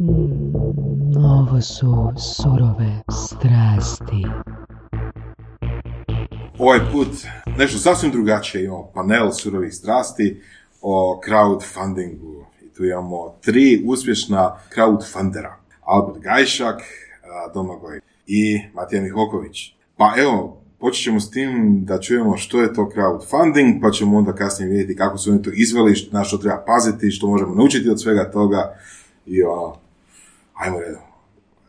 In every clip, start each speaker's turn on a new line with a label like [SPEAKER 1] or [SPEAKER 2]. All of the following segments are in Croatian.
[SPEAKER 1] Mm, ovo su surove strasti.
[SPEAKER 2] Ovaj put nešto sasvim drugačije, imamo panel surovih strasti o crowdfundingu. I tu imamo tri uspješna crowdfundera. Albert Gajšak, Domagoj i Matija Mihoković. Pa evo, počet ćemo s tim da čujemo što je to crowdfunding, pa ćemo onda kasnije vidjeti kako su oni to izveli, na što treba paziti, što možemo naučiti od svega toga i ono, ajmo redom.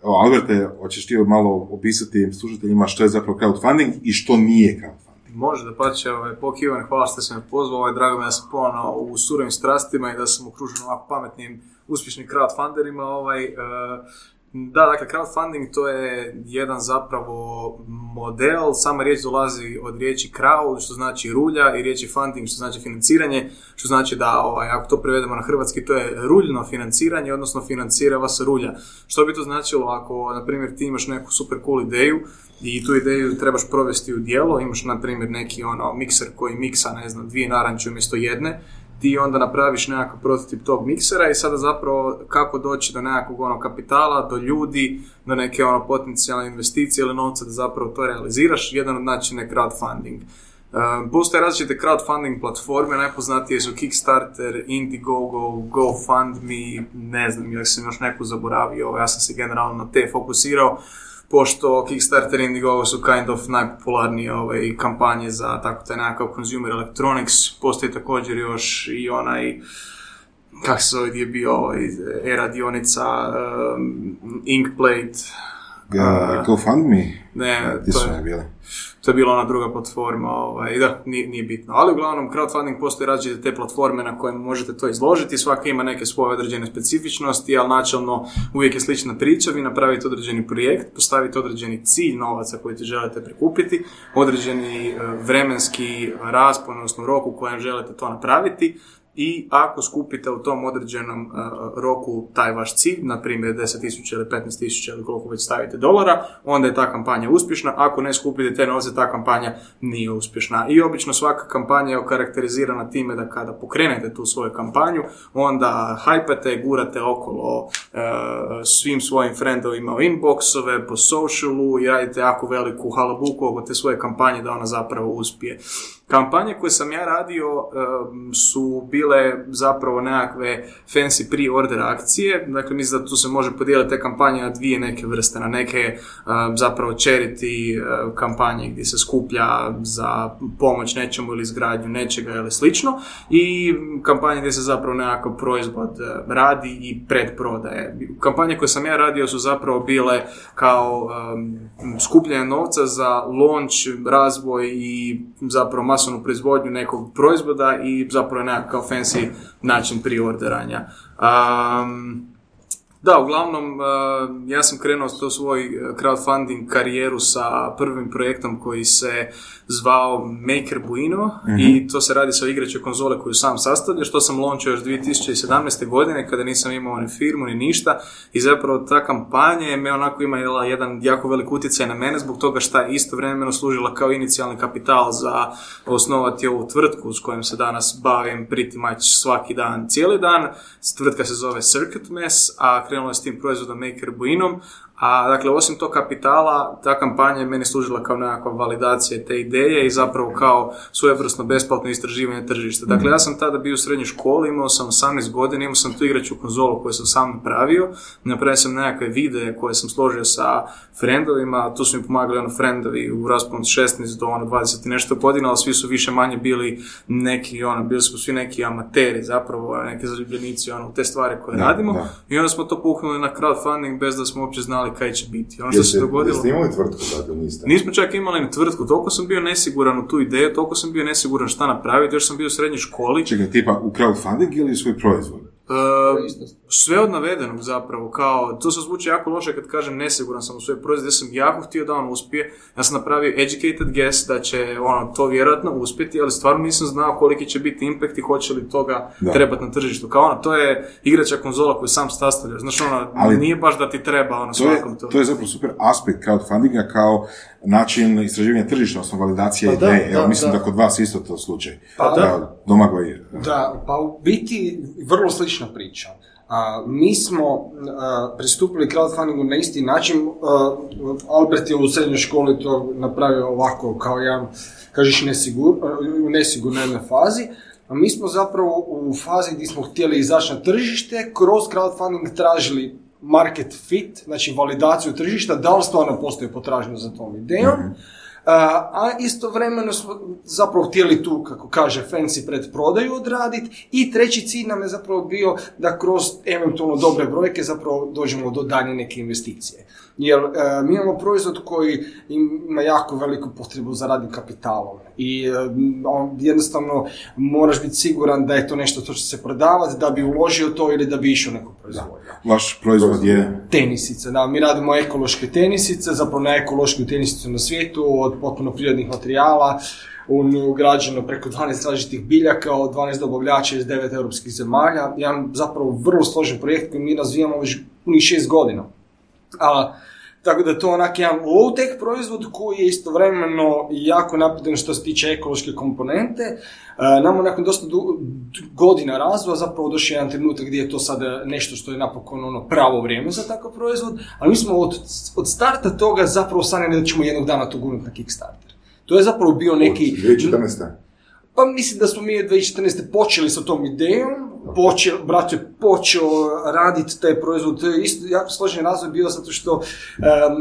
[SPEAKER 2] Evo, Alberte, hoćeš ti malo opisati slušateljima što je zapravo crowdfunding i što nije crowdfunding?
[SPEAKER 3] Može da pače, ovaj, pokivan, hvala što si me pozvao, ovaj, drago mi da sam ponovno u surovim strastima i da sam okružen ovako pametnim, uspješnim crowdfunderima. Ovaj, uh, da, dakle, crowdfunding to je jedan zapravo model, sama riječ dolazi od riječi crowd, što znači rulja, i riječi funding, što znači financiranje, što znači da, ovaj, ako to prevedemo na hrvatski, to je ruljno financiranje, odnosno financira vas rulja. Što bi to značilo ako, na primjer, ti imaš neku super cool ideju i tu ideju trebaš provesti u dijelo, imaš, na primjer, neki ono, mikser koji miksa, ne znam, dvije naranče umjesto jedne, ti onda napraviš nekakav prototip tog miksera i sada zapravo kako doći do nekakvog ono kapitala, do ljudi, do neke ono potencijalne investicije ili novca da zapravo to realiziraš, jedan od načina je crowdfunding. Um, postoje različite crowdfunding platforme, najpoznatije su Kickstarter, Indiegogo, GoFundMe, ne znam, još sam još neku zaboravio, ja sam se generalno na te fokusirao pošto Kickstarter Indiegogo su kind of najpopularnije ovaj, kampanje za tako taj nekakav consumer electronics, postoji također još i onaj kako se zove je bio ovaj, era dionica um, Inkplate
[SPEAKER 2] uh, GoFundMe?
[SPEAKER 3] Ne,
[SPEAKER 2] to je,
[SPEAKER 3] to je bila ona druga platforma, ovaj, da, nije, nije bitno. Ali uglavnom, crowdfunding postoji različite te platforme na kojima možete to izložiti, svaka ima neke svoje određene specifičnosti, ali načelno uvijek je slična priča, vi napravite određeni projekt, postavite određeni cilj novaca koji ti želite prikupiti, određeni eh, vremenski raspon, odnosno rok u kojem želite to napraviti, i ako skupite u tom određenom uh, roku taj vaš cilj, na primjer 10.000 ili 15.000 ili koliko već stavite dolara, onda je ta kampanja uspješna. Ako ne skupite te novce, ta kampanja nije uspješna. I obično svaka kampanja je okarakterizirana time da kada pokrenete tu svoju kampanju, onda hajpate, gurate okolo uh, svim svojim friendovima u inboxove, po socialu i radite jako veliku halabuku oko te svoje kampanje da ona zapravo uspije. Kampanje koje sam ja radio su bile zapravo nekakve fancy pre-order akcije, dakle mislim da tu se može podijeliti te kampanje na dvije neke vrste, na neke zapravo charity kampanje gdje se skuplja za pomoć nečemu ili izgradnju nečega ili slično i kampanje gdje se zapravo nekakav proizvod radi i predprodaje. Kampanje koje sam ja radio su zapravo bile kao um, skupljanje novca za launch, razvoj i zapravo masovnu proizvodnju nekog proizvoda i zapravo nekakav fancy način priorderanja. Um, da, uglavnom, ja sam krenuo to svoj crowdfunding karijeru sa prvim projektom koji se zvao Maker Buino i to se radi sa igrače konzole koju sam sastavlja, što sam launchio još 2017. godine kada nisam imao ni firmu ni ništa i zapravo ta kampanja je me onako imala jedan jako velik utjecaj na mene zbog toga što je istovremeno služila kao inicijalni kapital za osnovati ovu tvrtku s kojom se danas bavim pretty much svaki dan, cijeli dan. Tvrtka se zove Circuit Mess, a krenulo je s tim proizvodom Maker Buinom, a dakle, osim tog kapitala, ta kampanja je meni služila kao nekakva validacija te ideje i zapravo kao svojevrsno besplatno istraživanje tržišta. Dakle, ja sam tada bio u srednjoj školi, imao sam 18 godina, imao sam tu igraću konzolu koju sam sam napravio, napravio sam nekakve videe koje sam složio sa friendovima, tu su mi pomagali ono friendovi u rasponu 16 do ono 20 i nešto godina, ali svi su više manje bili neki, ono, bili smo svi neki amateri zapravo, neki zaljubljenici, ono, te stvari koje radimo. i onda smo to puhnuli na crowdfunding bez da smo uopće znali znali kaj će biti. Ono što se dogodilo...
[SPEAKER 2] Jeste imali tvrtku, dakle niste?
[SPEAKER 3] Nismo čak imali ni tvrtku, toliko sam bio nesiguran u tu ideju, toliko sam bio nesiguran šta napraviti, još sam bio u srednjoj školi.
[SPEAKER 2] Čekaj, tipa u crowdfunding ili svoj proizvod?
[SPEAKER 3] Uh, sve od navedenog zapravo, kao, to se zvuči jako loše kad kažem nesiguran sam u svoj proizvod, ja sam jako htio da on uspije, ja sam napravio educated guess da će ono, to vjerojatno uspjeti, ali stvarno nisam znao koliki će biti impact i hoće li toga trebati na tržištu. Kao ono, to je igrača konzola koju sam sastavlja, znaš ono, ali nije baš da ti treba ono,
[SPEAKER 2] to svakom to. To je zapravo super aspekt crowdfundinga kao način istraživanja tržišta, odnosno validacije pa ideje. Evo, mislim da. kod vas isto to slučaj.
[SPEAKER 4] Pa
[SPEAKER 2] da. Domagoj
[SPEAKER 4] Da, pa u biti vrlo slična priča. A, mi smo a, pristupili crowdfundingu na isti način. A, Albert je u srednjoj školi to napravio ovako kao jedan, kažeš, nesigur, u nesigurnoj jednoj fazi. A mi smo zapravo u fazi gdje smo htjeli izaći na tržište, kroz crowdfunding tražili market fit, znači validaciju tržišta, da li stvarno postoji potražnja za tom idejom. A istovremeno smo zapravo htjeli tu, kako kaže fancy, pred prodaju odraditi i treći cilj nam je zapravo bio da kroz eventualno dobre brojke zapravo dođemo do dalje neke investicije. Jer e, mi imamo proizvod koji ima jako veliku potrebu za radnim kapitalom i e, on, jednostavno moraš biti siguran da je to nešto što će se prodavati, da bi uložio to ili da bi išao neku proizvodnju.
[SPEAKER 2] Vaš proizvod je...
[SPEAKER 4] Tenisice, da, mi radimo ekološke tenisice, zapravo na ekološku tenisicu na svijetu od potpuno prirodnih materijala, ugrađeno preko 12 različitih biljaka od 12 dobavljača iz 9 europskih zemalja. Jedan zapravo vrlo složen projekt koji mi razvijamo već punih 6 godina. A, tako da je to onak jedan low-tech proizvod koji je istovremeno jako napredan što se tiče ekološke komponente. E, nama nakon dosta godina razvoja zapravo došao jedan trenutak gdje je to sada nešto što je napokon ono pravo vrijeme za takav proizvod, ali mi smo od, od starta toga zapravo sanjali da ćemo jednog dana to gurnuti na Kickstarter. To je zapravo bio neki...
[SPEAKER 2] Od 2014.
[SPEAKER 4] Pa mislim da smo mi 2014. počeli sa tom idejom, počeo, brat je počeo raditi taj proizvod, to je isto jako složen razvoj bio zato što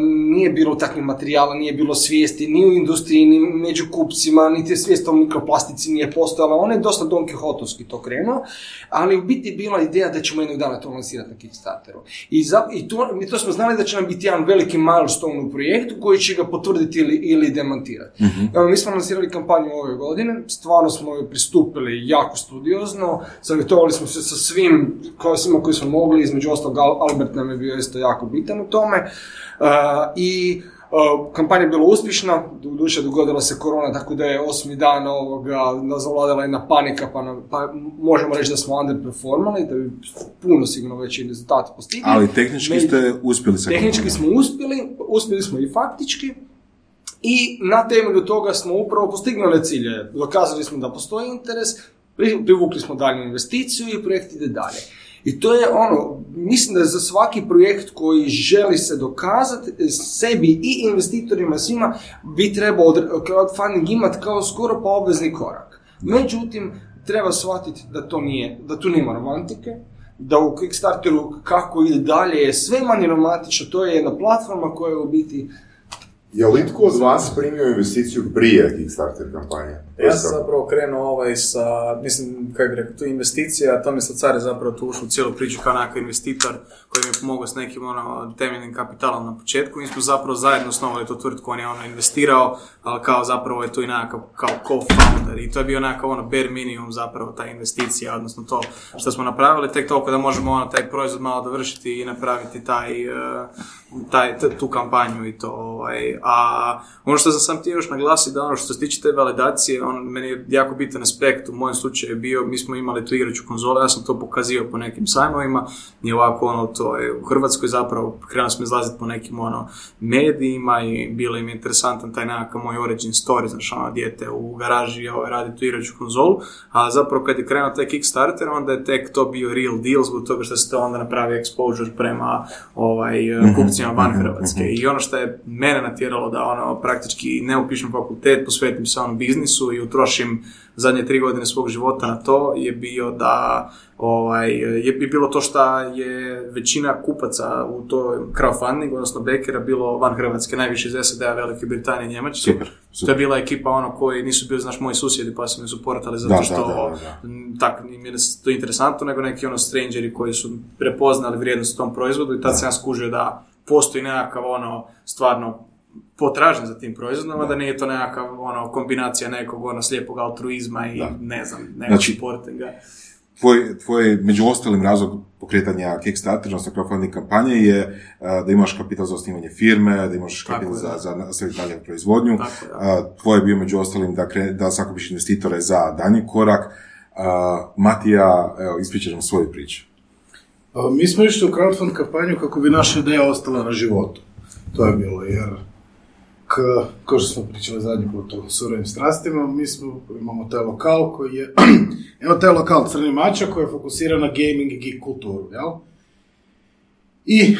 [SPEAKER 4] nije bilo takvih materijala, nije bilo svijesti ni u industriji, ni među kupcima, niti svijest o mikroplastici nije postojala, on je dosta Don Quixotovski to krenuo, ali u biti je bila ideja da ćemo jednog dana to lansirati na Kickstarteru. I, za, i to, mi to smo znali da će nam biti jedan veliki milestone u projektu koji će ga potvrditi ili, ili demantirati. mm mi smo lansirali kampanju ove godine, stvarno smo joj pristupili jako studiozno, savjetovali smo se sa svim svima koji smo mogli, između ostalog Albert nam je bio isto jako bitan u tome. Uh, I uh, kampanja je bila uspješna, duše dogodila se korona, tako da je osmi dan ovoga zavladala jedna panika, pa, pa možemo reći da smo underperformali, da bi puno sigurno veći rezultati postigli.
[SPEAKER 2] Ali tehnički ste uspjeli sa
[SPEAKER 4] Tehnički smo uspjeli, uspjeli smo i faktički, i na temelju toga smo upravo postignuli cilje. Dokazali smo da postoji interes, privukli smo dalju investiciju i projekt ide dalje. I to je ono, mislim da je za svaki projekt koji želi se dokazati sebi i investitorima svima bi trebao crowdfunding imati kao skoro pa obvezni korak. Međutim, treba shvatiti da to nije, da tu nema romantike, da u Kickstarteru kako ide dalje je sve manje romantično, to je jedna platforma koja je u biti
[SPEAKER 2] je li itko od vas primio investiciju prije Kickstarter kampanje?
[SPEAKER 3] Ja sam zapravo krenuo ovaj sa, mislim, kako bi rekao, tu investicija, to mi sad car je zapravo tu ušao u cijelu priču kao nekakav investitor koji mi je pomogao s nekim ono, temeljnim kapitalom na početku. Mi smo zapravo zajedno osnovali tu tvrtku, on je ono investirao, ali kao zapravo je tu i nekakav kao co-founder i to je bio nekakav ono bare minimum zapravo ta investicija, odnosno to što smo napravili, tek toliko da možemo ono, taj proizvod malo dovršiti i napraviti taj, eh, taj, tu kampanju i to. Ovaj. A ono što sam sam htio još naglasiti da ono što se tiče te validacije, on, meni je jako bitan aspekt u mojem slučaju je bio, mi smo imali tu igraču konzole, ja sam to pokazio po nekim sajmovima i ovako ono, to je u Hrvatskoj zapravo, krenuo smo izlaziti po nekim ono, medijima i bilo im interesantan taj nekakav moj origin story, znaš ono, dijete u garaži ovaj, radi tu igraču konzolu, a zapravo kad je krenuo taj Kickstarter, onda je tek to bio real deal zbog toga što se to onda napravi exposure prema ovaj, mhm, kupcima van mhm, Hrvatske. Mhm. I ono što je mene natjeralo da ono, praktički ne upišem fakultet, posvetim se onom biznisu i utrošim zadnje tri godine svog života na to je bio da ovaj, je bi bilo to što je većina kupaca u to crowdfunding, odnosno Bekera, bilo van Hrvatske, najviše iz SAD-a, Velike Britanije i Njemačke. Super, To je bila ekipa ono koji nisu bili, znaš, moji susjedi pa su me suportali zato što da, tak, mi je to interesantno, nego neki ono strangeri koji su prepoznali vrijednost tom proizvodu i tad sam ja skužio da postoji nekakav ono stvarno potražnja za tim proizvodima, da. nije to nekakav ono, kombinacija nekog ono, slijepog altruizma i ne znam, nekog znači, portinga.
[SPEAKER 2] Tvoj, tvoj, među ostalim razlog pokretanja Kickstarter, odnosno crowdfunding kampanje je da imaš kapital za osnivanje firme, da imaš kapital za, za nastaviti dalje proizvodnju. Tako, Tvoje je bio među ostalim da, kre, da sakupiš investitore za danji korak. Matija, evo, ispričaj nam svoju priču.
[SPEAKER 5] Mi smo išli u crowdfund kampanju kako bi naša ideja ostala na životu. To je bilo, jer k, kao što smo pričali zadnji put o surovim strastima, mi smo, imamo taj lokal koji je, evo taj lokal Crni mača koji je fokusiran na gaming i geek kulturu, jel? I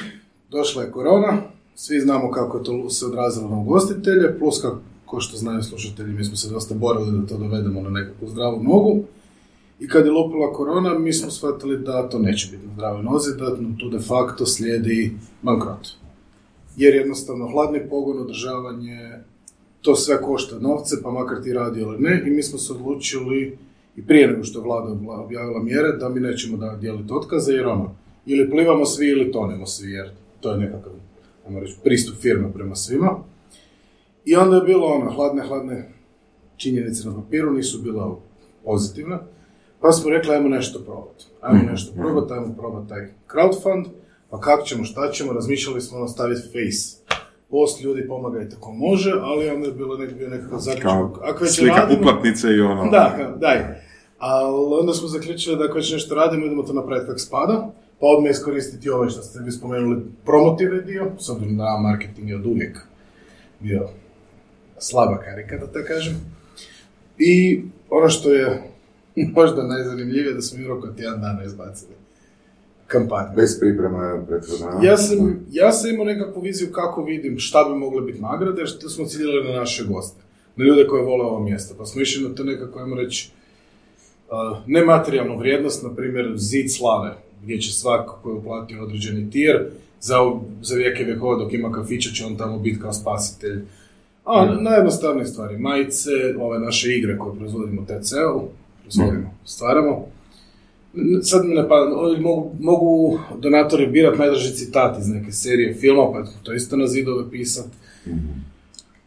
[SPEAKER 5] došla je korona, svi znamo kako je to se odrazilo na ugostitelje, plus kako, ko što znaju slušatelji, mi smo se dosta borili da to dovedemo na nekakvu zdravu nogu. I kad je lupila korona, mi smo shvatili da to neće biti na zdravoj nozi, da tu de facto slijedi bankrot. Jer jednostavno hladni pogon, održavanje, to sve košta novce, pa makar ti radi ili ne. I mi smo se odlučili, i prije nego što je vlada objavila mjere, da mi nećemo da dijeliti otkaze, jer ono, ili plivamo svi ili tonemo svi, jer to je nekakav, ajmo reći, pristup firme prema svima. I onda je bilo ono, hladne, hladne činjenice na papiru, nisu bila pozitivne. Pa smo rekli, ajmo nešto probati. Ajmo nešto probati, ajmo probati taj crowdfund. Pa kako ćemo, šta ćemo, razmišljali smo ono staviti face. Post ljudi pomagajte ko može, ali onda je bilo nek, bio nekakav zaključak. Ako već
[SPEAKER 2] slika
[SPEAKER 5] radimo-
[SPEAKER 2] uplatnice i ono.
[SPEAKER 5] da, daj. Ali onda smo zaključili da ako već nešto radimo, idemo to napraviti kako spada, pa odmah iskoristiti ovaj što ste vi spomenuli, promotivni dio, s obzirom da marketing je od uvijek bio slaba karika, da tako kažem. I ono što je možda najzanimljivije da smo mi u roku od tjedan dana izbacili kampanju.
[SPEAKER 6] Bez priprema prethodna.
[SPEAKER 5] Ja sam, ja sam imao nekakvu viziju kako vidim šta bi mogle biti nagrade, što smo ciljali na naše goste, na ljude koji vole ovo mjesto. Pa smo išli na to nekako, ajmo reći, uh, nematerijalnu vrijednost, na primjer zid slave, gdje će svako koji je uplatio određeni tir, za, za vijeke vjekova dok ima kafića će on tamo biti kao spasitelj. A, najjednostavnije stvari, majice, ove naše igre koje proizvodimo TCL, proizvodimo, stvaramo. Sad mi ne ovi mogu, mogu donatori birati najdraži citat iz neke serije filma, pa to isto na zidove pisat.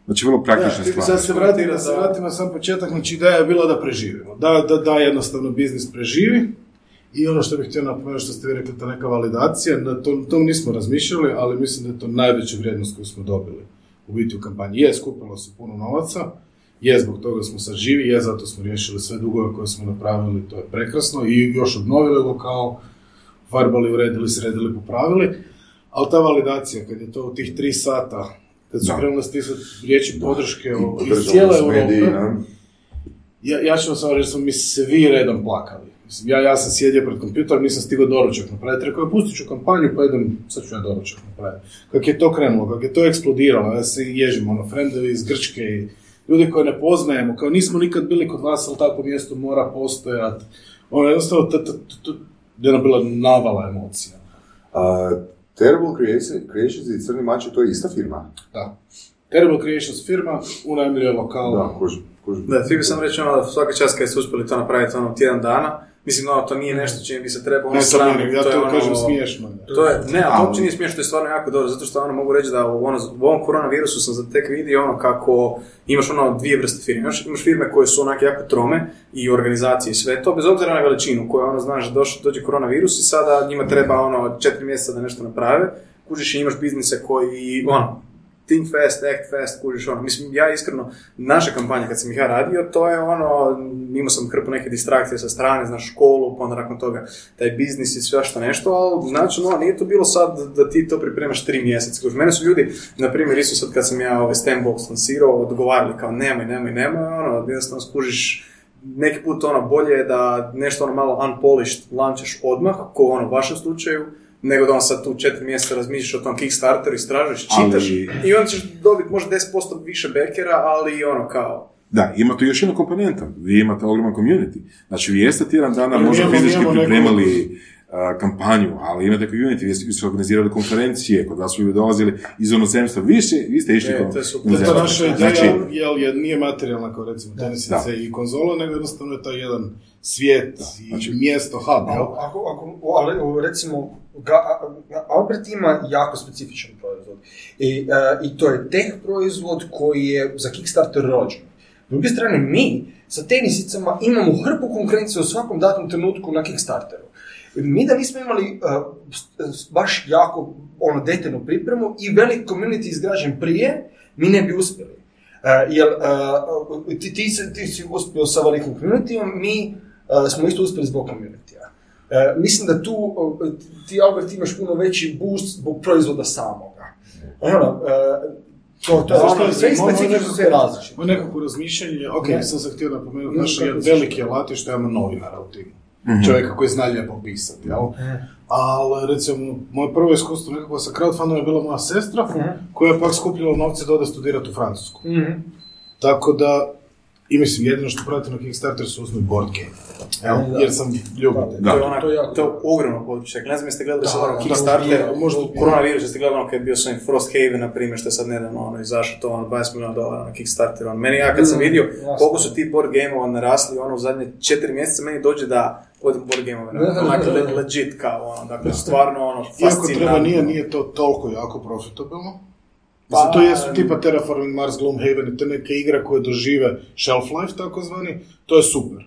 [SPEAKER 2] Znači, vrlo praktične stvari.
[SPEAKER 5] sad se vratim, da se vratim na sam početak, znači ideja je bila da preživimo. Da, da, da jednostavno biznis preživi. I ono što bih htio napomenuti što ste vi rekli, ta neka validacija, na to, tom nismo razmišljali, ali mislim da je to najveća vrijednost koju smo dobili u biti u kampanji. Je, skupilo se puno novaca, je, zbog toga smo sad živi, je, zato smo riješili sve dugove koje smo napravili, to je prekrasno, i još obnovili lokal, farbali, uredili, sredili, popravili, ali ta validacija, kad je to u tih tri sata, kad su krenuli stisati riječi podrške o- iz cijele Europe, ja, ja ću vam samo reći smo mi svi redom plakali. Mislim, ja, ja sam sjedio pred kompjuterom, nisam stigao doručak napraviti. Rekao, pustit ću kampanju, pa idem, sad ću ja doručak napraviti. Kako je to krenulo, kako je to eksplodiralo, ja se ježim, ono, frendovi iz Grčke i ljudi koje ne poznajemo, kao nismo nikad bili kod vas, ali tako mjesto mora postojati. Ono, jednostavno, jedna bila navala emocija.
[SPEAKER 6] A, Terrible Creation- Creations i Crni mači, to je ista firma?
[SPEAKER 5] Da. Terrible Creations firma, unajmljuje lokal.
[SPEAKER 6] Da, kužim, kužim.
[SPEAKER 3] Da, ti bi sam reći ono, svaka čast kad ste uspjeli to napraviti ono tjedan dana, mislim, no, to nije nešto čime bi se trebalo ono
[SPEAKER 5] Ne, ja
[SPEAKER 3] to je
[SPEAKER 5] to
[SPEAKER 3] ono-
[SPEAKER 5] kažem smiješno. je.
[SPEAKER 3] To je, ne, ali to uopće nije smiješno, to je stvarno jako dobro, zato što ono mogu reći da u, ono, u ovom koronavirusu sam za tek vidio ono kako imaš ono dvije vrste firme. Imaš, imaš firme koje su onak jako trome i organizacije i sve to, bez obzira na veličinu, koje ono znaš doš, dođe koronavirus i sada njima treba ono četiri mjeseca da nešto naprave, kužiš i imaš biznise koji ono, think fast, act fast, kužiš ono. Mislim, ja iskreno, naša kampanja kad sam ih ja radio, to je ono, imao sam hrpu neke distrakcije sa strane, znaš, školu, pa onda nakon toga taj biznis i sve što nešto, ali znači, no, nije to bilo sad da ti to pripremaš tri mjeseca. Kužiš, mene su ljudi, na primjer, isto sad kad sam ja ovaj Stembox lansirao, odgovarali kao nemoj, nemoj, nemoj, ono, jednostavno skužiš, neki put ono bolje je da nešto ono malo unpolished lančaš odmah, ko u ono vašem slučaju, nego da on sad tu četiri mjeseca razmišljaš o tom Kickstarteru, istražuješ, čitaš
[SPEAKER 2] Ali-
[SPEAKER 3] i onda ćeš dobiti možda 10% više bekera, ali ono kao,
[SPEAKER 2] Da, ima tu još jedna komponenta. Vi imate ogroman community. Znači, vi jeste tjedan dana
[SPEAKER 5] Ali
[SPEAKER 2] možda fizički pripremali kampanju, ali imate community, vi ste- vi ste organizirali konferencije, kod vas su ljudi dolazili iz inozemstva. Vi, ste- vi ste išli
[SPEAKER 3] E,
[SPEAKER 2] kod
[SPEAKER 3] to je
[SPEAKER 5] naša ideja,
[SPEAKER 2] Znači,
[SPEAKER 5] jel, je, nije materijalna kao recimo tenisice
[SPEAKER 2] Da.
[SPEAKER 5] i konzola, nego jednostavno je to jedan svijet i
[SPEAKER 2] znači-
[SPEAKER 5] mjesto, hub, jel?
[SPEAKER 4] Ako, ako, ali, recimo, ga, Albert ima jako specifičan proizvod. I, a, I to je tech proizvod koji je za Kickstarter rođen. S druge strane, mi sa tenisicama imamo hrpu konkurencije u svakom datom trenutku na Kickstarteru. Mi da nismo imali s- baš jako ono, detaljnu pripremu i velik community izgrađen prije, mi ne bi uspjeli. Uh, jer uh, ti, ti, ti si uspio sa velikim communityom, mi uh, smo isto uspjeli zbog communitya. Uh, mislim da tu ti, Albert, imaš puno veći boost zbog proizvoda samoga. Ono, uh, To, to je
[SPEAKER 5] Zašto
[SPEAKER 4] ono, sve specifično,
[SPEAKER 5] nekako-
[SPEAKER 4] sve različito.
[SPEAKER 5] Moje nekako razmišljanje, ok,
[SPEAKER 4] Ne.
[SPEAKER 5] sam se htio napomenuti, naš je veliki
[SPEAKER 4] što?
[SPEAKER 5] alat je što imamo novinara u timu. Čovjeka koji zna lijepo pisati, jel? Ali, recimo, moje prvo iskustvo nekako sa crowdfundom je bila moja sestra, koja je pak skupljala novce da ode studirati u Francusku.
[SPEAKER 4] Mhm.
[SPEAKER 5] Tako da, i mislim, jedino što pratim na Kickstarter su uzmi board game. Evo, jer sam ljubitelj.
[SPEAKER 2] Da.
[SPEAKER 3] To je, onak,
[SPEAKER 4] To je jako
[SPEAKER 3] to je ogromno područje. Ne znam jeste gledali sad
[SPEAKER 5] Da,
[SPEAKER 3] ono Kickstarter,
[SPEAKER 5] da, možda-
[SPEAKER 3] možda koronavirus, jeste gledali ono kad je bio s ovim Frosthaven, na primjer, što je sad nedavno ono, izašlo to ono 20 milijuna dolara na Kickstarter. Ono. Meni ja kad sam
[SPEAKER 4] Mm,
[SPEAKER 3] vidio koliko su ti board gameova narasli ono, u zadnje četiri mjeseca, meni dođe da odem board gameove,
[SPEAKER 4] Da, da,
[SPEAKER 3] onak
[SPEAKER 4] da, da.
[SPEAKER 3] le- legit kao ono, dakle stvarno ono,
[SPEAKER 5] Iako treba,
[SPEAKER 3] fascinantno.
[SPEAKER 5] nije, nije to toliko jako profitabilno.
[SPEAKER 3] Pa,
[SPEAKER 5] to jesu tipa Terraforming Mars, Gloomhaven i te neke igre koje dožive shelf life, takozvani, to je super.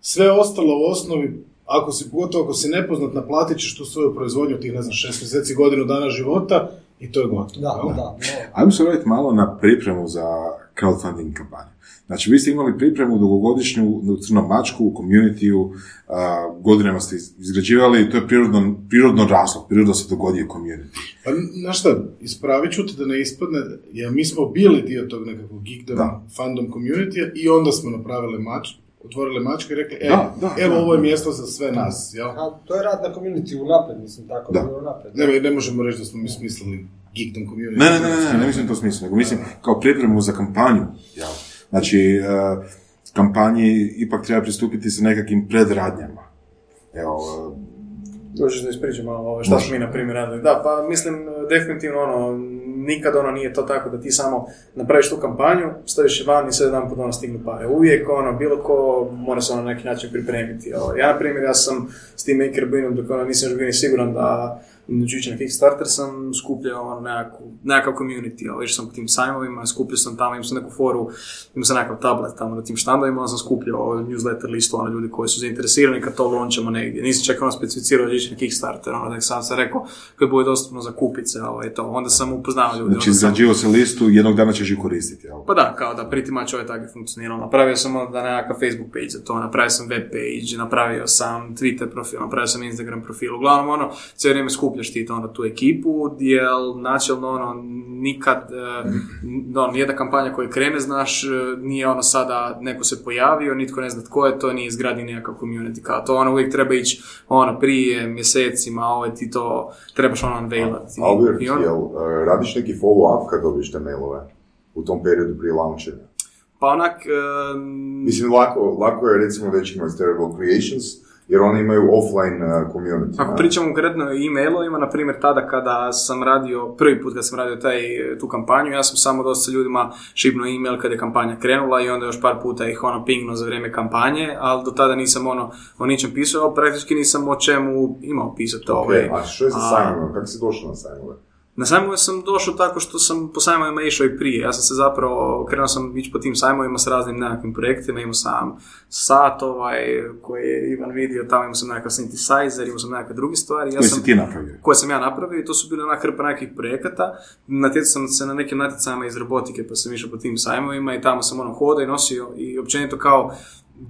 [SPEAKER 5] Sve ostalo u osnovi, ako si, pogotovo ako si nepoznat, naplatit ćeš tu svoju proizvodnju tih, ne znam, šest mjeseci, godinu dana života i to je gotovo.
[SPEAKER 4] Da, da, da.
[SPEAKER 2] Ajmo se vratiti malo na pripremu za crowdfunding kampanju. Znači, vi ste imali pripremu dugogodišnju u Crnom mačku, u communityu, a, godinama ste iz- izgrađivali, to je prirodno, prirodno raslo, prirodno se dogodio community.
[SPEAKER 5] Pa, znaš šta, ispravit ću te da ne ispadne, jer mi smo bili dio tog nekakvog geekdom,
[SPEAKER 2] Da.
[SPEAKER 5] fandom community i onda smo napravili mač, otvorili mačku i rekli, e,
[SPEAKER 2] Da, da,
[SPEAKER 5] evo
[SPEAKER 2] da,
[SPEAKER 5] ovo je mjesto za sve nas, jel?
[SPEAKER 4] A, to je rad na community unaprijed, mislim, tako
[SPEAKER 2] Da.
[SPEAKER 4] da. bilo unaprijed.
[SPEAKER 5] Ne, ne možemo reći da smo mi smislili geekdom community.
[SPEAKER 2] Ne, ne, ne, ne, ne, ne mislim to smislu, nego mislim kao pripremu za kampanju. jel? Znači, uh, kampanji ipak treba pristupiti sa nekakvim predradnjama. Evo,
[SPEAKER 3] Dođeš da ispričam malo ovo, šta smo mi na primjer radili. Da, pa mislim, definitivno ono, nikad ono nije to tako da ti samo napraviš tu kampanju, stojiš van i sve jedan put ono stignu pare. Uvijek ono, bilo ko mora se ono na neki način pripremiti. Ovo. Ja, na primjer, ja sam s tim Maker Binom, dok ono, nisam još bio ni siguran da ići na Kickstarter, sam skupljao ono, nekakvu, nekakav community, ovo, išao sam po tim sajmovima, skupljao sam tamo, imao sam neku foru, imao sam nekakav tablet tamo na tim štandovima, onda sam skupljao newsletter listu, ono, ljudi koji su zainteresirani kad to launchamo negdje. Nisam čak ono specificirao da na Kickstarter, ono, sam se rekao kad bude dostupno za kupice, ovaj, to. Onda sam upoznao ljude.
[SPEAKER 2] znači,
[SPEAKER 3] onda sam-
[SPEAKER 2] se listu, jednog dana ćeš ju koristiti, jel?
[SPEAKER 3] pa da, kao da pretty much ovaj tako je funkcioniralo. Napravio sam onda nekakav Facebook page za to, napravio sam web page, napravio sam Twitter profil, napravio sam Instagram profil. Uglavnom, ono, cijelo vrijeme skupljaš ti onda, tu ekipu, jer načelno, ono, nikad, e, no, nijedna kampanja koju krene, znaš, e, nije ono sada neko se pojavio, nitko ne zna tko je to, nije izgradi nekakav community, kao to, ono, uvijek treba ići, ono, prije, mjesecima, ovo ti to, trebaš ono unveilati.
[SPEAKER 6] Albert,
[SPEAKER 3] I ono-
[SPEAKER 6] jel e, radiš neki follow-up kad dobiješ te mailove u tom periodu prije launchanja?
[SPEAKER 3] Pa onak, e,
[SPEAKER 6] Mislim, lako, lako je recimo dečkima iz Terrible Creations, jer oni imaju offline uh, community.
[SPEAKER 3] Ako
[SPEAKER 6] ne?
[SPEAKER 3] pričamo konkretno o e-mailovima, na primjer tada kada sam radio, prvi put kad sam radio taj, tu kampanju, ja sam samo dosta ljudima šipnuo e-mail kada je kampanja krenula i onda još par puta ih ono pingnuo za vrijeme kampanje, ali do tada nisam ono o ničem pisao, praktički nisam o čemu imao pisati.
[SPEAKER 6] Ok,
[SPEAKER 3] ovaj.
[SPEAKER 6] a što je sa sajmovima? Kako si došao na sajmove?
[SPEAKER 3] Na sajmove sam došao tako što sam po sajmovima išao i prije. Ja sam se zapravo, krenuo sam ići po tim sajmovima s raznim nekakvim projektima, imao sam sat ovaj, koji je Ivan vidio, tamo imao sam nekakav synthesizer, imao sam nekakve druge stvari. Ja
[SPEAKER 2] Koji
[SPEAKER 3] sam,
[SPEAKER 2] si ti napravio?
[SPEAKER 3] koje sam ja napravio i to su bile onak hrpa nekih projekata. Natjecao sam se na nekim natjecajima iz robotike pa sam išao po tim sajmovima i tamo sam ono hodao i nosio i općenito kao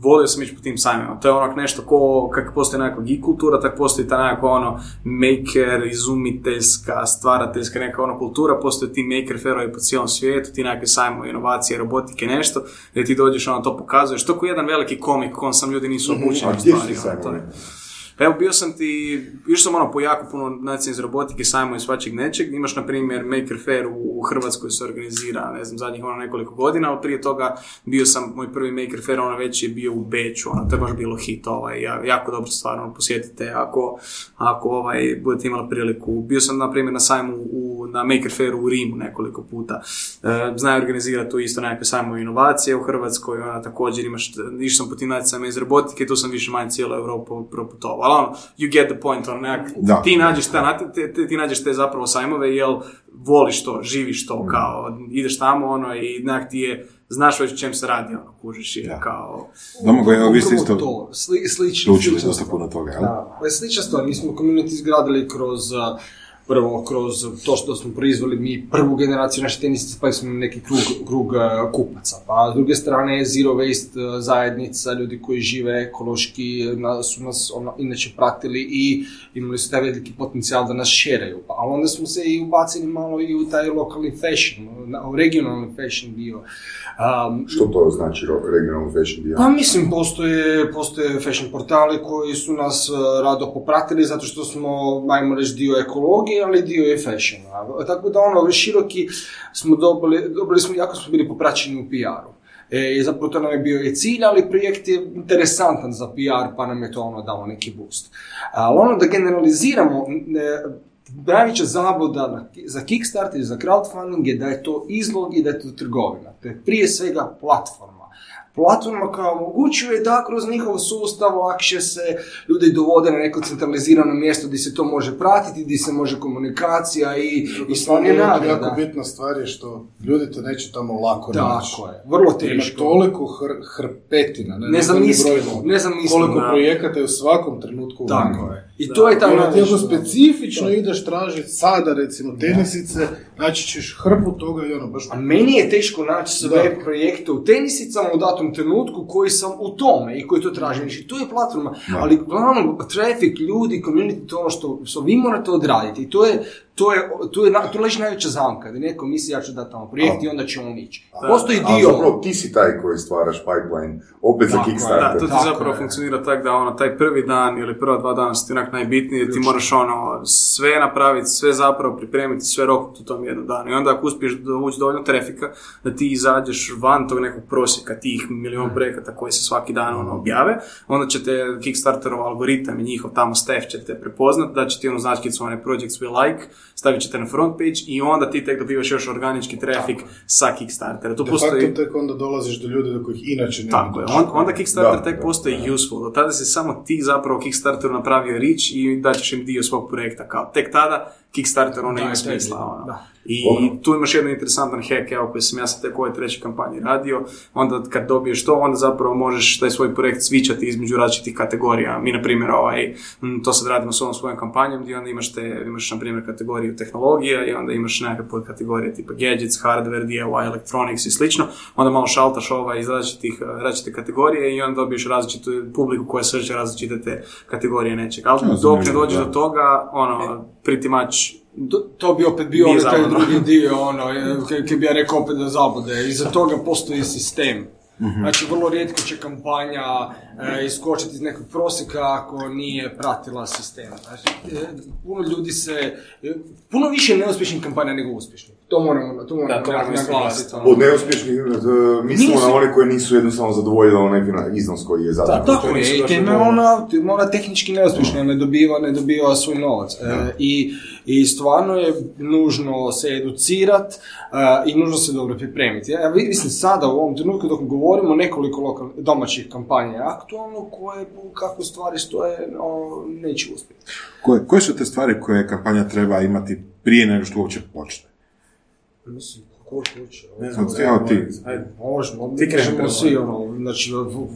[SPEAKER 3] volio sam ići po tim sajmovima. To je onak nešto ko, kako postoji nekakva geek kultura, tako postoji ta nekakva ono maker, izumiteljska, stvarateljska neka ono kultura, postoje ti maker fairovi po cijelom svijetu, ti nekakve sajmovi, inovacije, robotike, nešto, gdje ti dođeš ono to pokazuješ. To ko jedan veliki komik, kon sam ljudi nisu obučeni
[SPEAKER 6] A
[SPEAKER 3] u
[SPEAKER 6] gdje su ti sajmovi?
[SPEAKER 3] Evo, bio sam ti, išao sam ono po jako puno natjecanja iz robotike, sajmo i svačeg nečeg. Imaš, na primjer, Maker Fair u, u Hrvatskoj se organizira, ne znam, zadnjih ono nekoliko godina, ali prije toga bio sam, moj prvi Maker Fair, ono već je bio u Beču, ono, to je baš bilo hit, ovaj, ja- jako dobro stvar, ono, posjetite ako, ako ovaj, budete imali priliku. Bio sam, na primjer, na sajmu u, na Maker Fairu u Rimu nekoliko puta. E, znaju organizirati tu isto nekakve sajmove inovacije u Hrvatskoj, ona također imaš, išao sam po tim natjecajima iz robotike, tu sam više manje cijelu Europu proputovao. Ali ono, you get the point, ono, nekak,
[SPEAKER 2] Da.
[SPEAKER 3] ti nađeš ta, te- ti nađeš te zapravo sajmove, jel voliš to, živiš to, kao, ideš tamo, ono, i nekak ti je, znaš već čem se radi, ono, kužiš, je,
[SPEAKER 2] Da.
[SPEAKER 3] kao,
[SPEAKER 2] Domagoj, evo vi ste isto
[SPEAKER 4] to, sli, slično,
[SPEAKER 2] dosta puno toga, jel?
[SPEAKER 4] Da, je slična stvar. Mi smo community izgradili kroz uh, prvo kroz to što smo proizveli mi prvu generaciju naše tenisice, pa smo neki krug, krug uh, kupaca. Pa s druge strane zero waste uh, zajednica, ljudi koji žive ekološki na, su nas ono, inače pratili i imali su taj veliki potencijal da nas šeraju. Pa, ali onda smo se i ubacili malo i u taj lokalni fashion. na, regionalni fashion dio. Um,
[SPEAKER 6] Što to znači regionalni fashion
[SPEAKER 4] pa mislim, postoje, postoje fashion portali koji su nas uh, rado popratili zato što smo, ajmo reći, dio ekologije, ali dio je fashiona. Tako da ono, široki smo dobili, dobili smo, jako smo bili popraćeni u PR-u. E, zapravo to nam je bio i cilj, ali projekt je interesantan za PR, pa nam je to ono dalo neki boost. Ali ono da generaliziramo, ne, najveća zabluda za Kickstarter i za crowdfunding je da je to izlog i da je to trgovina. To je prije svega platforma. Platforma koja omogućuje da kroz njihov sustav lakše se ljudi dovode na neko centralizirano mjesto gdje se to može pratiti, gdje se može komunikacija i, i slanje
[SPEAKER 5] Jako
[SPEAKER 4] nagrada.
[SPEAKER 5] bitna stvar je što ljudi te neće tamo lako naći.
[SPEAKER 4] Tako je, vrlo
[SPEAKER 5] Ima
[SPEAKER 4] teško.
[SPEAKER 5] toliko hr- hrpetina, ne, ne brojimo.
[SPEAKER 4] nezamislivo.
[SPEAKER 5] Koliko
[SPEAKER 3] Da.
[SPEAKER 5] projekata je u svakom trenutku
[SPEAKER 4] Tako je. I to je ta
[SPEAKER 5] ako specifično ideš tražiti sada recimo tenisice, naći ćeš hrpu toga i ono baš...
[SPEAKER 4] A meni je teško naći sve projekte u tenisicama u datom trenutku koji sam u tome i koji to tražim. Znači, to je platforma, ali glavno traffic, ljudi, community, to ono što, što vi morate odraditi. I to je, to je, to je, tu leži najveća zamka, da neko misli ja ću dati tamo projekt i onda će on ići. Postoji
[SPEAKER 6] A
[SPEAKER 4] dio...
[SPEAKER 6] zapravo ti si taj koji stvaraš pipeline, opet za
[SPEAKER 4] Tako
[SPEAKER 3] Da,
[SPEAKER 6] Kickstarter.
[SPEAKER 3] to ti
[SPEAKER 4] Tako
[SPEAKER 3] zapravo
[SPEAKER 4] je.
[SPEAKER 3] funkcionira tako da ono, taj prvi dan ili prva dva dana su ti onak najbitniji, da ti moraš ono, sve napraviti, sve zapravo pripremiti, sve roknuti u tom jednom danu. I onda ako uspiješ dovući dovoljno trafika, da ti izađeš van tog nekog prosjeka, tih milion projekata koji se svaki dan ono, objave, onda će te Kickstarterov algoritam i njihov tamo staff će te prepoznat, da će ti ono značkicu onaj projects we like, stavit će te na front page i onda ti tek dobivaš još organički trafik sa Kickstartera. Tu
[SPEAKER 5] De
[SPEAKER 3] postoji...
[SPEAKER 5] facto tek onda dolaziš do ljudi do kojih inače ne
[SPEAKER 3] Tako je, on, onda Kickstarter
[SPEAKER 6] Da,
[SPEAKER 3] tek
[SPEAKER 6] da,
[SPEAKER 3] postoji useful, do tada si samo ti zapravo Kickstarteru napravio reach i daćeš im dio svog projekta, kao tek tada Kickstarter ono
[SPEAKER 4] Da,
[SPEAKER 3] ima smisla. ono.
[SPEAKER 4] da.
[SPEAKER 3] I
[SPEAKER 6] Dobro.
[SPEAKER 3] tu imaš jedan interesantan hack, evo koji sam ja sa tek u ovoj trećoj kampanji radio, onda kad dobiješ to, onda zapravo možeš taj svoj projekt svičati između različitih kategorija. Mi, na primjer, ovaj, to sad radimo s ovom svojom kampanjom, gdje onda imaš, te, imaš na primjer, kategoriju tehnologija i onda imaš nekakve podkategorije tipa gadgets, hardware, DIY, electronics i slično. Onda malo šaltaš ovaj iz različitih, eh, različite kategorije i onda dobiješ različitu publiku koja srče različite te kategorije nečeg. Ali dok ne dođeš do toga, ono, pretty much
[SPEAKER 4] To, bi opet bio onaj taj drugi dio, ono, kad bi ja rekao opet da zabude. Iza toga postoji sistem. Znači, vrlo rijetko će kampanja e, iskočiti iz nekog prosjeka ako nije pratila sistem. Znači, e, puno ljudi se, e, puno više neuspješnih kampanja nego uspješnih. To moramo, to moramo
[SPEAKER 3] Da, to
[SPEAKER 4] naglasiti.
[SPEAKER 3] naglasiti.
[SPEAKER 6] Od neuspješnih, e, mislimo na one koji nisu jednostavno zadovoljili onaj iznos koji je zadan.
[SPEAKER 4] Tako
[SPEAKER 3] to
[SPEAKER 4] je, i time ona, ona tehnički neuspješna, ne dobiva, ne dobiva svoj novac. E, i, I stvarno je nužno se educirat e, i nužno se dobro pripremiti. Ja mislim sada u ovom trenutku dok govorimo nekoliko lokal, domaćih kampanja je aktualno koje kako stvari stoje ono, neće uspjeti.
[SPEAKER 2] Koje, koje su te stvari koje kampanja treba imati prije nego što uopće počne?
[SPEAKER 4] Mislim, kako hoće.
[SPEAKER 3] Ne znam,
[SPEAKER 2] evo ti.
[SPEAKER 3] Ajde.
[SPEAKER 4] Možemo,
[SPEAKER 3] Ti
[SPEAKER 4] možemo svi, ono, znači,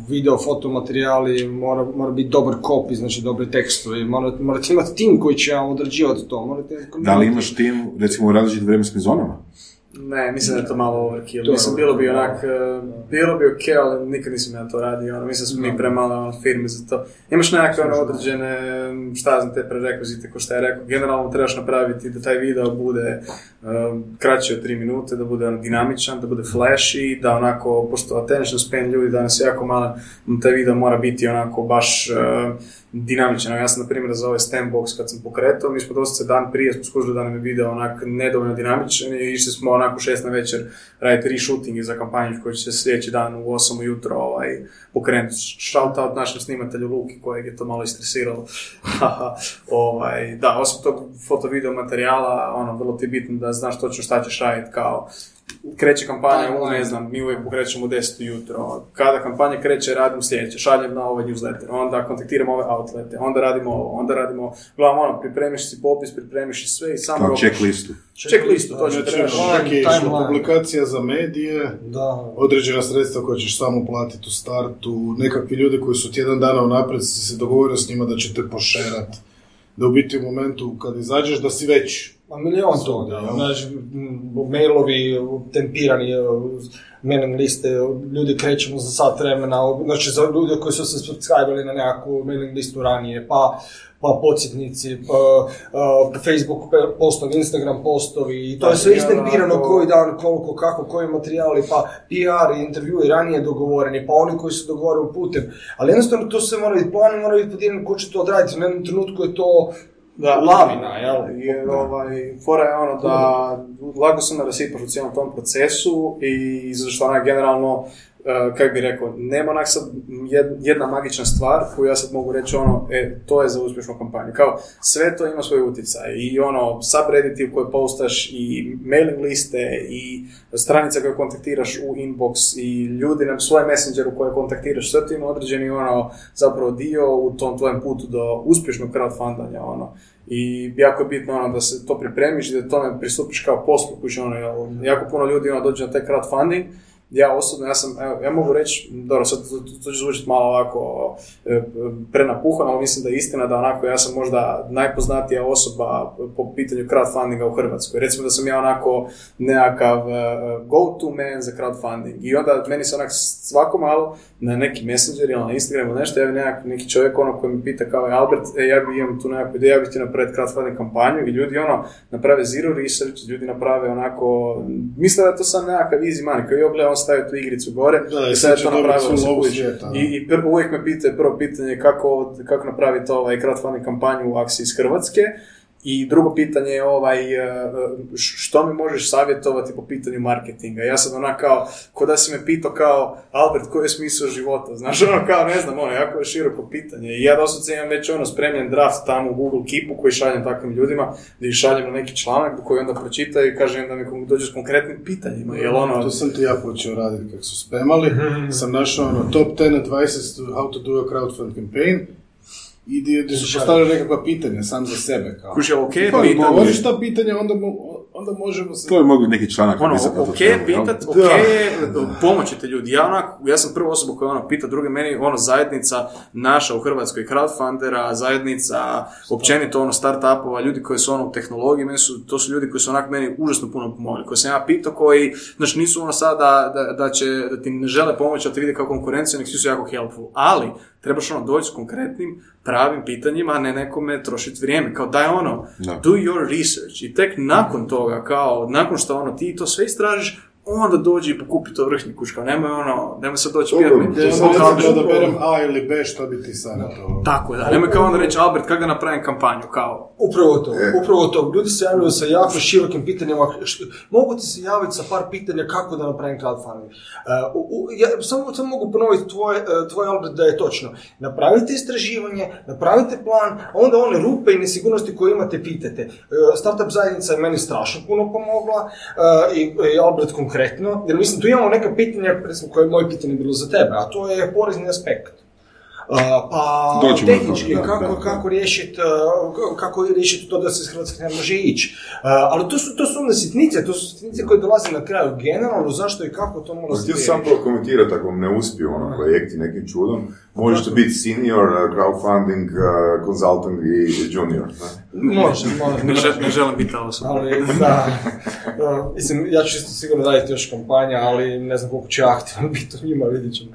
[SPEAKER 4] video, fotomaterijali, mora, mora biti dobar copy, znači dobri tekstovi, morate, morate imati tim koji će vam odrađivati to, morate...
[SPEAKER 2] Da li imaš tim, recimo, u različitim vremenskim zonama?
[SPEAKER 3] Ne, mislim da je to malo overkill.
[SPEAKER 4] To
[SPEAKER 3] mislim, bilo bi onak, eh, bilo bi ok, ali nikad nisam ja to radio, ono, mislim da smo mi premale ono, firme za to. Imaš nekakve ono, određene, šta znam, te prerekvizite, ko šta je rekao, generalno trebaš napraviti da taj video bude um, kraći od 3 minute, da bude ono, dinamičan, da bude flashy, da onako, pošto attention span ljudi danas je jako malen, m, taj video mora biti onako baš eh, dinamičan. Ja sam, na primjer, za ovaj Stembox kad sam pokretao, mi smo dosta dan prije smo skužili da nam je video onak nedovoljno dinamičan i išli smo onak u šest na večer raditi reshooting za kampanju koji će se sljedeći dan u 8 ujutro ovaj, pokrenuti. Shout out našem snimatelju Luki kojeg je to malo istresiralo. Ovaj, da, osim tog foto-video materijala, ono, vrlo ti je bitno da znaš točno šta ćeš raditi kao kreće kampanja, u, ne znam, mi uvijek pokrećemo u 10 ujutro. Kada kampanja kreće, radim sljedeće, šaljem na ovaj newsletter, onda kontaktiram ove outlete, onda radimo ovo, onda radimo ovo. Uglavnom, ono, pripremiš si popis, pripremiš si sve i samo
[SPEAKER 2] Kao
[SPEAKER 3] robiš.
[SPEAKER 2] checklistu.
[SPEAKER 3] Checklistu, to će
[SPEAKER 5] Znači, i
[SPEAKER 4] timeline.
[SPEAKER 5] publikacija za medije,
[SPEAKER 4] Da.
[SPEAKER 5] određena sredstva koja ćeš samo platiti u startu, nekakvi ljudi koji su tjedan dana unaprijed si se dogovorio s njima da će te pošerat, da u biti u momentu kad izađeš da si već
[SPEAKER 4] Ma milion toga, m, mailovi tempirani, e, mailing liste, ljudi krećemo za sat vremena, znači za ljude koji su se subscribili na nekakvu mailing listu ranije, pa pa podsjetnici, pa, uh, Facebook postovi, Instagram postovi, i to je sve
[SPEAKER 3] Da,
[SPEAKER 4] istempirano koji dan, koliko, kako, koji materijali, pa PR i intervjui ranije dogovoreni, pa oni koji se dogovaraju putem. Ali jednostavno to sve mora biti plan i mora biti podijeljeno ko će to odraditi. U jednom trenutku je to
[SPEAKER 3] Da.
[SPEAKER 4] lavina, jel?
[SPEAKER 3] Jer ovaj, fora je ono da lako se narasipaš u cijelom tom procesu i zašto onaj generalno, uh, kako bi rekao, nema onak sad jed- jedna magična stvar koju ja sad mogu reći ono, e, to je za uspješnu kampanju. Kao, sve to ima svoj utjecaj i ono, subredditi u koje postaš i mailing liste i stranice koje kontaktiraš u inbox i ljudi na svoje messengeru koje kontaktiraš, sve to ima određeni ono, zapravo dio u tom tvojem putu do uspješnog crowdfundanja, ono. I jako je bitno ono, da se to pripremiš i da tome pristupiš kao poslu, kući, ono, jako puno ljudi ono, dođe na taj crowdfunding, ja osobno, ja sam, evo, ja mogu reći, dobro, sad to, će zvučiti malo ovako e, prenapuhano, ali mislim da je istina da onako ja sam možda najpoznatija osoba po pitanju crowdfundinga u Hrvatskoj. Recimo da sam ja onako nekakav e, go-to man za crowdfunding i onda meni se onak svako malo na neki messenger ili na Instagramu nešto javi nekak, neki čovjek ono koji mi pita kao "E, Albert, e, ja bi imam tu nekakvu ideju, ja bih ti napraviti crowdfunding kampanju i ljudi ono naprave zero research, ljudi naprave onako, misle da je to sam nekakav easy money, jo gle, on stavio tu igricu gore
[SPEAKER 5] Da, i sad
[SPEAKER 3] je to napravilo. I, i prvo, uvijek me pitaju prvo pitanje kako, kako napraviti ovaj crowdfunding kampanju u akciji iz Hrvatske. I drugo pitanje je ovaj, e, š- što mi možeš savjetovati po pitanju marketinga? Ja sam onak kao, ko da si me pitao kao, Albert, koji je smisao života? Znaš, ono kao, ne znam, ono, jako je široko pitanje. I ja doslovce imam već ono spremljen draft tamo u Google Keepu koji šaljem takvim ljudima, gdje ih šaljem na neki članak koji onda pročitaju i kažem da mi dođu s konkretnim pitanjima. Jel ono,
[SPEAKER 5] To sam ti ja počeo raditi kako su spemali. sam našao ono top 10 advices to how to do a crowdfund campaign. I gdje gdje su postavili nekakva pitanja sam za sebe. Kao.
[SPEAKER 3] kuži, ok,
[SPEAKER 5] Pa,
[SPEAKER 3] pitanje.
[SPEAKER 5] govoriš ta pitanja, onda, onda možemo se...
[SPEAKER 2] To je mogli neki članak
[SPEAKER 3] ono,
[SPEAKER 2] tu
[SPEAKER 3] ok,
[SPEAKER 2] temu,
[SPEAKER 3] pitat, ok je pomoći te ljudi. Ja onak, ja sam prva osoba koja ono pita druge, meni ono zajednica naša u Hrvatskoj, crowdfundera, zajednica, općenito ono startupova, ljudi koji su ono u tehnologiji, meni su, to su ljudi koji su onak meni užasno puno pomogli, koji sam ja pitao, koji, znači nisu ono sada da, da, će, da ti ne žele pomoći, da te vide kao konkurencija, nek svi su jako helpful, ali trebaš ono doći s konkretnim, pravim pitanjima, a ne nekome trošiti vrijeme, kao daj ono,
[SPEAKER 2] Da.
[SPEAKER 3] do your research. I tek nakon toga, kao, nakon što ono ti to sve istražiš, onda dođi i pokupi to vrhnji kuć, kao nemoj ono, nemoj sad doći pitat mi,
[SPEAKER 5] Ja sam da odaberem A ili B, što bi ti sad na to?
[SPEAKER 3] tako je, da, nemoj kao onda reći, Albert, kako da napravim kampanju, kao,
[SPEAKER 4] Upravo to,
[SPEAKER 6] E.
[SPEAKER 4] upravo to. Ljudi se javljaju sa jako širokim pitanjima. Mogu ti se javiti sa par pitanja kako da napravim crowdfunding. Uh, ja samo, samo mogu ponoviti tvoje, uh, tvoj Albert da je točno. Napravite istraživanje, napravite plan, a onda one rupe i nesigurnosti koje imate pitate. Uh, startup zajednica je meni strašno puno pomogla uh, i, i Albert konkretno. Jer mislim, tu imamo neka pitanja, recimo koje je moje pitanje bilo za tebe, a to je porezni aspekt. Pa
[SPEAKER 2] Doćemo
[SPEAKER 4] tehnički,
[SPEAKER 2] da,
[SPEAKER 4] kako,
[SPEAKER 2] da, da.
[SPEAKER 4] kako riješiti kako riješiti to da se iz Hrvatske ne može ići. Uh, ali to su, to su onda sitnice, to su sitnice koje dolaze na kraju. Generalno, zašto i kako to mora
[SPEAKER 6] Pa
[SPEAKER 4] se
[SPEAKER 6] htio sam prokomentirati ako vam ne uspiju ono projekti nekim čudom, možete biti senior, uh, crowdfunding, uh, consultant i junior.
[SPEAKER 4] Može, može.
[SPEAKER 3] ne, žel- ne želim biti ta osoba.
[SPEAKER 4] Ali, da, uh, mislim, ja ću isto sigurno raditi još kampanja, ali ne znam koliko ja aktivno biti u njima, vidit ćemo.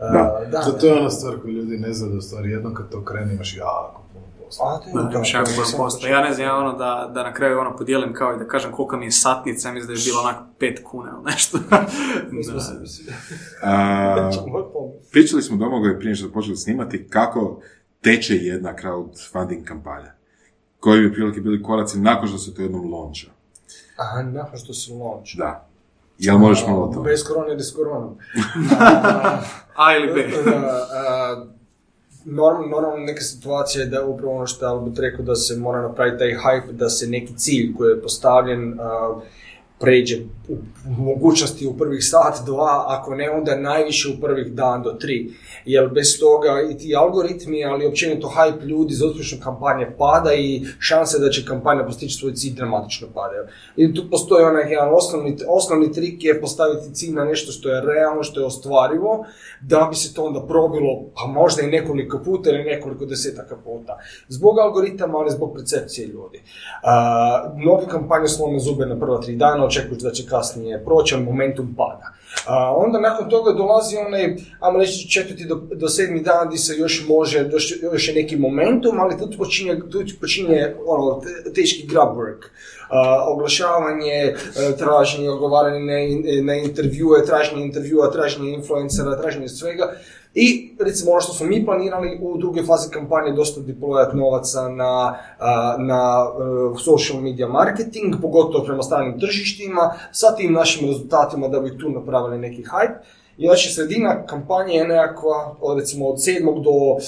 [SPEAKER 4] Uh,
[SPEAKER 2] Da.
[SPEAKER 4] da,
[SPEAKER 5] Zato je ona stvar koju ljudi ne znaju da stvari jednom kad to krene imaš jako puno posla.
[SPEAKER 4] A, to je
[SPEAKER 3] Da,
[SPEAKER 4] to,
[SPEAKER 3] imaš jako puno posla. Ja ne znam, ja ono da, da na kraju ono podijelim kao i da kažem kolika mi je satnica, mislim da je bilo onako 5 kuna ili nešto. Da.
[SPEAKER 4] pomoći.
[SPEAKER 2] pričali smo Domagoj prije što smo počeli snimati kako teče jedna crowdfunding kampanja. Koji bi prilike bili koraci nakon što se to jednom launcha.
[SPEAKER 4] Aha, nakon što se launch.
[SPEAKER 2] Da. Jel možeš malo o tome?
[SPEAKER 4] Bez korone ili s koronom.
[SPEAKER 3] A ili B.
[SPEAKER 4] Da, a, norm- normalno neka situacija je da upravo ono što je Albert rekao da se mora napraviti taj hype, da se neki cilj koji je postavljen a, pređe u mogućnosti u prvih sat, dva, ako ne onda najviše u prvih dan do tri. Jer bez toga i ti algoritmi, ali općenito hype ljudi za uspješne kampanje pada i šanse da će kampanja postići svoj cilj dramatično padaju. I tu postoji onaj jedan osnovni, osnovni trik je postaviti cilj na nešto što je realno, što je ostvarivo, da bi se to onda probilo, pa možda i nekoliko puta ili nekoliko desetaka puta. Zbog algoritama, ali zbog percepcije ljudi. A, mnoge kampanje slome zube na prva tri dana, očekuješ da će kasnije proći, ali momentum pada. A onda nakon toga dolazi onaj, ajmo reći, četvrti do, do sedmi dan gdje se još može, još, još je neki momentum, ali tu počinje, tu počinje ono, te- teški grab work. A, oglašavanje, e, traženje, odgovaranje na, na intervjue, traženje intervjua, traženje influencera, traženje svega. I recimo ono što smo mi planirali u drugoj fazi kampanje dosta deployat novaca na, na e, social media marketing, pogotovo prema stranim tržištima, sa tim našim rezultatima da bi tu napravili neki hype. I znači sredina kampanje je nekakva, recimo od 7. do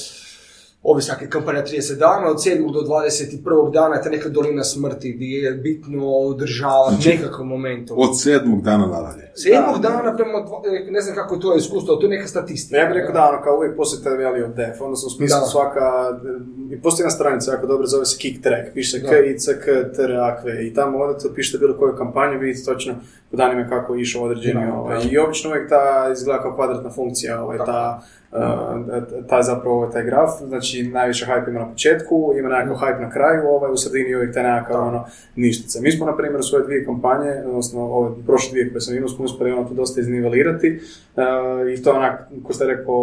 [SPEAKER 4] ovisno ako je kampanja 30 dana, od 7. do 21. dana je ta neka dolina smrti gdje je bitno održavati nekakav momentum.
[SPEAKER 2] Od sedmog dana nadalje.
[SPEAKER 4] Sedmog dana prema, e, ne znam kako je to iskustvo, ali to je neka statistika.
[SPEAKER 3] Ja bih rekao da, ono, kao uvijek postoji taj value of death, odnosno u smislu
[SPEAKER 4] Da.
[SPEAKER 3] svaka, i postoji jedna stranica jako dobro, zove se Kick Track, piše
[SPEAKER 4] Da.
[SPEAKER 3] K, I, C, K, T, R, A, Q, i tamo odete, pišete bilo koju kampanju, vidite točno po danima kako je išao određeni,
[SPEAKER 4] Da,
[SPEAKER 3] ovaj,
[SPEAKER 4] da.
[SPEAKER 3] i obično uvijek ta izgleda kao kvadratna funkcija, ovaj, ta, taj zapravo ovaj, taj graf, znači najviše hype ima na početku, ima nekakav hype na kraju, ovaj, u sredini je uvijek taj nekakav ono, ništica. Mi smo, na primjer, u svoje dvije kampanje, odnosno ove prošle dvije koje sam imao, smo uspjeli ono to dosta iznivelirati uh, i to onak, ko ste rekao,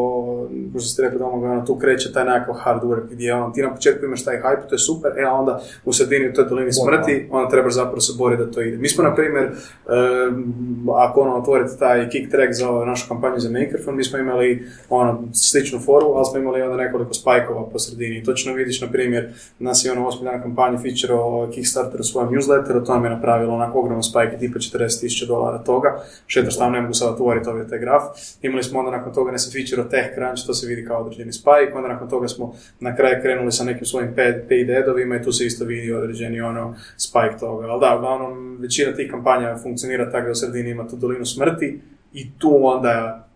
[SPEAKER 3] ko ste rekli doma, ono, tu kreće taj nekakav hard work gdje ono, ti na početku imaš taj hype, to je super, e a onda u sredini u toj dolini smrti, onda trebaš zapravo se boriti da to ide. Mi smo, na primjer, um, ako ono, otvorite taj kick track za ovu našu kampanju za Makerphone, mi smo imali ono, sličnu foru, ali smo imali onda nekoliko spajkova po sredini. Točno vidiš, na primjer, nas je ono osmi dan kampanje featureao Kickstarter u svojem newsletteru, to nam je napravilo onako ogroman spike, tipa 40.000 dolara toga. Šetaš tamo, ne mogu sad otvoriti ovaj taj graf. Imali smo onda nakon toga ne se featureao TechCrunch, to se vidi kao određeni spike, onda nakon toga smo na kraju krenuli sa nekim svojim paid adovima i tu se isto vidi određeni ono spike toga. Ali da, uglavnom većina tih kampanja funkcionira tako da u sredini ima tu dolinu smrti i tu onda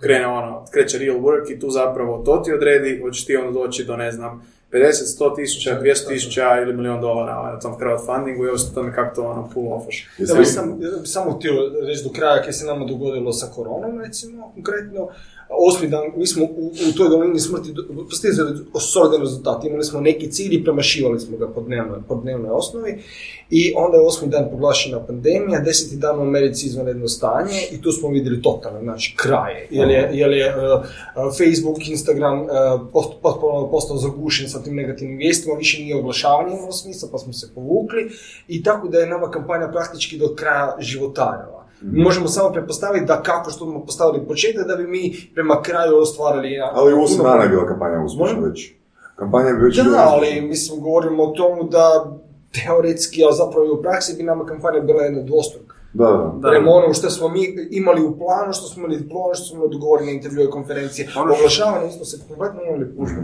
[SPEAKER 3] krene ono, kreće real work i tu zapravo to ti odredi, hoćeš ti onda doći do ne znam 50, 100 tisuća, 200 tisuća ili milion dolara ovaj, na tom crowdfundingu i ovisno tome kako to ono pull offaš.
[SPEAKER 4] Ja bih sam, ja samo htio reći do kraja kaj se nama dogodilo sa koronom, recimo, konkretno. Osmi dan, mi smo u, u toj dolini smrti postizali solidni rezultat. Imali smo neki cilj i premašivali smo ga po dnevnoj, po dnevnoj osnovi. I onda je osmi dan proglašena pandemija, deseti dan u Americi izvanredno stanje i tu smo vidjeli totalno, znači kraje. Jer je, jer je uh, Facebook, Instagram uh, post- potpuno postao zagušen sa tim negativnim vijestima, više nije oglašavanje imalo smisla, pa smo se povukli i tako da je nama kampanja praktički do kraja životarila. Mi možemo samo pretpostaviti da kako što smo postavili početak, da bi mi prema kraju ostvarili... ja,
[SPEAKER 6] Ali u osam
[SPEAKER 4] puno-
[SPEAKER 6] dana je bila kampanja uspješna već. Kampanja bi već
[SPEAKER 4] Da,
[SPEAKER 6] bila
[SPEAKER 4] ali mislim govorimo o tomu da teoretski, a zapravo i u praksi bi nama kampanja bila jedna dvostruka.
[SPEAKER 6] Da, da.
[SPEAKER 3] Da.
[SPEAKER 4] Prema onom što smo mi imali u planu, što smo imali planu, što smo imali dogovorene intervjue i konferencije.
[SPEAKER 3] Ono
[SPEAKER 4] Oglašavanje mi smo se kompletno imali pušno.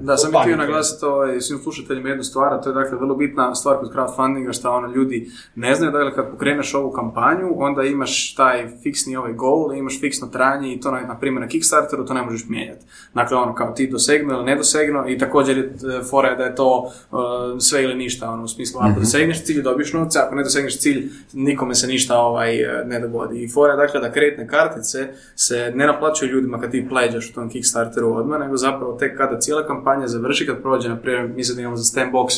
[SPEAKER 3] Da, sam bih htio naglasiti ovaj, svim slušateljima jednu stvar, a to je dakle vrlo bitna stvar kod crowdfundinga, što ono ljudi ne znaju, dakle kad pokreneš ovu kampanju, onda imaš taj fiksni ovaj goal, imaš fiksno trajanje i to na, na primjer na Kickstarteru to ne možeš mijenjati. Dakle ono kao ti dosegnu ili ne dosegnu i također je e, fora je da je to e, sve ili ništa, ono u smislu ako dosegneš cilj dobiješ novce, ako ne dosegneš cilj nikome se ništa ovaj, e, ne dogodi. I fora dakle da kreditne kartice se ne naplaćuju ljudima kad ti pleđaš u tom Kickstarteru odmah, nego zapravo tek kada cijela kampanja završi, kad prođe, na primjer, mi sad imamo za Stambox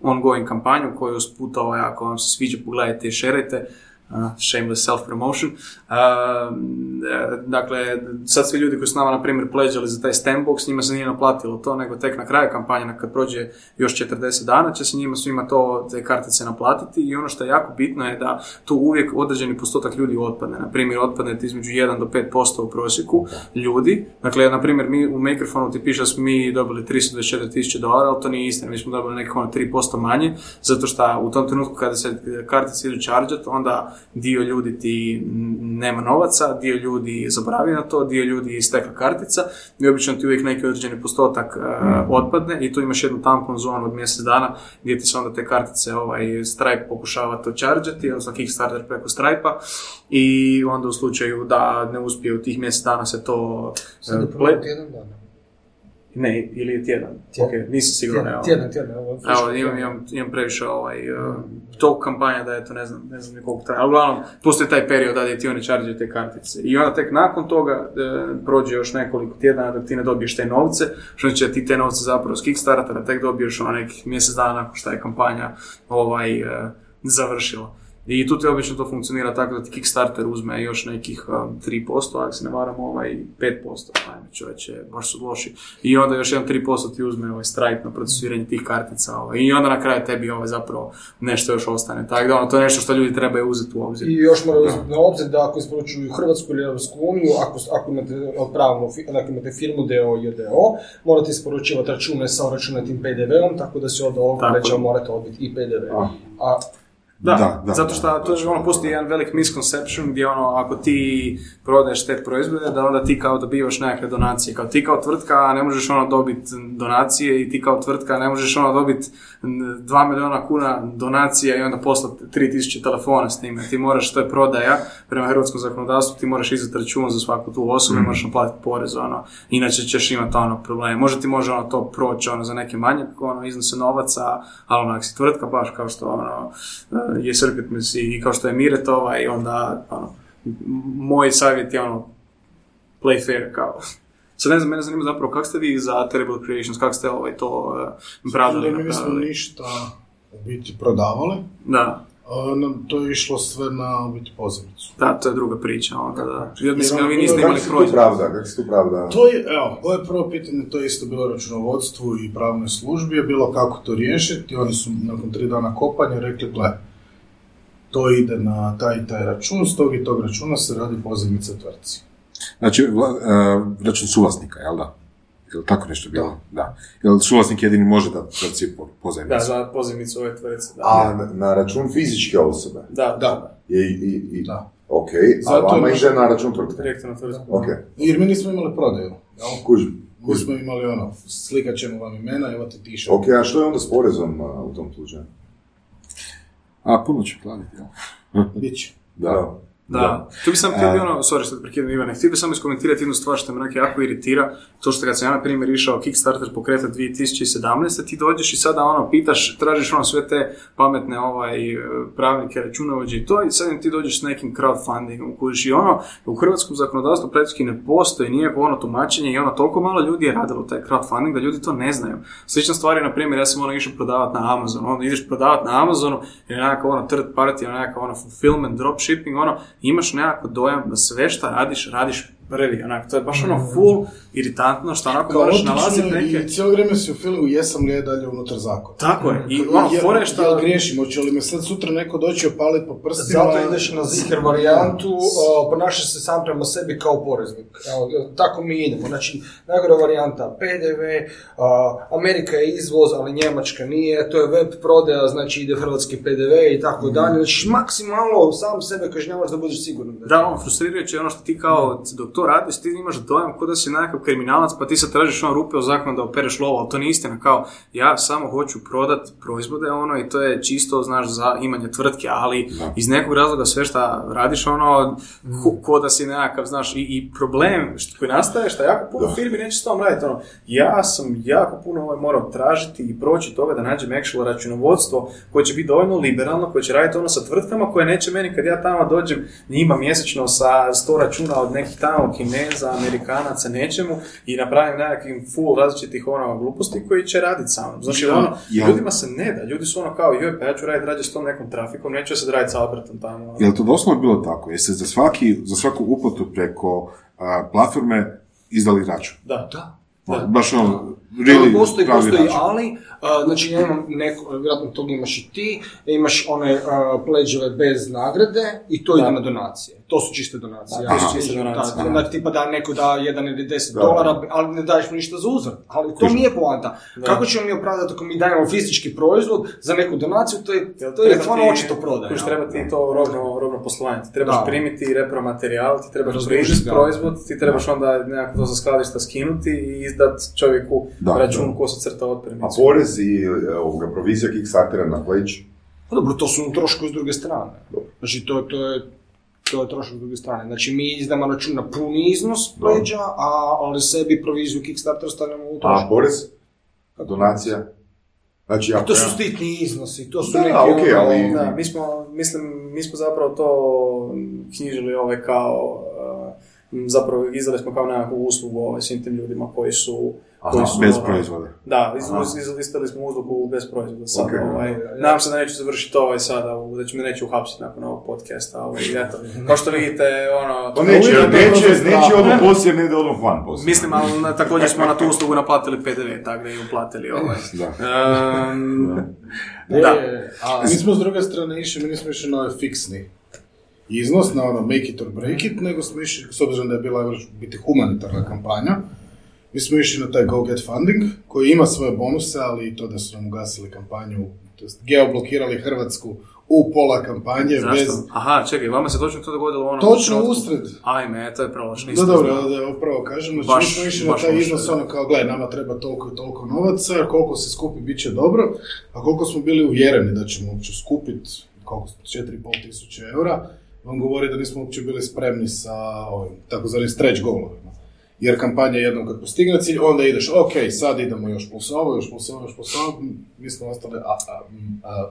[SPEAKER 3] ongoing kampanju koju usput, ovaj, ako vam se sviđa, pogledajte i šerajte, shameless self-promotion. Uh, e, dakle, sad svi ljudi koji su nama, na primjer, pleđali za taj Stambox, njima se nije naplatilo to, nego tek na kraju kampanje, kad prođe još 40 dana, će se njima svima to, te kartice naplatiti i ono što je jako bitno je da tu uvijek određeni postotak ljudi otpadne. Na primjer, otpadne između 1 do 5% u prosjeku ljudi. Dakle, na primjer, mi u Makerfonu ti piše da smo mi dobili 324.000 dolara, ali to nije istina, mi smo dobili nekako ono 3% manje, zato što u tom trenutku kada se kartice idu chargeat, onda dio ljudi ti nema novaca, dio ljudi zaboravi na to, dio ljudi istekla kartica i obično ti uvijek neki određeni postotak uh, otpadne i tu imaš jednu tampon zonu od mjesec dana gdje ti se onda te kartice ovaj, Stripe pokušava to chargeati, odnosno Kickstarter preko Stripe-a i onda u slučaju da ne uspije u tih mjesec dana se to
[SPEAKER 4] Sad je
[SPEAKER 3] uh,
[SPEAKER 4] tjedan dana.
[SPEAKER 3] Ne, ili je tjedan.
[SPEAKER 4] Tjedan.
[SPEAKER 3] Ok, nisam siguran. evo.
[SPEAKER 4] Tjedan, tjedan, tjedan.
[SPEAKER 3] Evo,
[SPEAKER 4] friško.
[SPEAKER 3] imam, imam, imam previše ovaj, uh, tog kampanja da je to ne znam, ne znam koliko traje. Ali uglavnom, postoji taj period da ti oni chargeaju te kartice. I onda tek nakon toga e, prođe još nekoliko tjedana dok ti ne dobiješ te novce, što znači da ti te novce zapravo s Kickstartera tek dobiješ ono nekih mjesec dana nakon što je kampanja ovaj, e, završila. I tu ti obično to funkcionira tako da ti Kickstarter uzme još nekih um, 3%, ako se ne varam, ovaj 5%, ajme čovječe, baš su loši. I onda još jedan 3% ti uzme ovaj Stripe na procesuiranje tih kartica. Ovaj. I onda na kraju tebi ovaj zapravo nešto još ostane. Tako da ono, to je nešto što ljudi trebaju uzeti u obzir.
[SPEAKER 4] I još moraju uzeti na obzir da ako isporučuju Hrvatsku ili Europsku uniju, ako, ako imate pravnu, fi- ako imate firmu DO i DO, morate isporučivati račune sa uračunatim PDV-om, tako da se od ovog morate odbiti i PDV.
[SPEAKER 2] A.
[SPEAKER 4] A
[SPEAKER 3] Da,
[SPEAKER 2] Da, da,
[SPEAKER 3] zato što to je, ono, postoji jedan velik misconception gdje ono, ako ti prodaješ te proizvode, da onda ti kao dobivaš nekakve donacije. Kao ti kao tvrtka ne možeš ono dobiti donacije i ti kao tvrtka ne možeš ono dobiti 2 milijuna kuna donacija i onda poslati 3000 telefona s time. Ti moraš, to je prodaja, prema hrvatskom zakonodavstvu ti moraš izdati račun za svaku tu osobu i moraš naplatiti porez, ono, inače ćeš imati ono probleme. Možda ti može ono to proći ono, za neke manje ono, iznose novaca, ali onak si tvrtka baš kao što ono, je Circuitmus i kao što je Miretova i onda ono, moj savjet je ono play fair kao. Sad ne znam, mene zanima zapravo kako ste vi za Terrible Creations, kako ste ovaj to uh, bradali
[SPEAKER 5] mi nismo
[SPEAKER 3] napravili?
[SPEAKER 5] ništa u biti prodavali.
[SPEAKER 3] Da,
[SPEAKER 5] A, nam to je išlo sve na u biti pozivnicu.
[SPEAKER 3] da, to je druga priča, onda da. Ja mislim da vi
[SPEAKER 5] ono,
[SPEAKER 3] niste
[SPEAKER 5] kako
[SPEAKER 3] imali proizvod.
[SPEAKER 6] pravda? Kako se tu pravda?
[SPEAKER 5] To je, evo, ovo je prvo pitanje, to je isto bilo računovodstvu i pravnoj službi, je bilo kako to riješiti, oni su nakon tri dana kopanja rekli, gle, to ide na taj i taj račun, s tog i tog računa se radi pozivnica tvrtci.
[SPEAKER 2] Znači, vla, e, račun suvlasnika, jel da? Jel tako nešto bilo? Da. Jel suvlasnik jedini može da tvrtci po-
[SPEAKER 3] Da,
[SPEAKER 2] pozajmicu?
[SPEAKER 3] za pozivnicu ove tvrtce, da.
[SPEAKER 6] A na, na račun fizičke osobe?
[SPEAKER 3] Da, da,
[SPEAKER 6] I, i, i,
[SPEAKER 5] Da.
[SPEAKER 6] Ok, a
[SPEAKER 5] Zato
[SPEAKER 6] vama
[SPEAKER 5] je-
[SPEAKER 6] ide na račun tvrtke?
[SPEAKER 3] direktno na tvrtku.
[SPEAKER 6] Ok,
[SPEAKER 5] Jer mi nismo imali prodaju. jel?
[SPEAKER 6] kužim.
[SPEAKER 5] Mi smo imali ono, slikat ćemo vam imena, evo ti tiše.
[SPEAKER 6] Ok, a što je onda s porezom a, u tom slučaju?
[SPEAKER 2] A, puno će platiti, jel?
[SPEAKER 5] Biće.
[SPEAKER 6] Da.
[SPEAKER 3] Da, tu bi sam htio ono, sorry što te prekidam Ivane, htio bi samo iskomentirati jednu stvar što me onak jako iritira, to što kad sam ja na primjer išao Kickstarter pokretat 2017. ti dođeš i sada ono pitaš, tražiš ono sve te pametne ovaj, pravnike, računovođe i to i sad ti dođeš s nekim crowdfundingom kužiš i ono, u hrvatskom zakonodavstvu praktički ne postoji nikakvo ono tumačenje i ono toliko malo ljudi je radilo taj crowdfunding da ljudi to ne znaju. Slična stvar je, na primjer, ja sam ono išao prodavati na Amazon, onda ideš prodavati na Amazonu, je nekakav ono third party, nekakav ono fulfillment, dropshipping, ono, imaš nekako dojam da sve šta radiš, radiš prvi, onak, to je baš ono full iritantno, što onako moraš nalaziti neke...
[SPEAKER 5] i cijelo vrijeme si u filmu jesam li ja dalje unutar zakona.
[SPEAKER 3] Tako je, i ono, je šta...
[SPEAKER 5] jel griješim, hoće li me sad sutra neko doći opalit po prstima?
[SPEAKER 4] Zato ideš na ziher varijantu, ponašaš se sam prema sebi kao poreznik. Evo, tako mi idemo. Znači, najgora varijanta PDV, Amerika je izvoz, ali Njemačka nije, to je web prodaja, znači ide hrvatski PDV i tako dalje. Znači, maksimalno sam sebe kažnjavaš da budeš siguran.
[SPEAKER 3] Da, ono, frustrirajuće je ono što ti kao, dok to radiš, ti imaš dojam kao da si nekakav kriminalac, pa ti sad tražiš ono rupe u zakonu da opereš lovo, ali to nije istina, kao, ja samo hoću prodat proizvode, ono, i to je čisto, znaš, za imanje tvrtke, ali iz nekog razloga sve šta radiš, ono, ko, ko da si nekakav, znaš, i, i problem što, koji nastaje, što jako puno firmi neće s tom raditi, ono, ja sam jako puno ovaj, morao tražiti i proći toga da nađem actual računovodstvo koje će biti dovoljno liberalno, koje će raditi ono sa tvrtkama koje neće meni kad ja tamo dođem njima mjesečno sa 100 računa od nekih tamo kineza, amerikanaca, nečemu i napravim nekakvim full različitih ono gluposti koji će raditi sa mnom. Znači, ono,
[SPEAKER 2] Ja.
[SPEAKER 3] ljudima se ne da, ljudi su ono kao, joj, pa ja ću raditi rađe s tom nekom trafikom, neću ja sad raditi sa Albertom tamo. ono.
[SPEAKER 2] Je li to doslovno bilo tako? Jeste za, svaki, za svaku uplatu preko a, platforme izdali račun?
[SPEAKER 3] Da.
[SPEAKER 4] Da.
[SPEAKER 3] Da.
[SPEAKER 2] Baš ono,
[SPEAKER 4] Really,
[SPEAKER 2] really
[SPEAKER 4] postoji, postoji, ali, znači ja imam neko, vjerojatno tog imaš i ti, imaš one pleđeve bez nagrade i to
[SPEAKER 3] Da.
[SPEAKER 4] ide na donacije. To su čiste donacije.
[SPEAKER 3] Da, to su čiste
[SPEAKER 4] da,
[SPEAKER 3] donacije.
[SPEAKER 4] Da, znači tipa da neko da jedan ili deset
[SPEAKER 6] Da.
[SPEAKER 4] dolara, ali ne daješ mu ništa za uzvrat. Ali to nije poanta. Kako ćemo mi opravdati ako mi dajemo fizički proizvod za neku donaciju, to je, to je stvarno
[SPEAKER 3] ti-
[SPEAKER 4] očito prodaja.
[SPEAKER 3] kužiš, treba ti to robno, robno poslovanje. Ti trebaš
[SPEAKER 4] Da.
[SPEAKER 3] primiti repromaterijal, ti trebaš
[SPEAKER 4] ga.
[SPEAKER 3] proizvod, ti trebaš onda nekako to sa skladišta skinuti i izdat čovjeku
[SPEAKER 2] Da,
[SPEAKER 3] račun
[SPEAKER 2] da.
[SPEAKER 3] ko se crta
[SPEAKER 6] A
[SPEAKER 3] otpremicu.
[SPEAKER 6] Porez i e, ovoga, provizija Kickstartera na pleći?
[SPEAKER 4] Pa dobro, to su troškovi s druge strane. Znači, to, to je to je trošak s druge strane. Znači, mi izdamo račun na puni iznos pleđa, a ali sebi proviziju Kickstarter stavljamo u
[SPEAKER 6] A
[SPEAKER 4] trošak.
[SPEAKER 6] porez? Donacija? Znači, ako
[SPEAKER 4] To su
[SPEAKER 6] ja-
[SPEAKER 4] stitni iznosi, to su
[SPEAKER 6] Da,
[SPEAKER 4] neki...
[SPEAKER 6] okej,
[SPEAKER 4] ono-
[SPEAKER 6] ali-
[SPEAKER 3] Da, mi smo, mislim, mi smo zapravo to knjižili ove kao uh, m, zapravo izdali smo kao nekakvu uslugu ovaj, svim tim ljudima koji su...
[SPEAKER 6] Aha,
[SPEAKER 3] koji su
[SPEAKER 2] Bez
[SPEAKER 3] ovaj,
[SPEAKER 2] proizvoda.
[SPEAKER 3] Da, iz,
[SPEAKER 6] Aha.
[SPEAKER 3] iz, izlistali smo uslugu bez proizvoda sad,
[SPEAKER 6] Ok.
[SPEAKER 3] ovaj, nadam se da neću završiti ovaj sada, da ću me neće uhapsiti nakon ovog podcasta, ovaj, eto, kao što vidite, ono,
[SPEAKER 6] Pa neće,
[SPEAKER 5] uvijek
[SPEAKER 6] neće,
[SPEAKER 5] je to
[SPEAKER 6] neće,
[SPEAKER 5] strah.
[SPEAKER 6] odmah poslije, ne ide odmah van poslije.
[SPEAKER 3] mislim, ali na- također smo na tu uslugu naplatili PDV, tako da i uplatili ovaj.
[SPEAKER 2] Da.
[SPEAKER 3] Ehm,
[SPEAKER 4] E,
[SPEAKER 3] da.
[SPEAKER 4] a,
[SPEAKER 5] Mi smo s druge strane išli, mi nismo išli na ovaj fiksni iznos, na ono make it or break it, nego smo išli, s obzirom da je bila biti humanitarna kampanja, mi smo išli na taj Go Get Funding, koji ima svoje bonuse, ali i to da su nam ugasili kampanju, to jest geoblokirali Hrvatsku u pola kampanje,
[SPEAKER 3] Zašto?
[SPEAKER 5] bez...
[SPEAKER 3] Aha, čekaj, vama se točno to dogodilo u onom
[SPEAKER 5] Točno usred.
[SPEAKER 3] Ajme, to je prološ,
[SPEAKER 5] Da,
[SPEAKER 3] nisam
[SPEAKER 5] dobro, da, upravo kažem, znači
[SPEAKER 3] Baš-
[SPEAKER 5] mi smo išli na taj iznos, ono kao, gledaj, nama treba toliko i toliko novaca, koliko se skupi, bit će dobro, a koliko smo bili uvjereni da ćemo uopće skupiti, koliko, 4,5 tisuće eura, vam govori da nismo uopće bili spremni sa ovim, takozvanim stretch goalovima. Jer kampanja jednom kad postigne cilj, onda ideš, ok, sad idemo još plus još plus ovo, još plus ovo, mi smo ostali, a, a, a,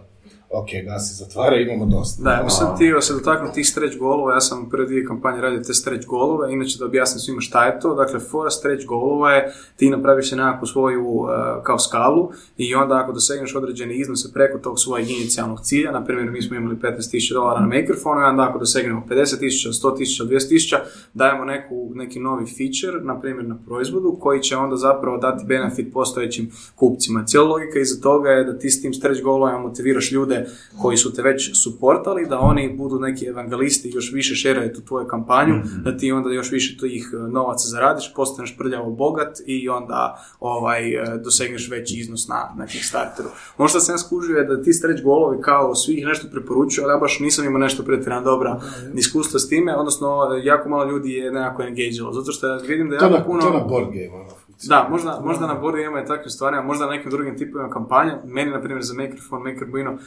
[SPEAKER 5] ok, gasi, zatvara, imamo dosta.
[SPEAKER 3] Da, ja sam htio se dotaknuti tih stretch golova, ja sam prve dvije kampanje radio te stretch golove, inače da objasnim svima šta je to, dakle fora stretch golova je ti napraviš se nekakvu svoju uh, kao skalu i onda ako dosegneš određene iznose preko tog svojeg inicijalnog cilja, na primjer mi smo imali 15.000 dolara na Makerphone i onda ako dosegnemo 50.000, 100.000, 200.000, dajemo neku, neki novi feature, na primjer na proizvodu, koji će onda zapravo dati benefit postojećim kupcima. Cijela logika iza toga je da ti s tim stretch golovima motiviraš ljude koji su te već suportali, da oni budu neki evangelisti i još više šeraju tu tvoju kampanju, da ti onda još više tih e, novaca zaradiš, postaneš prljavo bogat i onda ovaj, e, dosegneš veći iznos na, na Kickstarteru. Ono što sam skužio je da ti stretch golovi kao svi ih nešto preporučuju, ali ja baš nisam imao nešto pretjerano dobra iskustva s time, odnosno jako malo ljudi je nekako engagealo, zato što ja vidim da
[SPEAKER 5] To
[SPEAKER 3] jako puno...
[SPEAKER 5] to na board game, ono,
[SPEAKER 3] Da, možda, možda na board ima i takvim stvarima, možda na nekim drugim tipovima kampanja. Meni, na primjer, za Makerphone, Makerbuino, e,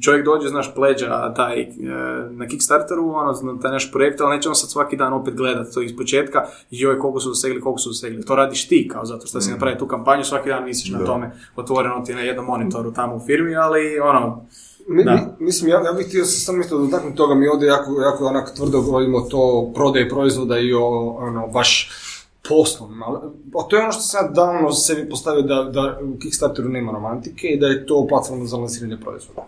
[SPEAKER 3] čovjek dođe, znaš, pleđa taj, e, na Kickstarteru, ono, taj naš projekt, ali neće on sad svaki dan opet gledati to iz početka, joj, koliko su dosegli, koliko su dosegli. To radiš ti, kao zato što si napravio tu kampanju, svaki dan visiš na tome, otvoreno ti na jednom monitoru tamo u firmi, ali, ono,
[SPEAKER 4] Mi, mi- mislim, ja, ja bih htio samo isto dotaknuti toga, mi ovdje jako, jako onak tvrdo govorimo to prodaje proizvoda i o ono, baš poslom. ali- A to je ono što sam ja davno sebi postavio da, da u Kickstarteru nema romantike i da je to platforma za lansiranje proizvoda.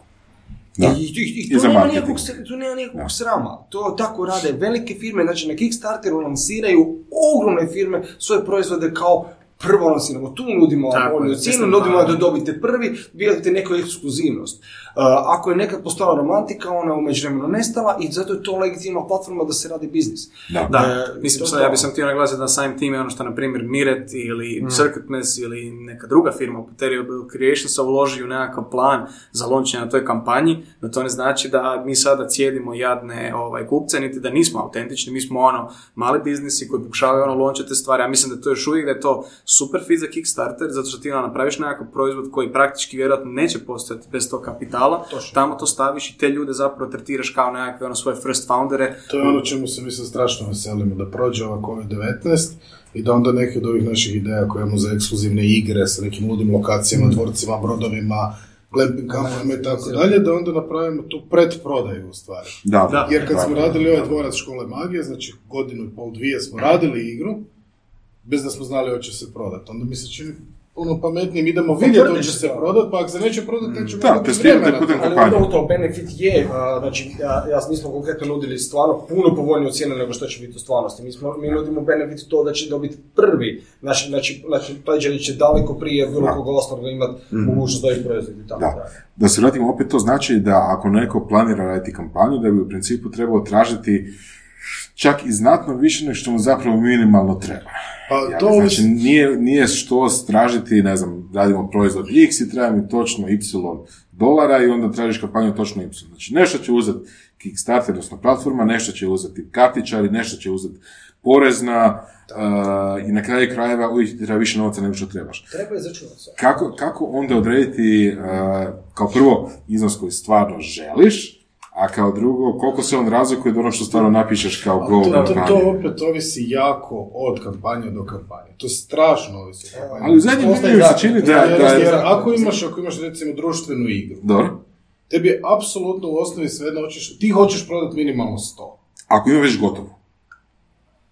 [SPEAKER 2] Da.
[SPEAKER 4] I, i, i,
[SPEAKER 2] I
[SPEAKER 4] tu,
[SPEAKER 2] za
[SPEAKER 4] nema nikakvog, tu nema nikakvog srama. To tako rade velike firme, znači na Kickstarteru lansiraju ogromne firme svoje proizvode kao prvo lansiramo, tu nudimo bolju
[SPEAKER 3] je,
[SPEAKER 4] cijenu, nudimo
[SPEAKER 3] da.
[SPEAKER 4] dobite prvi, dobijete neku ekskluzivnost. Uh, ako je nekad postala romantika, ona je u međuvremenu nestala i zato je to legitimna platforma da se radi biznis.
[SPEAKER 2] Da.
[SPEAKER 3] Da,
[SPEAKER 4] E,
[SPEAKER 3] mislim,
[SPEAKER 4] to
[SPEAKER 3] sad,
[SPEAKER 4] to.
[SPEAKER 3] ja bih sam htio naglasiti da samim time ono što, na primjer, Miret ili Circuit Mess ili neka druga firma, Material Creationsa, uloži u nekakav plan za launching na toj kampanji, da to ne znači da mi sada cijedimo jadne ovaj, kupce, niti da nismo autentični, mi smo ono mali biznisi koji pokušavaju ono launchati te stvari, ja mislim da je to još uvijek da je to super fit za Kickstarter, zato što ti ono napraviš nekakav proizvod koji praktički vjerojatno neće postojati bez tog kapitala, tamo to staviš i te ljude zapravo tretiraš kao nekakve ono svoje first foundere,
[SPEAKER 5] To je ono čemu se mi se strašno veselimo, da prođe ova COVID-19 i da onda neke od ovih naših ideja koje imamo za ekskluzivne igre sa nekim ludim lokacijama, dvorcima, brodovima, glamping kampovima i tako dalje, da onda napravimo tu predprodaju u stvari.
[SPEAKER 2] Da,
[SPEAKER 3] Da.
[SPEAKER 5] Jer kad smo
[SPEAKER 2] Da.
[SPEAKER 5] radili ovaj dvorac škole magije, znači godinu i pol, dvije smo radili igru, bez da smo znali hoće se prodati. Onda mi se čini puno pametnijim, idemo vidjeti
[SPEAKER 4] tvrdit
[SPEAKER 5] hoće
[SPEAKER 4] će
[SPEAKER 5] se prodati, pa ako se neće prodati, nećemo
[SPEAKER 2] Da,
[SPEAKER 5] vremena.
[SPEAKER 2] putem
[SPEAKER 4] Ali onda u to benefit je, a, znači, ja, ja mi smo konkretno nudili stvarno puno povoljniju cijenu nego što će biti u stvarnosti. Mi, smo, mi nudimo benefit to da će dobiti prvi, znači, znači, znači pledžeri će daleko prije bilo
[SPEAKER 2] Da.
[SPEAKER 4] koga ostalog imati mogućnost da ih proizvodi i tako
[SPEAKER 2] Da.
[SPEAKER 4] dalje.
[SPEAKER 2] Da se vratimo opet, to znači da ako neko planira raditi kampanju, da bi u principu trebao tražiti čak i znatno više nego što mu zapravo minimalno treba.
[SPEAKER 5] Pa
[SPEAKER 2] Ja,
[SPEAKER 5] to
[SPEAKER 2] znači, nije, nije što tražiti, ne znam, radimo proizvod X i treba mi točno Y dolara i onda tražiš kampanju točno Y. Znači, nešto će uzeti Kickstarter, odnosno platforma, nešto će uzeti kartičari, nešto će uzeti porezna uh, i na kraju krajeva uvijek ti treba više novca nego što trebaš.
[SPEAKER 4] Treba izračunati.
[SPEAKER 2] Kako, kako onda odrediti uh, kao prvo iznos koji stvarno želiš, a kao drugo koliko se on razlikuje od onog što stvarno napišeš kao goal
[SPEAKER 5] To, to, to opet ovisi jako od kampanje do kampanje. To strašno ovisi od kampanje.
[SPEAKER 2] Ali u zadnjem se čini da,
[SPEAKER 5] Jer,
[SPEAKER 2] da je...
[SPEAKER 5] jer ako imaš, ako imaš recimo društvenu igru,
[SPEAKER 2] Dobro.
[SPEAKER 5] tebi je apsolutno u osnovi sve hoćeš, ti hoćeš prodati minimalno 100.
[SPEAKER 2] Ako ima već gotovo.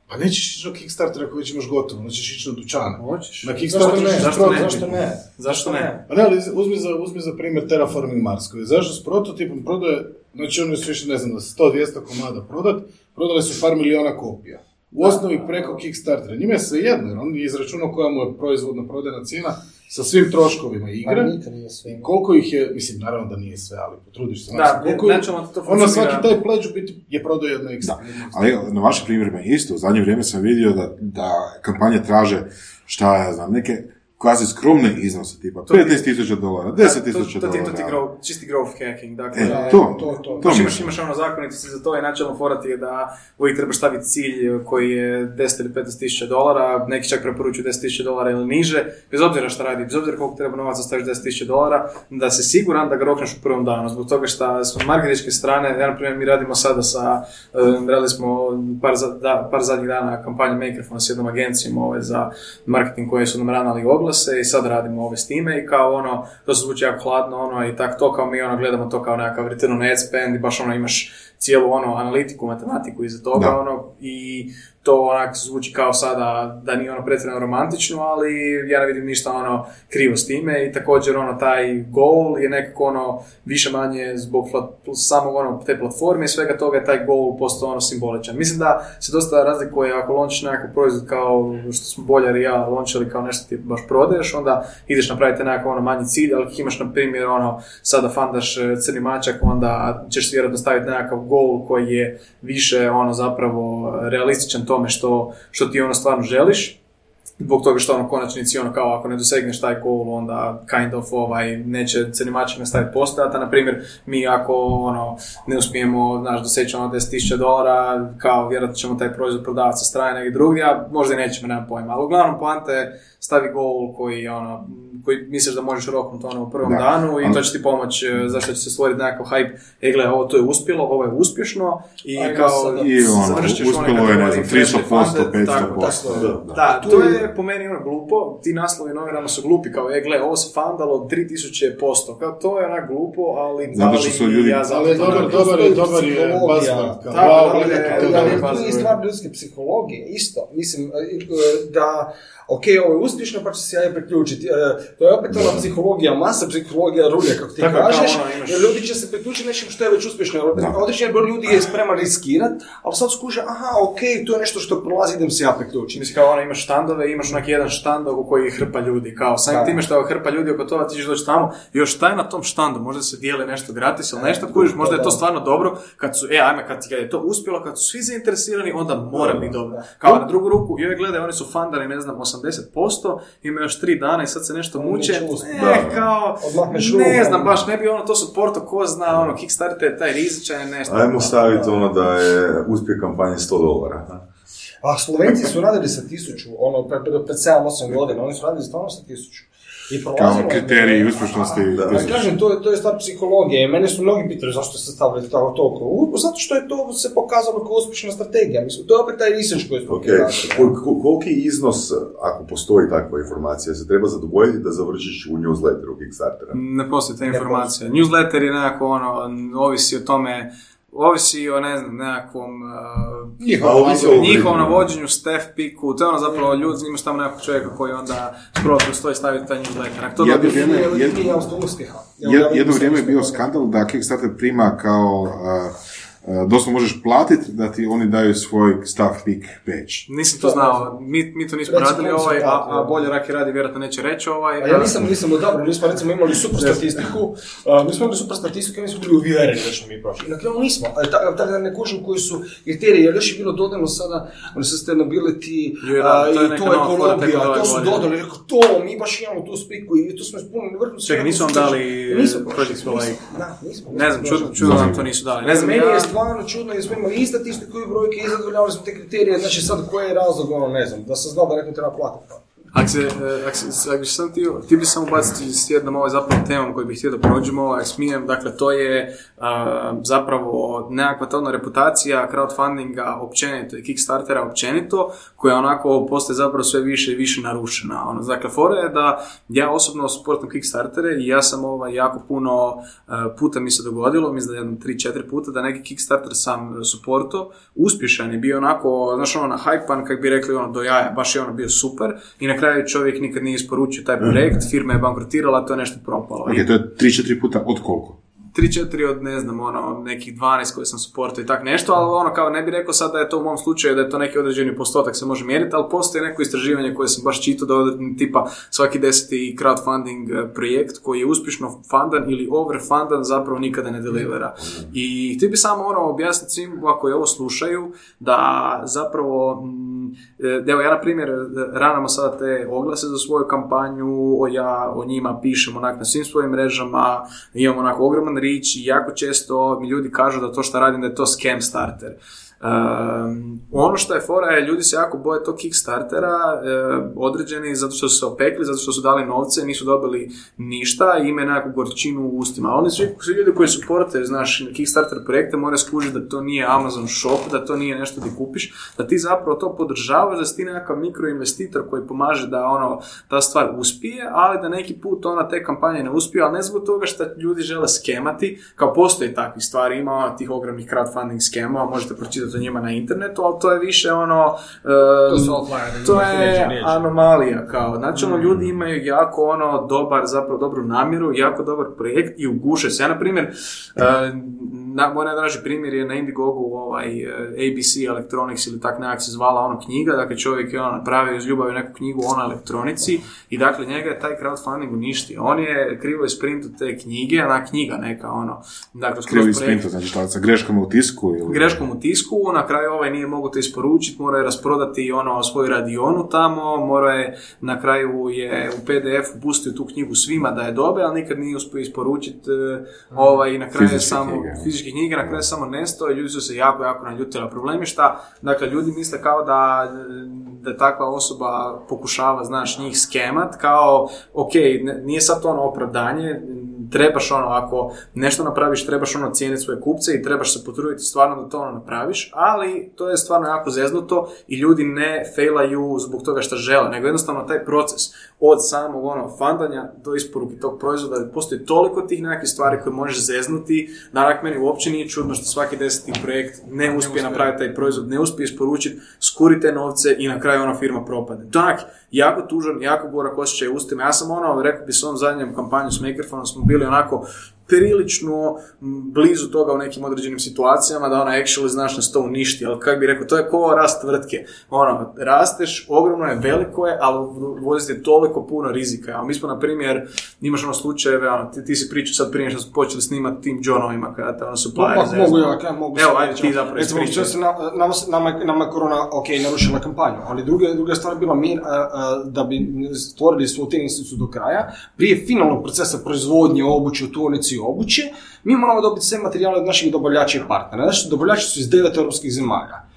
[SPEAKER 5] Pa nećeš ići na Kickstarter ako već imaš gotovo, nećeš ići na dućane.
[SPEAKER 3] Hoćeš?
[SPEAKER 5] Na
[SPEAKER 4] Zašto
[SPEAKER 5] Kickstarter
[SPEAKER 4] ne?
[SPEAKER 5] ćeš
[SPEAKER 3] Zašto ne?
[SPEAKER 4] Zašto ne?
[SPEAKER 3] Zašto ne?
[SPEAKER 5] Pa ne, ali uzmi za, uzmi za primjer Terraforming Mars, koji je zašto s prototipom prodaje, znači oni su više, ne znam, da 100-200 komada prodat, prodali su par miliona kopija. U osnovi preko Kickstartera. Njima je sve jedno, jer on je izračunao koja mu je proizvodna prodajna cijena sa svim troškovima
[SPEAKER 4] Pa
[SPEAKER 5] igre.
[SPEAKER 4] nikad nije sve.
[SPEAKER 5] Koliko ih je, mislim, naravno da nije sve, ali potrudiš se.
[SPEAKER 3] Da,
[SPEAKER 5] znači, koliko
[SPEAKER 3] to
[SPEAKER 5] on na
[SPEAKER 3] funkcionira.
[SPEAKER 5] svaki taj pledge u biti je prodao jedno ekstra.
[SPEAKER 2] Da, ali na vašim primjerima isto, u zadnje vrijeme sam vidio da, da kampanje traže, šta ja znam, neke kvazi skromne iznose, tipa
[SPEAKER 3] To ti-
[SPEAKER 2] 15.000 dolara, 10.000
[SPEAKER 3] To, to, ti- to ti
[SPEAKER 2] dolara.
[SPEAKER 3] grow, čisti growth hacking, dakle.
[SPEAKER 2] E, to,
[SPEAKER 4] to, to.
[SPEAKER 2] to
[SPEAKER 3] imaš, imaš ono zakonitosti za to i načelno fora ti je da uvijek trebaš staviti cilj koji je 10 ili 15 tisuća dolara, neki čak preporučuju 10 tisuća dolara ili niže, bez obzira šta radi, bez obzira koliko treba novaca staviš 10 tisuća dolara, da si siguran da ga rokneš u prvom danu, zbog toga što s marketinške strane, ja na primjer mi radimo sada sa, um, radili smo par, za, da, par zadnjih dana kampanju Makerfona s jednom agencijom ovaj, za marketing koje su nam ranali oglase i sad radimo ove s time i kao ono, to zvuči jako hladno ono i tak to kao mi ono gledamo to kao nekakav return on ad spend i baš ono imaš cijelu ono analitiku, matematiku iza toga
[SPEAKER 2] Da.
[SPEAKER 3] ono i to onak zvuči kao sada da nije ono pretjerano romantično, ali ja ne vidim ništa ono krivo s time i također ono taj goal je nekako ono više manje zbog samog ono te platforme i svega toga je taj goal postao ono simboličan. Mislim da se dosta razlikuje ako lončiš nekakav proizvod kao što smo Boljar i ja lončili kao nešto ti baš prodaješ, onda ideš napraviti nekakav ono manji cilj, ali ako imaš na primjer ono sada fandaš e, crni mačak, onda ćeš vjerojatno staviti nekakav goal koji je više ono zapravo realističan tome što, što ti ono stvarno želiš zbog toga što ono u konačnici ono kao ako ne dosegneš taj goal onda kind of ovaj neće crni mačak nastaviti postojati, a na primjer mi ako ono ne uspijemo znaš doseći ono 10.000 dolara kao vjerojatno ćemo taj proizvod prodavati sa strane negdje drugdje, a možda i nećemo, nemam pojma, ali uglavnom poanta je stavi goal koji ono koji misliš da možeš roknuti ono u prvom
[SPEAKER 2] Da,
[SPEAKER 3] danu i
[SPEAKER 2] ali-
[SPEAKER 3] to će ti pomoći e, zašto će se stvoriti nekakav hype, e gle ovo to je uspjelo, ovo je uspješno i
[SPEAKER 4] Ajmo
[SPEAKER 3] kao
[SPEAKER 2] I ono, uspjelo je, ne znam,
[SPEAKER 3] kategoriji
[SPEAKER 2] 300%,
[SPEAKER 3] friendly funded, tako,
[SPEAKER 2] 500%.
[SPEAKER 4] tako,
[SPEAKER 2] da, da.
[SPEAKER 3] da,
[SPEAKER 4] Tu
[SPEAKER 3] to
[SPEAKER 4] je-
[SPEAKER 3] je po meni ono glupo, ti naslovi novinama su glupi, kao e gle, ovo se fandalo 3000%, kao to je onak glupo, ali...
[SPEAKER 2] Zato što su
[SPEAKER 3] ali
[SPEAKER 2] ljudi-
[SPEAKER 3] ja
[SPEAKER 5] Ali je
[SPEAKER 3] to
[SPEAKER 5] dobar, dobar je, dobar je
[SPEAKER 4] psihologija.
[SPEAKER 5] buzzword. kao,
[SPEAKER 3] Tako,
[SPEAKER 5] wow,
[SPEAKER 3] da,
[SPEAKER 5] gledajte,
[SPEAKER 3] da,
[SPEAKER 5] to je
[SPEAKER 3] da, da,
[SPEAKER 4] Ali
[SPEAKER 3] da.
[SPEAKER 4] je e, e, da, ok, ovo je uspješno, pa će se ja priključiti. E, To je opet ona psihologija, masa psihologija rulja, kako ti
[SPEAKER 3] Tako,
[SPEAKER 4] kažeš,
[SPEAKER 3] ono, imaš-
[SPEAKER 4] jer ljudi će se priključiti nečem što je već uspješno. Određen broj ljudi je spreman riskirat, ali sad skuže, aha, ok, to je nešto što prolazi, idem se ja priključiti.
[SPEAKER 3] Mislim kao ono imaš štandove, imaš onak jedan štand oko koji hrpa ljudi, kao samim
[SPEAKER 4] Da.
[SPEAKER 3] time što je hrpa ljudi oko toga ti ćeš doći tamo, još šta je na tom štandu, možda se dijeli nešto gratis ili nešto, kužiš, možda je to stvarno dobro, kad su, e, ajme, kad, kad je to uspjelo, kad su svi zainteresirani, onda mora biti dobro. Kao na drugu ruku, joj gledaj, oni su fandani, ne znam, 80%, imaju još tri dana i sad se nešto
[SPEAKER 4] Oni
[SPEAKER 3] muče, e,
[SPEAKER 6] Da.
[SPEAKER 3] kao, ne znam, baš ne bi ono, to su porto, ko zna, ono, Kickstarter, taj rizičan je nešto.
[SPEAKER 6] Ajmo staviti ono da je uspjeh kampanje 100 dolara.
[SPEAKER 4] A Slovenci su radili sa tisuću, ono, pred, pred, pred 7-8 godina, oni su radili stvarno sa tisuću. I
[SPEAKER 2] Kao
[SPEAKER 4] prolazilo je-
[SPEAKER 2] kriteriji uspješnosti.
[SPEAKER 6] Da.
[SPEAKER 2] su-
[SPEAKER 4] kažem, to je, to je stvar psihologije. Mene su mnogi pitali zašto ste stavili tako toliko. U- Zato što je to se pokazalo kao uspješna strategija. Mislim, to je opet taj research koji smo
[SPEAKER 6] Ok,
[SPEAKER 4] radili.
[SPEAKER 6] Kol- kol- koliki iznos, ako postoji takva informacija, se treba zadovoljiti da završiš u newsletteru Kickstartera?
[SPEAKER 3] Ne postoji ta informacija. Newsletter je nekako ono, ovisi o tome, ovisi o ne znam, nekakvom uh, njihovom navođenju, staff piku, to je ono zapravo ljudi, imaš tamo nekog čovjeka koji onda scroll kroz to i stavi taj newsletter. Ako to
[SPEAKER 2] Jedno vrijeme- jedno-
[SPEAKER 4] nije jamstvo uspjeha.
[SPEAKER 2] Jed- jedno vrijeme je bio skandal da Kickstarter prima kao uh, doslovno možeš platiti da ti oni daju svoj staff pick page.
[SPEAKER 3] Nisam to znao, mi, mi to nismo
[SPEAKER 4] Recimo,
[SPEAKER 3] radili ovaj, a, a bolje Raki radi, vjerojatno neće reći ovaj.
[SPEAKER 4] A ja nisam, nisam odabro, mi smo recimo imali super statistiku, a, mi smo imali super statistiku i mi smo bili uvjereni da ćemo mi proći. I na kraju nismo, a, ta- tako da ne kužim koji su kriteriji, jer još je bilo dodano sada, oni sustainability, a,
[SPEAKER 3] to je
[SPEAKER 4] i to
[SPEAKER 3] tek
[SPEAKER 4] ekologija, to su dodali, rekao to, mi baš imamo tu spiku i to smo ispunili vrhunski.
[SPEAKER 3] Čekaj, nisu vam dali Project
[SPEAKER 4] prošli,
[SPEAKER 3] Like?
[SPEAKER 4] Da, nismo.
[SPEAKER 3] Ne znam, čudno,
[SPEAKER 4] prošli.
[SPEAKER 3] nam to nisu dali. Ne znam,
[SPEAKER 4] Meni stvarno čudno jer smo imali i statistiku i brojke i zadovoljavali smo te kriterije, znači sad koji je razlog, ono, ne znam, da sam znao da nekom treba platiti. Pa.
[SPEAKER 3] Ako se, ak se, ak sam ti, bi samo ubaciti s jednom ovaj zapravo temom koju bih htio da prođemo, ako smijem, dakle to je a, zapravo nekakva ta ona reputacija crowdfundinga općenito i Kickstartera općenito, koja onako postaje zapravo sve više i više narušena. Ono, dakle, fora je da ja osobno suportam Kickstartere i ja sam ovaj jako puno e, puta mi se dogodilo, mislim da jedno 3-4 puta da neki Kickstarter sam suporto, uspješan je bio onako, znaš ono na hypan, kak bi rekli ono do jaja, baš je ono bio super i na kraju čovjek nikad nije isporučio taj projekt, firma je bankrotirala, to je nešto propalo.
[SPEAKER 2] Ok, to je 3-4 puta od koliko?
[SPEAKER 3] 3-4 od, ne znam, ono, nekih 12 koje sam suportao i tak nešto, ali ono, kao ne bih rekao sad da je to u mom slučaju, da je to neki određeni postotak se može mjeriti, ali postoji neko istraživanje koje sam baš čitao da određeni tipa svaki deseti crowdfunding eh, projekt koji je uspješno fundan ili overfundan zapravo nikada ne delivera. I ti bi samo ono objasniti svim koji ovo slušaju da zapravo mm, eh, Evo, ja na primjer ranamo sada te oglase za svoju kampanju, ja o njima pišem onak na svim svojim mrežama, imam onako ogroman rič i jako često mi ljudi kažu da to što radim da je to scam starter. Um, ono što je fora je, ljudi se jako boje tog Kickstartera, e, određeni zato što su se opekli, zato što su dali novce, nisu dobili ništa i imaju nekakvu gorčinu u ustima. Oni svi, svi ljudi koji su porte, znaš, Kickstarter projekte moraju skužiti da to nije Amazon shop, da to nije nešto ti kupiš, da ti zapravo to podržavaš, da si ti nekakav mikroinvestitor koji pomaže da ono, ta stvar uspije, ali da neki put ona te kampanje ne uspije, ali ne zbog toga što ljudi žele skemati, kao postoji takvih stvari, ima ono tih ogromnih crowdfunding skemova, možete pročitati o njima na internetu, ali to je više ono...
[SPEAKER 4] To
[SPEAKER 3] em,
[SPEAKER 4] su outlieri,
[SPEAKER 3] to
[SPEAKER 4] neće
[SPEAKER 3] je anomalija, kao. Znači, ono, ljudi imaju jako ono, dobar, zapravo dobru namjeru, jako dobar projekt i uguše se. Ja, na primjer, e, na, moj najdraži primjer je na Indiegogu ovaj, e, ABC Electronics ili tak nekak se zvala ono knjiga, dakle čovjek je ono napravio iz ljubavi neku knjigu o elektronici i dakle njega je taj crowdfunding uništio. On je krivo isprintu te knjige, ona knjiga neka ono, dakle
[SPEAKER 2] Krivo isprinto, znači sa greškama u tisku ili...
[SPEAKER 3] greškom u tisku, na kraju ovaj nije mogao to isporučiti, mora je rasprodati ono svoju radionu tamo, mora je na kraju je u PDF pustio tu knjigu svima da je dobe, ali nikad nije uspio isporučiti e, ovaj, i na kraju je samo
[SPEAKER 2] knjige.
[SPEAKER 3] Fizičke knjige, na kraju samo nestao i ljudi su se jako, jako naljutili. Problem je šta, dakle, ljudi misle kao da, da takva osoba pokušava, znaš, njih skemat, kao, ok, nije sad to ono opravdanje, trebaš ono, ako nešto napraviš, trebaš ono cijeniti svoje kupce i trebaš se potruditi stvarno da to ono napraviš, ali to je stvarno jako zeznuto i ljudi ne failaju zbog toga što žele, nego jednostavno taj proces od samog ono fandanja do isporuke tog proizvoda postoji toliko tih nekakvih stvari koje možeš zeznuti, da onak meni uopće nije čudno što svaki deseti projekt ne uspije napraviti taj proizvod, ne uspije isporučiti, skuri te novce i na kraju ona firma propadne. To je onak jako tužan, jako gorak osjećaj ustima. Ja sam ono, rekao bi s ovom zadnjom kampanju s Makerfonom smo bili onako prilično blizu toga u nekim određenim situacijama da ona actually znaš nas to uništi, ali kako bi rekao, to je ko rast tvrtke. Ono, rasteš, ogromno je, veliko je, ali vozite toliko puno rizika. A mi smo, na primjer, imaš ono slučajeve, ono, ti, ti si pričao sad prije što smo počeli snimati tim Johnovima, kada te ono supplieri
[SPEAKER 4] Pa,
[SPEAKER 3] zeznu.
[SPEAKER 4] mogu ja, ja mogu
[SPEAKER 3] Evo, ajde ti zapravo
[SPEAKER 4] Recimo, se na, nama, nama, nama je korona, ok, narušila kampanju, ali druga, druga stvar bila mi, a, a, da bi stvorili svu te instituciju do kraja, prije finalnog procesa proizvodnje obuće, u tvornici i obuće, mi moramo dobiti sve materijale od naših dobavljača i partnera. Znači, dobavljači su iz devet europskih zemalja.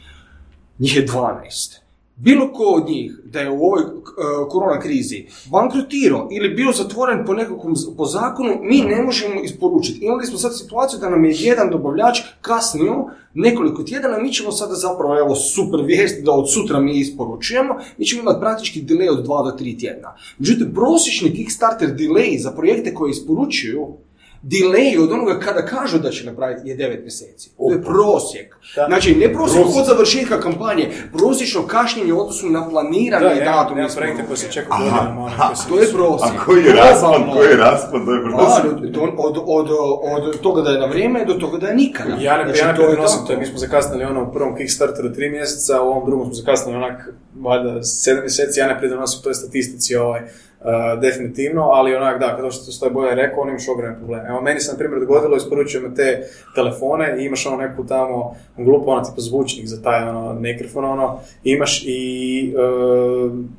[SPEAKER 4] Njih je 12. Bilo ko od njih da je u ovoj e, korona krizi bankrotirao ili bio zatvoren po nekakvom po zakonu, mi ne možemo isporučiti. Imali smo sad situaciju da nam je jedan dobavljač kasnio nekoliko tjedana, mi ćemo sada zapravo, evo super vijest da od sutra mi isporučujemo, mi ćemo imati praktički delay od 2 do 3 tjedna. Međutim, prosječni Kickstarter delay za projekte koje isporučuju delay od onoga kada kažu da će napraviti je 9 mjeseci. To je prosjek. Znači, ne prosjek od završetka kampanje, prosječno kašnjenje u odnosu na planirani
[SPEAKER 3] Da,
[SPEAKER 4] datum isporuke.
[SPEAKER 3] projekte koji se čekaju godinama, ono,
[SPEAKER 4] To je prosjek.
[SPEAKER 6] A koji je raspad,
[SPEAKER 4] Globalno.
[SPEAKER 6] koji je raspad, to je prosjek.
[SPEAKER 4] do- od, od, od toga da je na vrijeme do toga da je nikada.
[SPEAKER 3] Ja ne,
[SPEAKER 4] Znači,
[SPEAKER 3] ja ne
[SPEAKER 4] to je tako.
[SPEAKER 3] to, mi smo zakasnili ono u prvom Kickstarteru tri mjeseca, u ovom drugom smo zakasnili onak, valjda, sedam mjeseci, ja ne pridonosim toj statistici ovaj, uh, definitivno, ali onak, da, kada što je bolje rekao, on imaš ogromne probleme. Evo, meni se, na primjer, dogodilo, isporučujemo te telefone i imaš ono neku tamo glupo, ono, tipa zvučnik za taj, ono, mikrofon, ono, imaš i m,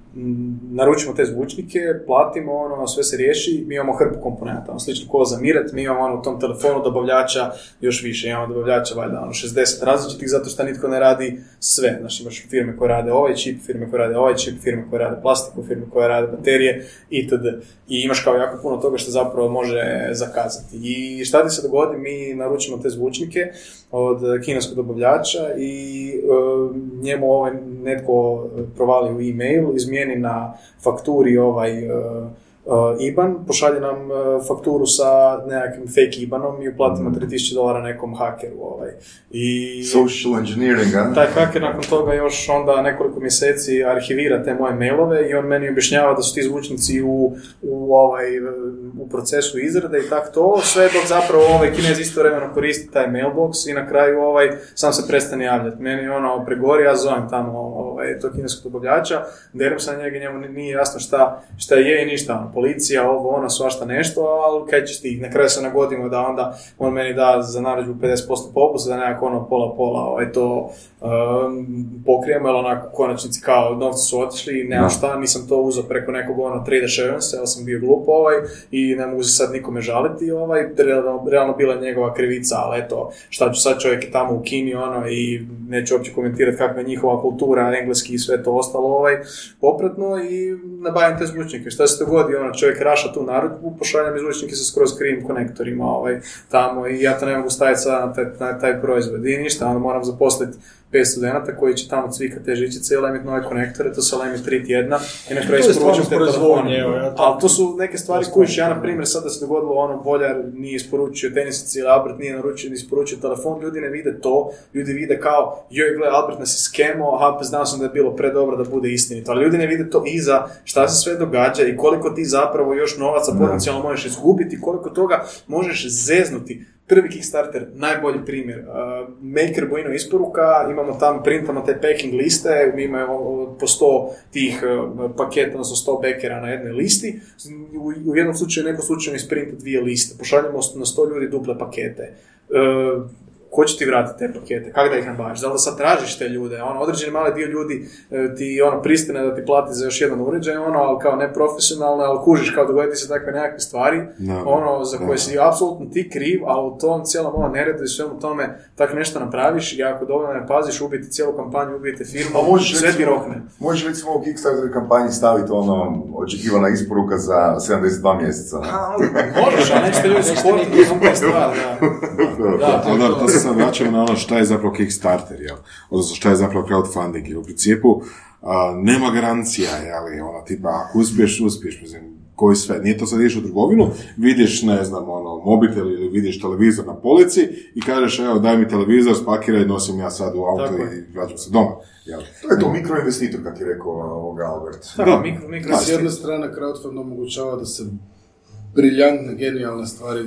[SPEAKER 3] naručimo te zvučnike, platimo, ono, sve se riješi, mi imamo hrpu komponenta, ono, slično ko za Miret, mi imamo ono, u tom telefonu dobavljača još više, imamo dobavljača valjda ono, 60 različitih, zato što nitko ne radi sve, znači imaš firme koje rade ovaj čip, firme koje rade ovaj čip, firme koje rade plastiku, firme koje rade baterije, itd. I imaš kao jako puno toga što zapravo može zakazati. I šta ti se dogodi, mi naručimo te zvučnike od kineskog dobavljača i e, njemu ovaj netko provali u e-mail, izmijeni na fakturi ovaj e, e, IBAN, pošalje nam e, fakturu sa nekakvim fake IBANom i uplatimo 3000 dolara nekom hakeru. Ovaj. I
[SPEAKER 6] Social engineering, a?
[SPEAKER 3] taj haker nakon toga još onda nekoliko mjeseci arhivira te moje mailove i on meni objašnjava da su ti zvučnici u, u, ovaj, u procesu izrade i tak to, sve dok zapravo ovaj kinez istovremeno koristi taj mailbox i na kraju ovaj sam se prestane javljati. Meni ono pregori, ja zovem tamo ovaj, tog kineskog dobavljača, derem sa njega, njemu nije jasno šta, šta je i ništa, ono, policija, ovo, ono, svašta nešto, ali kaj ćeš ti, na kraju se nagodimo da onda on meni da za narudžbu 50% popusta, da nekako ono pola-pola ovaj, to um, pokrijemo, ali onako u konačnici kao novci su otišli i nema šta, nisam to uzeo preko nekog ono trade assurance, ja sam bio glup ovaj i ne mogu se sad nikome žaliti ovaj, realno, realno bila je njegova krivica, ali eto, šta ću sad čovjek je tamo u Kini ono i neću uopće komentirati kakva je njihova kultura, engleski i sve to ostalo ovaj, popratno i nabavim te zvučnike. Šta se dogodi, ono, čovjek raša tu narudžbu, pošalja mi zvučnike sa skroz krivim konektorima ovaj, tamo i ja to ne mogu staviti sad na taj, na taj proizvod i ništa, onda moram zaposliti pet studenta koji će tamo cvikati te žičice i nove konektore, to se lemi tri tjedna i na kraju isporučim te telefone.
[SPEAKER 4] ja
[SPEAKER 3] Ali to su neke stvari kojiš, ja na primjer sad da se dogodilo ono Boljar nije isporučio tenisici ili Albert nije naručio ni isporučio telefon, ljudi ne vide to, ljudi vide kao joj gle Albert nas je skemao, aha pa znao sam da je bilo predobro da bude istinito, ali ljudi ne vide to iza, šta se sve događa i koliko ti zapravo još novaca potencijalno možeš izgubiti, koliko toga možeš zeznuti. Prvi Kickstarter, najbolji primjer. Uh, Maker Bojino isporuka, imamo tamo, printamo te packing liste, mi imamo po 100 tih uh, paketa, odnosno 100 bekera na jednoj listi. U, u jednom slučaju, neko slučaju isprinta dvije liste. Pošaljemo na 100 ljudi duple pakete. Uh, ko će ti vratiti te pakete, kako da ih nabaviš, da li da sad tražiš te ljude, ono, određeni mali dio ljudi e, ti ono pristane da ti plati za još jedan uređaj, ono, ali kao neprofesionalno, ali kužiš kao dogoditi se takve nekakve stvari,
[SPEAKER 2] Da,
[SPEAKER 3] ono, za koje si apsolutno ti kriv, ali u tom cijelom ovom neredu i svemu tome tako nešto napraviš i ako dovoljno ne paziš, ubiti cijelu kampanju, ubijete firmu,
[SPEAKER 6] A možeš
[SPEAKER 3] sve ti rokne.
[SPEAKER 6] možeš recimo u Kickstarter kampanji staviti ono očekivana isporuka za 72 mjeseca. ne?
[SPEAKER 3] Možeš, a nećete ljudi stvar, da.
[SPEAKER 2] Da, da, sad vraćamo na ono šta je zapravo Kickstarter, jel? Odnosno šta je zapravo crowdfunding, jer u principu a, nema garancija, jel? Ono, tipa, ako uspiješ, uspiješ, mislim, koji sve. Nije to sad ideš u trgovinu, vidiš, ne znam, ono, mobitel ili vidiš televizor na polici i kažeš, evo, daj mi televizor, spakiraj, nosim ja sad u auto
[SPEAKER 3] Tako
[SPEAKER 2] i vraćam se doma, jel?
[SPEAKER 6] To je to mikroinvestitor, kako je rekao ovoga Albert.
[SPEAKER 3] Da, mikro, mikro,
[SPEAKER 5] S jedne strane, crowdfund omogućava da se briljantne, genijalne stvari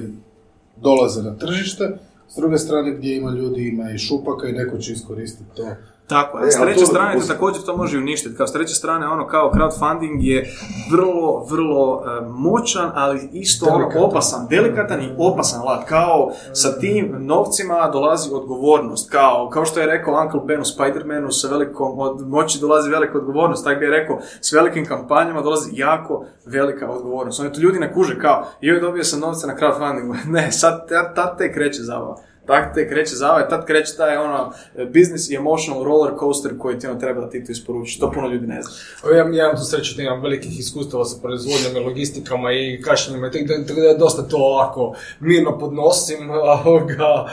[SPEAKER 5] dolaze na tržište, s druge strane gdje ima ljudi, ima i šupaka i neko će iskoristiti to.
[SPEAKER 3] Tako,
[SPEAKER 6] E,
[SPEAKER 3] a s treće
[SPEAKER 6] to-
[SPEAKER 3] strane te također to može uništiti. Kao s treće strane, ono kao crowdfunding je vrlo, vrlo e, moćan, ali isto ono
[SPEAKER 5] Delikatan.
[SPEAKER 3] opasan, delikatan i opasan alat. Kao sa tim novcima dolazi odgovornost. Kao, kao što je rekao Uncle Ben u Spider-Manu, sa velikom od moći dolazi velika odgovornost. Tako bi je rekao, s velikim kampanjama dolazi jako velika odgovornost. Oni to ljudi ne kuže kao, joj dobio sam novce na crowdfundingu. ne, sad tad te kreće zabava. Tak te kreće zave, tad kreće taj ono business i emotional roller coaster koji ti ono treba da ti to isporučiš. To puno ljudi ne zna.
[SPEAKER 4] Ja, ja imam tu sreću da imam velikih iskustava sa proizvodnjom i logistikama i kašnjenjima, tako da, dosta to ovako mirno podnosim. Ovoga,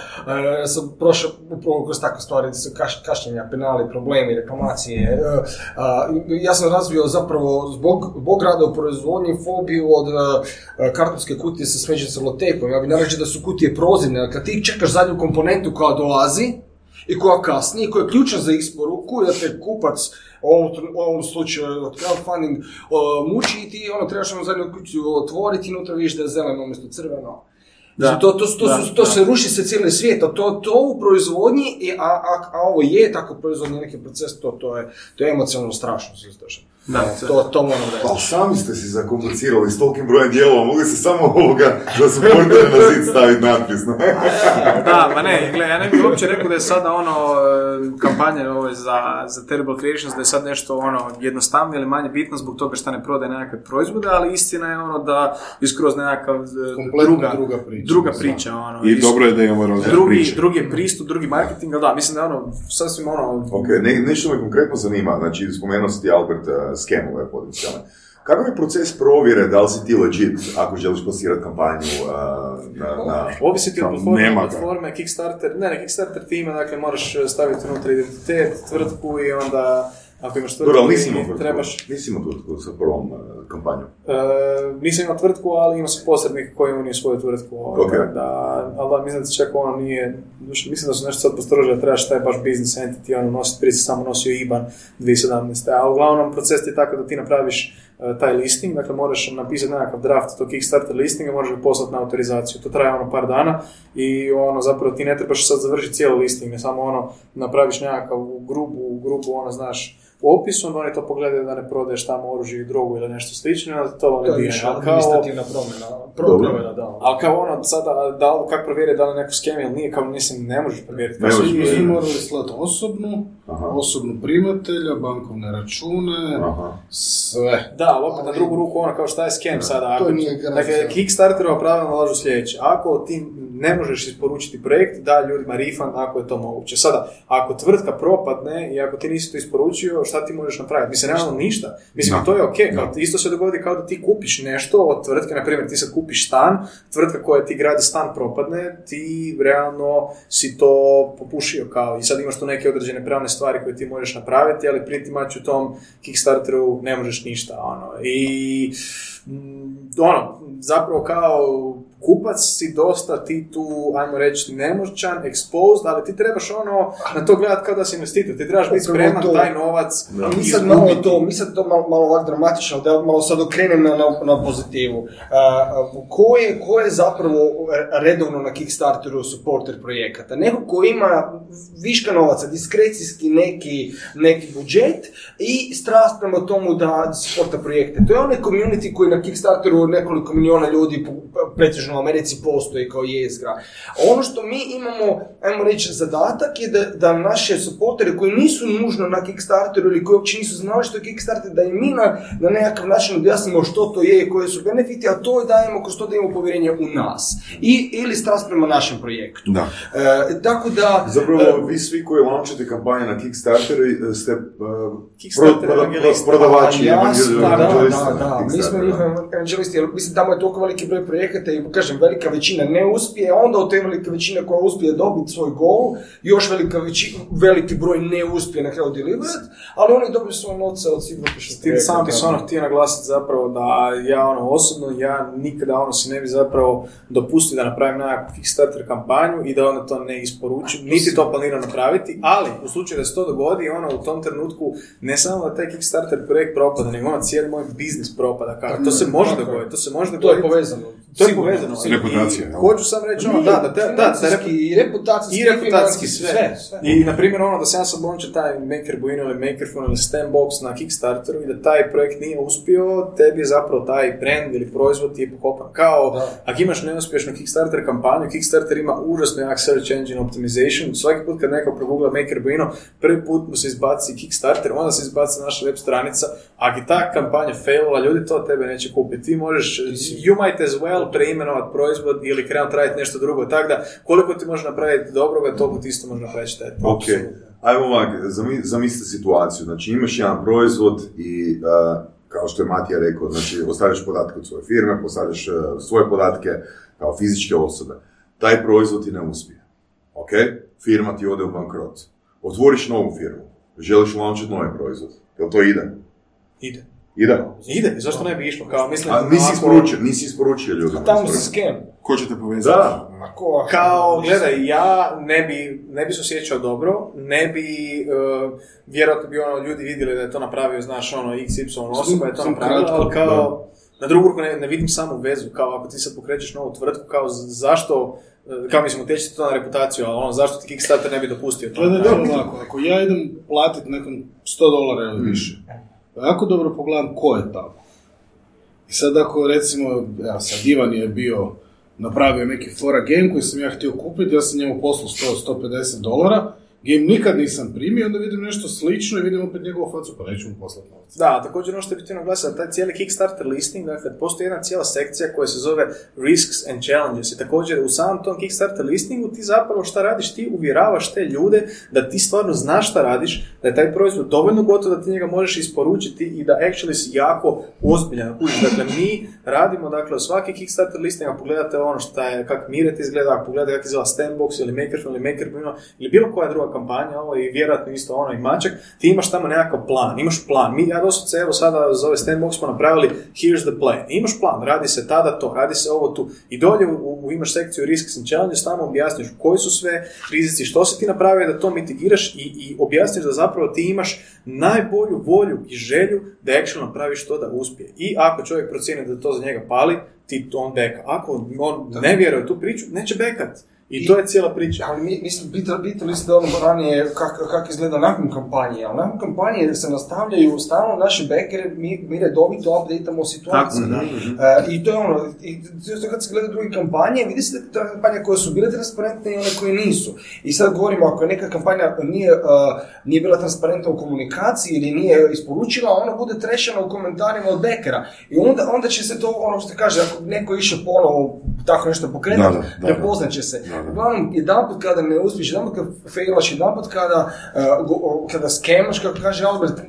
[SPEAKER 4] e, sam prošao upravo kroz takve stvari, kaš, kašnjenja, penali, problemi, reklamacije. e, a, ja sam razvio zapravo zbog, zbog rada u proizvodnji fobiju od e, kartonske kutije sa smeđim celotepom. Ja bi naređe da su kutije prozirne, kad ti čekaš zadnju komponentu koja dolazi, i koja kasni, i koja je ključna za isporuku, da te kupac u ovom, tr- u ovom slučaju od crowdfunding muči i ti ono trebaš ono zadnju kuću otvoriti i unutra vidiš da je zeleno umjesto crveno.
[SPEAKER 3] Da.
[SPEAKER 4] To, to, to,
[SPEAKER 3] Da,
[SPEAKER 4] su, to
[SPEAKER 3] da.
[SPEAKER 4] se ruši se cijeli svijet, a to, to u proizvodnji, a, a, a ovo je tako proizvodni neki proces, to, to, je, to je emocionalno strašno. sve strašno.
[SPEAKER 3] Da,
[SPEAKER 4] To, to moram reći.
[SPEAKER 6] Ali sami ste si zakomplicirali s tolikim brojem dijelova, mogli se samo ovoga za supportere na zid staviti natpis. ne?
[SPEAKER 3] Da, ma ne, gle, ja ne bih uopće rekao da je sada ono e, kampanja ovo za, za Terrible Creations, da je sad nešto ono jednostavnije ili manje bitno zbog toga što ne prodaje nekakve proizvode, ali istina je ono da je skroz nekakav e, druga,
[SPEAKER 5] druga priča.
[SPEAKER 3] druga priča, ono.
[SPEAKER 2] I dobro je da imamo razne
[SPEAKER 3] drugi,
[SPEAKER 2] priče.
[SPEAKER 3] drugi je pristup, drugi marketing, ali da, mislim da je ono, sasvim ono,
[SPEAKER 6] Ok, ne, nešto me konkretno zanima, znači spomenuo si ti Albert skenove potencijalne. Kakav je proces provjere da li si ti legit ako želiš plasirati kampanju uh, na, na...
[SPEAKER 3] Ovisi ti od platforme, platforme, Kickstarter, ne, ne, Kickstarter ti ima, dakle, moraš staviti unutra identitet, tvrtku i onda, ako imaš tvrtku,
[SPEAKER 6] Dobro, ali nisi imao
[SPEAKER 3] i
[SPEAKER 6] tvrtku,
[SPEAKER 3] trebaš...
[SPEAKER 6] nisi imao tvrtku sa prvom kampanjom.
[SPEAKER 3] E, nisam imao tvrtku, ali imao sam posrednik koji unio svoju tvrtku. ono,
[SPEAKER 6] Ok.
[SPEAKER 3] Da, ali da, mislim da se čak ono nije, mislim da su nešto sad postrožili, da trebaš taj baš business entity, ono, nositi, prije samo nosio IBAN 2017. A uglavnom proces je tako da ti napraviš e, taj listing, dakle moraš napisati nekakav draft tog Kickstarter listinga, moraš ga poslati na autorizaciju. To traje ono par dana i ono zapravo ti ne trebaš sad završiti cijeli listing, ne samo ono napraviš nekakav grubu, grubu ono znaš opis, onda oni to pogledaju da ne prodaješ tamo oružje i drogu ili nešto slično, onda to
[SPEAKER 4] To
[SPEAKER 3] oni
[SPEAKER 4] je administrativna promjena. Promjena, da.
[SPEAKER 3] ali kao ono, sada, da li, kako provjeriti da li neko skem ili nije, kao mislim, ne možeš provjeriti.
[SPEAKER 6] Ne
[SPEAKER 3] Kao
[SPEAKER 6] možeš
[SPEAKER 3] svi-
[SPEAKER 5] Mi morali slati osobnu,
[SPEAKER 6] Aha.
[SPEAKER 5] osobnu primatelja, bankovne račune,
[SPEAKER 6] Aha.
[SPEAKER 5] sve.
[SPEAKER 3] Da, ali opet na drugu ruku ono kao šta je skem sada.
[SPEAKER 5] to
[SPEAKER 3] Ako,
[SPEAKER 5] nije garancija.
[SPEAKER 3] dakle, Kickstarterova pravila nalažu sljedeće. Ako ti ne možeš isporučiti projekt, da ljudima refund ako je to moguće. Sada, ako tvrtka propadne i ako ti nisi to isporučio, šta ti možeš napraviti? Mislim, realno ništa. Mislim,
[SPEAKER 2] Da.
[SPEAKER 3] to je ok. Kao, isto se dogodi kao da ti kupiš nešto od tvrtke, na primjer, ti sad kupiš stan, tvrtka koja ti gradi stan propadne, ti realno si to popušio kao i sad imaš tu neke određene pravne stvari koje ti možeš napraviti, ali much u tom Kickstarteru ne možeš ništa, ono. I, mm, ono, zapravo kao kupac si dosta ti tu, ajmo reći, nemoćan, exposed, ali ti trebaš ono, na to gledat kao da si investitor, ti trebaš biti spreman
[SPEAKER 4] to.
[SPEAKER 3] taj novac
[SPEAKER 4] Mi sad malo to, mi sad to malo, malo ovako dramatično, da malo sad okrenem na, na, na pozitivu. A, ko, je, ko je zapravo redovno na Kickstarteru supporter projekata? Neko ko ima viška novaca, diskrecijski neki, neki budžet i strast prema tomu da supporta projekte. To je onaj community koji na Kickstarteru nekoliko miliona ljudi po- pretežno u Americi postoji kao jezgra. Ono što mi imamo, ajmo reći, zadatak je da, da naše supportere koji nisu nužno na Kickstarteru ili koji uopće nisu znali što je Kickstarter, da im mi na, na nekakav način objasnimo što to je i koje su benefiti, a to je dajemo kroz to da imamo povjerenje u nas. I, ili strast prema našem projektu.
[SPEAKER 2] Da.
[SPEAKER 4] E, tako da...
[SPEAKER 6] Zapravo, vi svi koji launchate kampanje na Kickstarteru eh, ste uh,
[SPEAKER 3] Kickstarter evangelisti.
[SPEAKER 6] prodavači
[SPEAKER 4] da, da,
[SPEAKER 6] na
[SPEAKER 4] da, mi smo njihovi evanđelisti, jer mislim tamo je toliko veliki broj projekata i kažem, velika većina ne uspije, onda od te velike većine koja uspije dobiti svoj gol, još velika veći, veliki broj ne uspije na kraju deliverati, ali oni dobiju svoje novce od svih
[SPEAKER 3] Ti sam bi se ono htio naglasiti zapravo da ja ono osobno, ja nikada ono si ne bi zapravo dopustio da napravim nekakvu Kickstarter kampanju i da onda to ne isporučim, niti to planiram napraviti, ali u slučaju da se to dogodi, ono u tom trenutku ne samo da taj Kickstarter projekt propada, nego ono cijeli moj biznis propada, kao, to se može
[SPEAKER 4] Tako je.
[SPEAKER 3] dogoditi, to se može
[SPEAKER 4] To je
[SPEAKER 3] dogoditi.
[SPEAKER 4] povezano.
[SPEAKER 3] To je povezano.
[SPEAKER 4] Sigurno.
[SPEAKER 2] Reputacija,
[SPEAKER 3] I? Hoću sam reći ono, da, da, da, da, da,
[SPEAKER 4] i reputacijski.
[SPEAKER 3] i reputacijski sve.
[SPEAKER 4] sve.
[SPEAKER 3] I, na primjer, ono da sam ja sad launchao taj Maker Buino ili Makerphone ili Stembox na Kickstarteru i da taj projekt nije uspio, tebi je zapravo taj brand ili proizvod ti je pokopan. Kao,
[SPEAKER 4] Da.
[SPEAKER 3] ako imaš neuspješnu Kickstarter kampanju, Kickstarter ima užasno jak search engine optimization. Svaki put kad neko progugla Maker Buino, prvi put mu se izbaci Kickstarter, onda se izbaci naša web stranica. Ako je ta kampanja failala, ljudi to tebe neće kupiti. Ti možeš, you might as well preimenovat proizvod ili krenuti raditi nešto drugo. Tako da, koliko ti može napraviti dobroga, toliko ti isto može napraviti štete.
[SPEAKER 6] Ok, ajmo ovak, zami, zamislite situaciju, znači imaš jedan proizvod i uh, kao što je Matija rekao, znači ostavljaš podatke od svoje firme, postavljaš uh, svoje podatke kao fizičke osobe. Taj proizvod ti ne uspije. Ok, firma ti ode u bankrot. Otvoriš novu firmu, želiš launchati novi proizvod. Jel to ide?
[SPEAKER 3] Ide.
[SPEAKER 6] Ide?
[SPEAKER 3] Ide, zašto ne bi išlo? Kao, mislim,
[SPEAKER 6] A nisi
[SPEAKER 3] ako-
[SPEAKER 6] isporučio, nisi isporučio ljudima.
[SPEAKER 4] Tamo se skem.
[SPEAKER 2] Ko će te povezati?
[SPEAKER 6] Da.
[SPEAKER 4] Ako,
[SPEAKER 3] Kao, gledaj, ja ne bi, ne bi se osjećao dobro, ne bi, uh, vjerojatno bi ono, ljudi vidjeli da je to napravio, znaš, ono, XY osoba je to napravila,
[SPEAKER 5] kratko,
[SPEAKER 3] ali kao, na drugu ruku ne, ne vidim samu vezu, kao ako ti sad pokrećeš novu tvrtku, kao zašto, uh, kao mislim, utječe to na reputaciju, ali ono, zašto ti Kickstarter ne bi dopustio to?
[SPEAKER 5] Gledaj, da ovako, ako ja idem platit nekom 100 dolara ili više, jako dobro pogledam ko je tamo. I sad ako recimo, evo sad Ivan je bio napravio neki fora game koji sam ja htio kupiti, ja sam njemu poslao 100-150 dolara, game nikad nisam primio, onda vidim nešto slično i vidim opet njegovu facu, pa neću mu poslati novac.
[SPEAKER 3] Da, također ono što je bitno naglasiti, taj cijeli Kickstarter listing, dakle, postoji jedna cijela sekcija koja se zove Risks and Challenges i također u samom tom Kickstarter listingu ti zapravo šta radiš, ti uvjeravaš te ljude da ti stvarno znaš šta radiš, da je taj proizvod dovoljno gotov da ti njega možeš isporučiti i da actually si jako ozbiljan. Kužiš, dakle, mi radimo, dakle, svaki Kickstarter listing, ako pogledate ono šta je, kak Miret izgleda, ako pogledate kako izgleda Standbox ili Makerfilm ili Makerbino ili bilo koja druga kampanja, ovo i vjerojatno isto ono i Mačak, ti imaš tamo nekakav plan, imaš plan. Mi, ja doslovce, evo sada za ovaj Standbox smo napravili here's the plan. Imaš plan, radi se tada to, radi se ovo tu. I dolje u, u imaš sekciju risks and challenges, tamo objasniš koji su sve rizici, što si ti napravio da to mitigiraš i, i objasniš da zapravo ti imaš najbolju volju i želju da actually napraviš to da uspije. I ako čovjek procijeni da to za njega pali, ti to on beka. Ako on ne vjeruje tu priču, neće bekat. I to je cijela priča.
[SPEAKER 4] Ali mi, mislim, pitali, pitali ste ono ranije kako kak izgleda nakon kampanje, ali nakon kampanje se nastavljaju stalno naše backere, mi, mi redovito updateamo situaciju.
[SPEAKER 3] Tako, da.
[SPEAKER 4] E, I to je ono, i to kad se gleda druge kampanje, vidi se da je kampanja koje su bile transparentne i one koje nisu. I sad govorimo, ako je neka kampanja nije, uh, nije bila transparentna u komunikaciji ili nije isporučila, ona bude trešena u komentarima od backera. I onda, onda će se to, ono što kaže, ako neko išao ponovo tako nešto pokrenuti, prepoznat će se.
[SPEAKER 2] Da, da.
[SPEAKER 4] Uglavnom, jedanput kada ne uspiješ, jedanput kada failaš, jedanput kada, uh, kada skemaš, kako kaže Albert,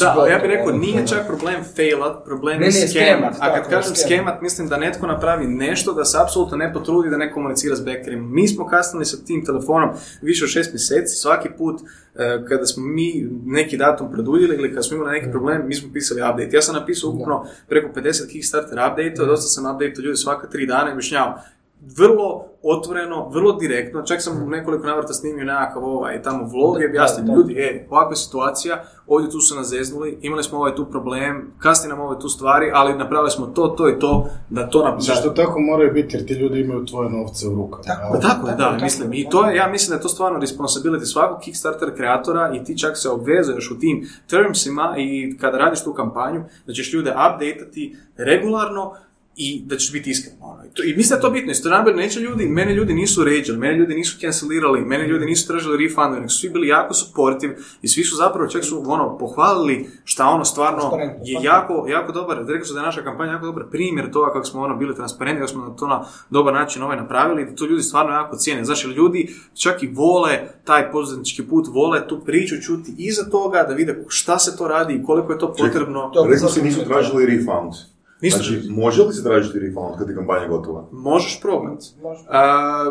[SPEAKER 3] Da, ja bih rekao, nije čak problem failat, problem je skemat. A kad kažem
[SPEAKER 4] skemat.
[SPEAKER 3] mislim da netko napravi nešto da se apsolutno ne potrudi da ne komunicira s backerima. Mi smo kasnili sa tim telefonom više od šest mjeseci, svaki put e, kada smo mi neki datum produljili ili kada smo imali neki problem, mi smo pisali update. Ja sam napisao ukupno preko 50 Kickstarter update dosta sam update ljudi svaka tri dana i objašnjavao vrlo otvoreno, vrlo direktno, čak sam u nekoliko navrata snimio nekakav ovaj tamo vlog i objasnio
[SPEAKER 4] da.
[SPEAKER 3] ljudi, e, ovakva je situacija, ovdje tu su nas zeznuli, imali smo ovaj tu problem, kasni nam ove tu stvari, ali napravili smo to, to i to, da to napravimo.
[SPEAKER 5] Zašto tako moraju biti, jer ti ljudi imaju tvoje novce u rukama.
[SPEAKER 4] Tako.
[SPEAKER 3] Tako je, da,
[SPEAKER 4] Tako,
[SPEAKER 3] mislim,
[SPEAKER 4] tako,
[SPEAKER 3] i to je, ja mislim da je to stvarno responsibility svakog Kickstarter kreatora i ti čak se obvezuješ u tim termsima i kada radiš tu kampanju, da ćeš ljude updateati regularno i da ćeš biti iskren. Ono. I, to, I mislim da je to bitno, isto naravno neće ljudi, mene ljudi nisu ređali, mene ljudi nisu cancelirali, mene ljudi nisu tražili refund, nego su svi bili jako supportive i svi su zapravo čak su ono, pohvalili šta ono stvarno je jako, jako dobar, rekao su da je naša kampanja jako dobar primjer toga kako smo ono bili transparentni, kako smo to na dobar način ovaj napravili i da to ljudi stvarno jako cijene. Jer ljudi čak i vole taj poduzetnički put, vole tu priču čuti iza toga, da vide šta se to radi i koliko je to potrebno.
[SPEAKER 6] Rekao si nisu tražili refund.
[SPEAKER 3] Nisu
[SPEAKER 6] Znači, može li se tražiti refund kad je kampanja gotova?
[SPEAKER 3] Možeš probati.
[SPEAKER 4] Može.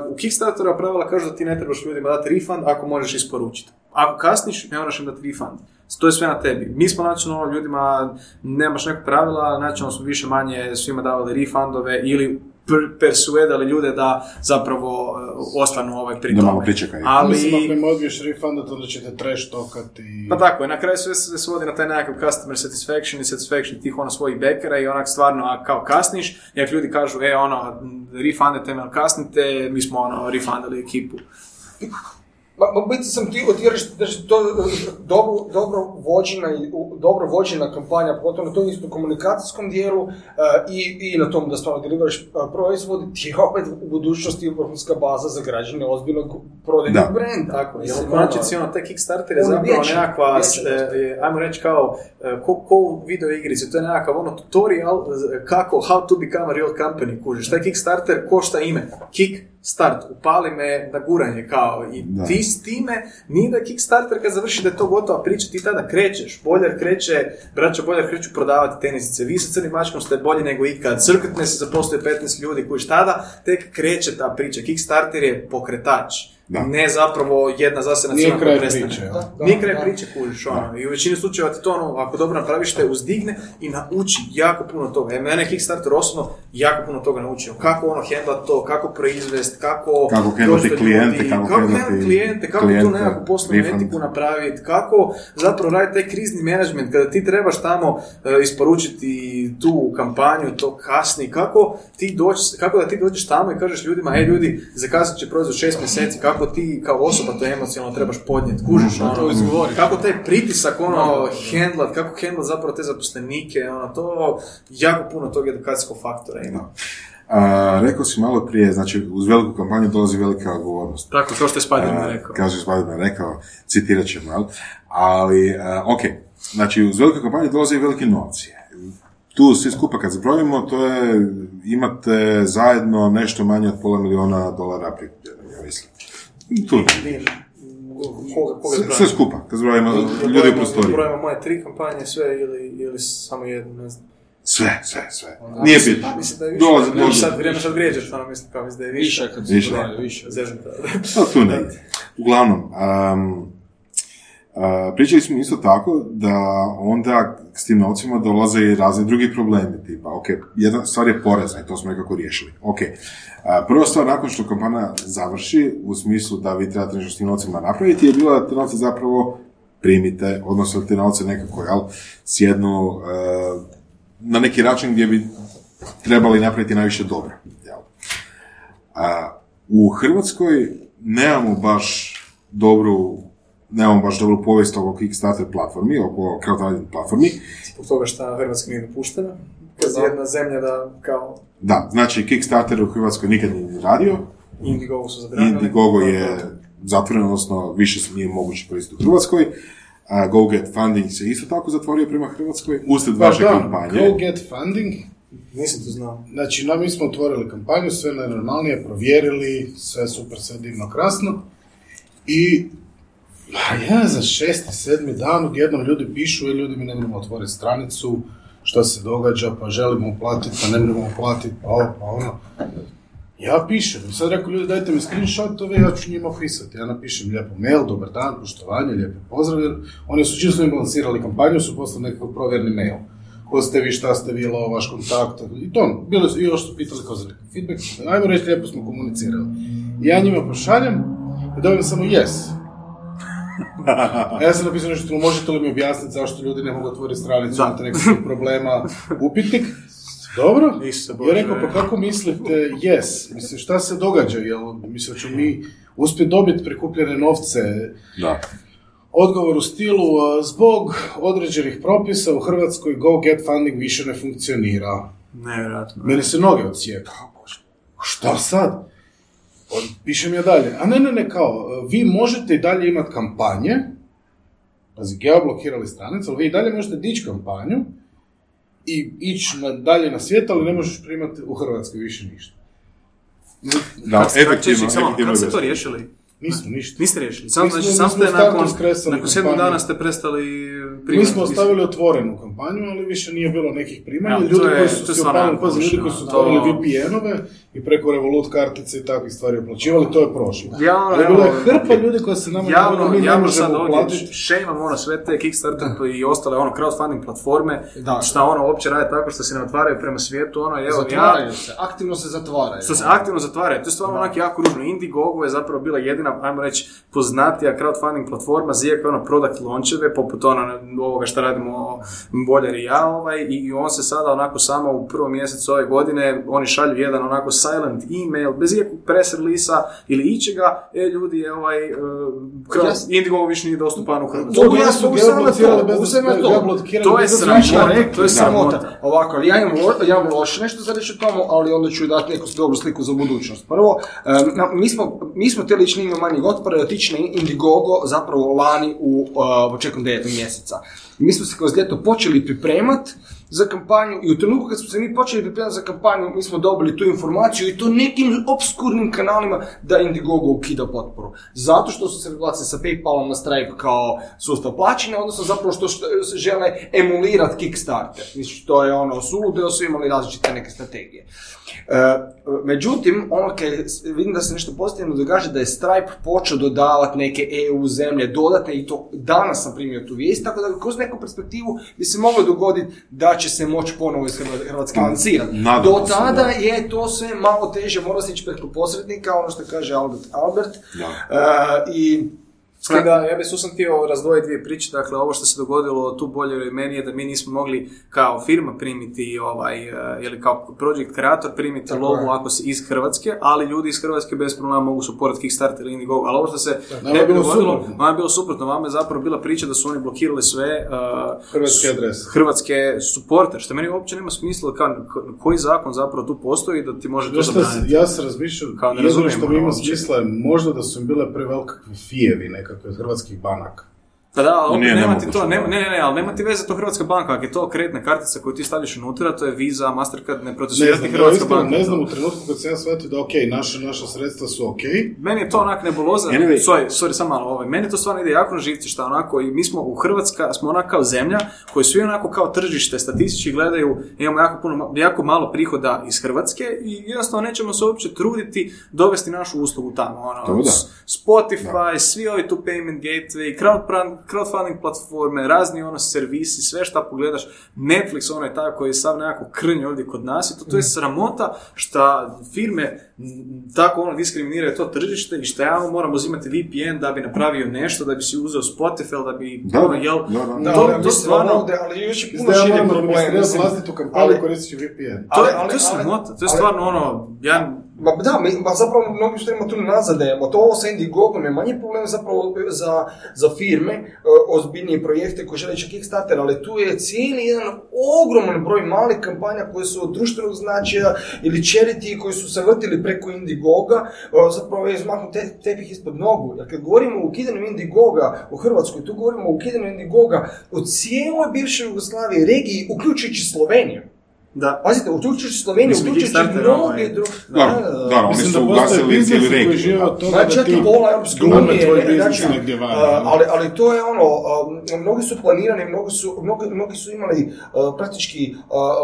[SPEAKER 3] u Kickstarteru pravila kažu da ti ne trebaš ljudima dati refund ako možeš isporučiti. Ako kasniš, ne moraš im dati refund. To je sve na tebi. Mi smo načelno ljudima, nemaš nekog pravila, načelno smo više manje svima davali refundove ili per- persuadali ljude da zapravo uh, ostanu ovaj pri
[SPEAKER 2] Da malo
[SPEAKER 3] tome.
[SPEAKER 2] pričekaju.
[SPEAKER 3] Ali,
[SPEAKER 5] Mislim, ako im odbiješ refundat, onda ćete trash tokati i...
[SPEAKER 3] Pa tako je, na kraju sve se svodi na taj nekakav customer satisfaction i satisfaction tih ono svojih bekera i onak stvarno a kao kasniš, i ako ljudi kažu e ono, refundete me, kasnite, mi smo ono, refundali ekipu.
[SPEAKER 4] Ma, biti sam ti reći da je to e, dobro, dobro vođena dobro vođena kampanja, pogotovo na tom isto komunikacijskom dijelu e, i, i na tom da stvarno deliveraš e, proizvod, ti je opet u budućnosti vrhunska baza za građane ozbiljnog prodajnog
[SPEAKER 2] Da.
[SPEAKER 4] brenda.
[SPEAKER 3] Tako,
[SPEAKER 4] Mislim,
[SPEAKER 3] u konačnici
[SPEAKER 4] ono,
[SPEAKER 3] ono, taj Kickstarter je zapravo
[SPEAKER 4] vječan,
[SPEAKER 3] nekakva,
[SPEAKER 4] vječan.
[SPEAKER 3] e, je, ajmo reći kao, e, ko, ko u video igrici, to je nekakav ono tutorial kako, how to become a real company, kužiš. Taj Kickstarter košta ime, kick start, upali me na guranje kao i
[SPEAKER 2] Da.
[SPEAKER 3] ti s time, nije da Kickstarter kad završi da je to gotova priča, ti tada krećeš, Boljar kreće, braća Boljar kreću prodavati tenisice, vi sa crnim mačkom ste bolji nego ikad, Circuitne se zaposluje 15 ljudi koji tada tek kreće ta priča, Kickstarter je pokretač.
[SPEAKER 2] Da.
[SPEAKER 3] Ne zapravo jedna zasebna cijena koja prestane.
[SPEAKER 5] priče?
[SPEAKER 4] Da, da,
[SPEAKER 3] Nije kraj
[SPEAKER 4] da.
[SPEAKER 3] priče, kužiš, ono. I u većini slučajeva ti to, ono, ako dobro napraviš, te uzdigne i nauči jako puno toga. E, mene Kickstarter osobno jako puno toga naučio. Kako ono handlat to, kako proizvest, kako...
[SPEAKER 2] Kako
[SPEAKER 3] do
[SPEAKER 2] klijente, kako
[SPEAKER 3] kako
[SPEAKER 2] handlati
[SPEAKER 3] klijente, kako tu
[SPEAKER 2] klijente,
[SPEAKER 3] nekakvu poslovnu etiku napraviti, kako zapravo raditi taj krizni management, kada ti trebaš tamo e, isporučiti tu kampanju, to kasni, kako ti doći, kako da ti dođeš tamo i kažeš ljudima, e ljudi, zakasnit će proizvod šest mjeseci, kako kako ti kao osoba to emocionalno trebaš podnijeti, kužiš, ono,
[SPEAKER 4] to izgovori.
[SPEAKER 3] kako taj pritisak, ono, hendlat, kako hendlat zapravo te zaposlenike, ono, to jako puno tog edukacijskog faktora ima.
[SPEAKER 2] A, rekao si malo prije, znači uz veliku kampanju dolazi velika odgovornost.
[SPEAKER 3] Tako, kao što je Spider-Man rekao.
[SPEAKER 2] Kaže Spider-Man rekao, citirat ćemo, jel? Ali, a, ok, znači uz veliku kampanju dolaze i velike novci. Tu svi skupa kad zbrojimo, to je, imate zajedno nešto manje od pola miliona dolara prikupljeno, ja mislim. Tu,
[SPEAKER 3] Nije, koga, koga
[SPEAKER 2] sve, skupa, kad zbrojimo ljudi u prostoriji.
[SPEAKER 3] Brojimo moje tri kampanje, sve ili, ili samo jednu, ne znam.
[SPEAKER 2] Sve, sve, sve. Nije bitno.
[SPEAKER 3] Mislim da je više.
[SPEAKER 2] Dolazi,
[SPEAKER 3] ne,
[SPEAKER 2] dolazi.
[SPEAKER 3] sad, vrijeme sad vrijeđaš, ono mislim kao mislim da je više.
[SPEAKER 4] Više kad se
[SPEAKER 2] Više.
[SPEAKER 4] zbroje, više.
[SPEAKER 3] Zežem to.
[SPEAKER 2] No, tu ne. Uglavnom, um, pričali smo isto tako da onda s tim novcima dolaze i razni drugi problemi, tipa, ok, jedna stvar je porezna i to smo nekako riješili. Ok, prva stvar nakon što kampanja završi, u smislu da vi trebate nešto s tim novcima napraviti, je bila da te novce zapravo primite, odnosno te novce nekako, jel, sjednu e, na neki račun gdje bi trebali napraviti najviše dobro, jel. U Hrvatskoj nemamo baš dobru nemamo baš dobru povijest oko Kickstarter platformi, oko crowdfunding platformi.
[SPEAKER 3] Zbog toga što Hrvatska nije dopuštena. Kad je jedna zemlja da kao
[SPEAKER 2] Da, znači Kickstarter u Hrvatskoj nikad nije ni radio,
[SPEAKER 3] Indiegogo su zabranili.
[SPEAKER 2] Indiegogo je zatvoren, odnosno više se nije moguće koristiti u Hrvatskoj. A GoGet Funding se isto tako zatvorio prema Hrvatskoj, usred vaše
[SPEAKER 5] Pardon,
[SPEAKER 2] kampanje.
[SPEAKER 5] Go Get Funding.
[SPEAKER 3] Nisam to znao.
[SPEAKER 5] Znači, no, mi smo otvorili kampanju, sve najnormalnije, provjerili, sve super, sve divno, krasno. I a ja za šesti, sedmi dan odjednom ljudi pišu, i ljudi mi ne možemo otvoriti stranicu, šta se događa, pa želimo uplatiti, pa ne možemo uplatiti, pa ovo, pa ono. Ja pišem, sad rekao ljudi dajte mi screenshotove, ja ću njima pisati. Ja napišem lijepo mail, dobar dan, poštovanje, lijepi pozdrav, oni su čisto im lancirali kampanju, su poslali nekakav provjerni mail. Ko ste vi, šta ste vi, vaš kontakt, i to, bili su, i još su pitali kao za feedback, ajmo reći, lijepo smo komunicirali. Ja njima pošaljem, i dobijem samo yes. A ja sam napisao nešto, "No, možete li mi objasniti zašto ljudi ne mogu otvoriti stranicu, imate nekakvih problema, upitnik. Dobro, ja rekao, pa kako mislite, yes, mislim, šta se događa, jel, mislim, ćemo mi uspjeti dobiti prikupljene novce,
[SPEAKER 2] Da.
[SPEAKER 5] Odgovor u stilu, "A, zbog određenih propisa u Hrvatskoj Go Get Funding više ne funkcionira.
[SPEAKER 3] Nevjerojatno.
[SPEAKER 5] Meni se noge odsjeka. Šta sad? Pišem ja dalje. A ne, ne, ne, kao, vi možete i dalje imati kampanje, pazi, geoblokirali stranicu, ali vi i dalje možete dići kampanju i ići na, dalje na svijet, ali ne možeš primati u Hrvatskoj više ništa.
[SPEAKER 2] Da, efektivno,
[SPEAKER 3] čekaj, samo,
[SPEAKER 2] efektivno
[SPEAKER 3] kako ste to riješili?
[SPEAKER 5] Nismo ništa.
[SPEAKER 3] Niste riješili? Samo, znači, sam ste nakon, nakon sedam dana ste prestali
[SPEAKER 5] Mi smo ostavili otvorenu kampanju, ali više nije bilo nekih primanja.
[SPEAKER 3] Ja,
[SPEAKER 5] ljudi koji su se ljudi koji su otvorili VPN-ove i preko Revolut kartice i takvih stvari uplaćivali, to je prošlo.
[SPEAKER 3] Ja,
[SPEAKER 5] Ali bilo je hrpa ljudi koji se nama
[SPEAKER 3] Javno,
[SPEAKER 5] mi ne možemo uplatiti.
[SPEAKER 3] šejmam ono sve te Kickstarter i ostale ono crowdfunding platforme,
[SPEAKER 4] Da.
[SPEAKER 3] šta ono uopće rade tako što se ne otvaraju prema svijetu, ono evo ja,
[SPEAKER 4] Zatvaraju se, aktivno se zatvaraju.
[SPEAKER 3] što se aktivno zatvaraju, to je stvarno onak jako ružno. Indiegogo je zapravo bila jedina, ajmo reći, poznatija crowdfunding platforma za iako ono product launcheve, poput ono ovoga što radimo Boljer i ja, ovaj, i, on se sada onako samo u prvom mjesecu ove godine, oni šalju jedan onako silent email, bez ikakvog press releasa ili ičega, e ljudi, je ovaj, uh,
[SPEAKER 4] Ja-
[SPEAKER 3] Indiegogo više nije dostupan u Hrvatskoj.
[SPEAKER 4] Mogu
[SPEAKER 5] Mogu
[SPEAKER 4] ja
[SPEAKER 5] su
[SPEAKER 4] to, to.
[SPEAKER 3] To je sramota. To je
[SPEAKER 4] sramota. Ovako, ali ja imam, lo- ja imam loše nešto za reći o tomu, ali onda ću dati neku dobru sliku za budućnost. Prvo, na- mi smo, mi smo htjeli ići linijom manjeg otpora i otići na Indiegogo zapravo lani u uh, početkom devetog mjeseca. Mi smo se kroz ljeto počeli pripremat za kampanju i u trenutku kad smo se mi počeli pripremati za kampanju, mi smo dobili tu informaciju i to nekim obskurnim kanalima da Indiegogo ukida potporu. Zato što su se prebacili sa Paypalom na Stripe kao sustav plaćanja, odnosno zapravo što, što žele emulirati Kickstarter. Znači, to je ono, suludo su imali različite neke strategije. E, međutim, ono kad vidim da se nešto pozitivno događa, da je Stripe počeo dodavati neke EU zemlje dodatne i to danas sam primio tu vijest, tako da kroz neku perspektivu bi se moglo dogoditi da će se moći ponovo iz Hrva- Hrvatske lancirati. Do tada
[SPEAKER 2] da.
[SPEAKER 4] je to sve malo teže, mora se ići preko posrednika, ono što kaže Albert Albert.
[SPEAKER 2] Da.
[SPEAKER 4] E, I
[SPEAKER 3] S tim da, ja bi tu sam htio razdvojiti dvije priče, dakle ovo što se dogodilo tu bolje meni je da mi nismo mogli kao firma primiti ovaj, eh, ili kao project kreator primiti
[SPEAKER 4] Tako
[SPEAKER 3] logo
[SPEAKER 4] je.
[SPEAKER 3] ako si iz Hrvatske, ali ljudi iz Hrvatske bez problema mogu supportati Kickstarter ili Indiegogo, ali ovo što se
[SPEAKER 5] nama
[SPEAKER 3] ne bi
[SPEAKER 5] bilo
[SPEAKER 3] dogodilo, vama je bilo suprotno, vama je zapravo bila priča da su oni blokirali sve eh,
[SPEAKER 5] Hrvatske adrese.
[SPEAKER 3] Hrvatske supporter, što meni uopće nema smisla kao, koji zakon zapravo tu postoji da ti može to zabraniti.
[SPEAKER 5] ja se razmišljam,
[SPEAKER 3] Kao ne razumijem
[SPEAKER 5] što mi ima smisla je možda da su im bile prevelike fijevi nekakve od hrvatskih banaka.
[SPEAKER 3] Pa da, ali opet
[SPEAKER 2] nije
[SPEAKER 3] nema ti to, nema,
[SPEAKER 2] da.
[SPEAKER 3] ne, ne, ne, ali nema ti veze to Hrvatska banka, ako je to kreditna kartica koju ti stavljaš unutra, to je Visa, Mastercard, ne procesuira
[SPEAKER 5] Ne
[SPEAKER 3] ti Hrvatska
[SPEAKER 5] iskreno
[SPEAKER 3] banka.
[SPEAKER 5] ne znam u trenutku kad sam ja shvatio da ok, naša, naša sredstva su ok,
[SPEAKER 3] Meni je to onak nebuloza,
[SPEAKER 2] Anyway.
[SPEAKER 3] sorry, sorry, samo malo, ovaj, meni to stvarno ide jako na živci, šta onako, i mi smo u Hrvatska, smo onako kao zemlja, koji svi onako kao tržište, statistički gledaju, imamo jako, puno, jako malo prihoda iz Hrvatske i jednostavno nećemo se uopće truditi dovesti našu uslugu tamo, ono,
[SPEAKER 2] To da.
[SPEAKER 3] Spotify, svi ovi tu payment gateway, crowdfund- crowdfunding platforme, razni ono servisi, sve šta pogledaš, Netflix ono je taj koji je sav nekako krnje ovdje kod nas i to, to je sramota šta firme tako ono diskriminiraju to tržište i šta ja moram uzimati VPN da bi napravio nešto, da bi si uzeo Spotify, da bi
[SPEAKER 2] Da,
[SPEAKER 3] ono,
[SPEAKER 2] da,
[SPEAKER 3] jel,
[SPEAKER 2] da, da.
[SPEAKER 4] Da,
[SPEAKER 3] to, stvarno,
[SPEAKER 4] ovdje, ali još je puno
[SPEAKER 5] moram
[SPEAKER 4] problem. mislim.
[SPEAKER 5] vlastitu kampanju koristeći VPN.
[SPEAKER 3] to, je-
[SPEAKER 4] ali-
[SPEAKER 3] to je sramota, to je stvarno ono, ja
[SPEAKER 4] Ma da, mi, ma zapravo mnogi stvarima tu nazademo. To sa Indiegogom je manji problem zapravo za, za firme, e, ozbiljnije projekte koji žele na Kickstarter, ali tu je cijeli jedan ogroman broj malih kampanja koje su od društvenog značaja ili charity koji su se vrtili preko Indiegoga, e, zapravo je izmaknut te, tepih ispod nogu. Jer kad govorimo o ukidanju Indiegoga u Hrvatskoj, tu govorimo o ukidanju Indiegoga u cijeloj bivšoj Jugoslaviji, regiji, uključujući Sloveniju.
[SPEAKER 3] Da,
[SPEAKER 4] Pazite, uključujući Sloveniju, uključujući mnoge
[SPEAKER 3] ovaj,
[SPEAKER 4] druge...
[SPEAKER 2] Da, da, oni su ugasili cijeli regiju.
[SPEAKER 5] žive od toga
[SPEAKER 4] Ma
[SPEAKER 5] da
[SPEAKER 4] čak
[SPEAKER 5] ti
[SPEAKER 4] i pola Europske unije, znači, a, ali, ali to je ono, mnogi su planirani, mnogi su, mnogi, mnogi su imali praktički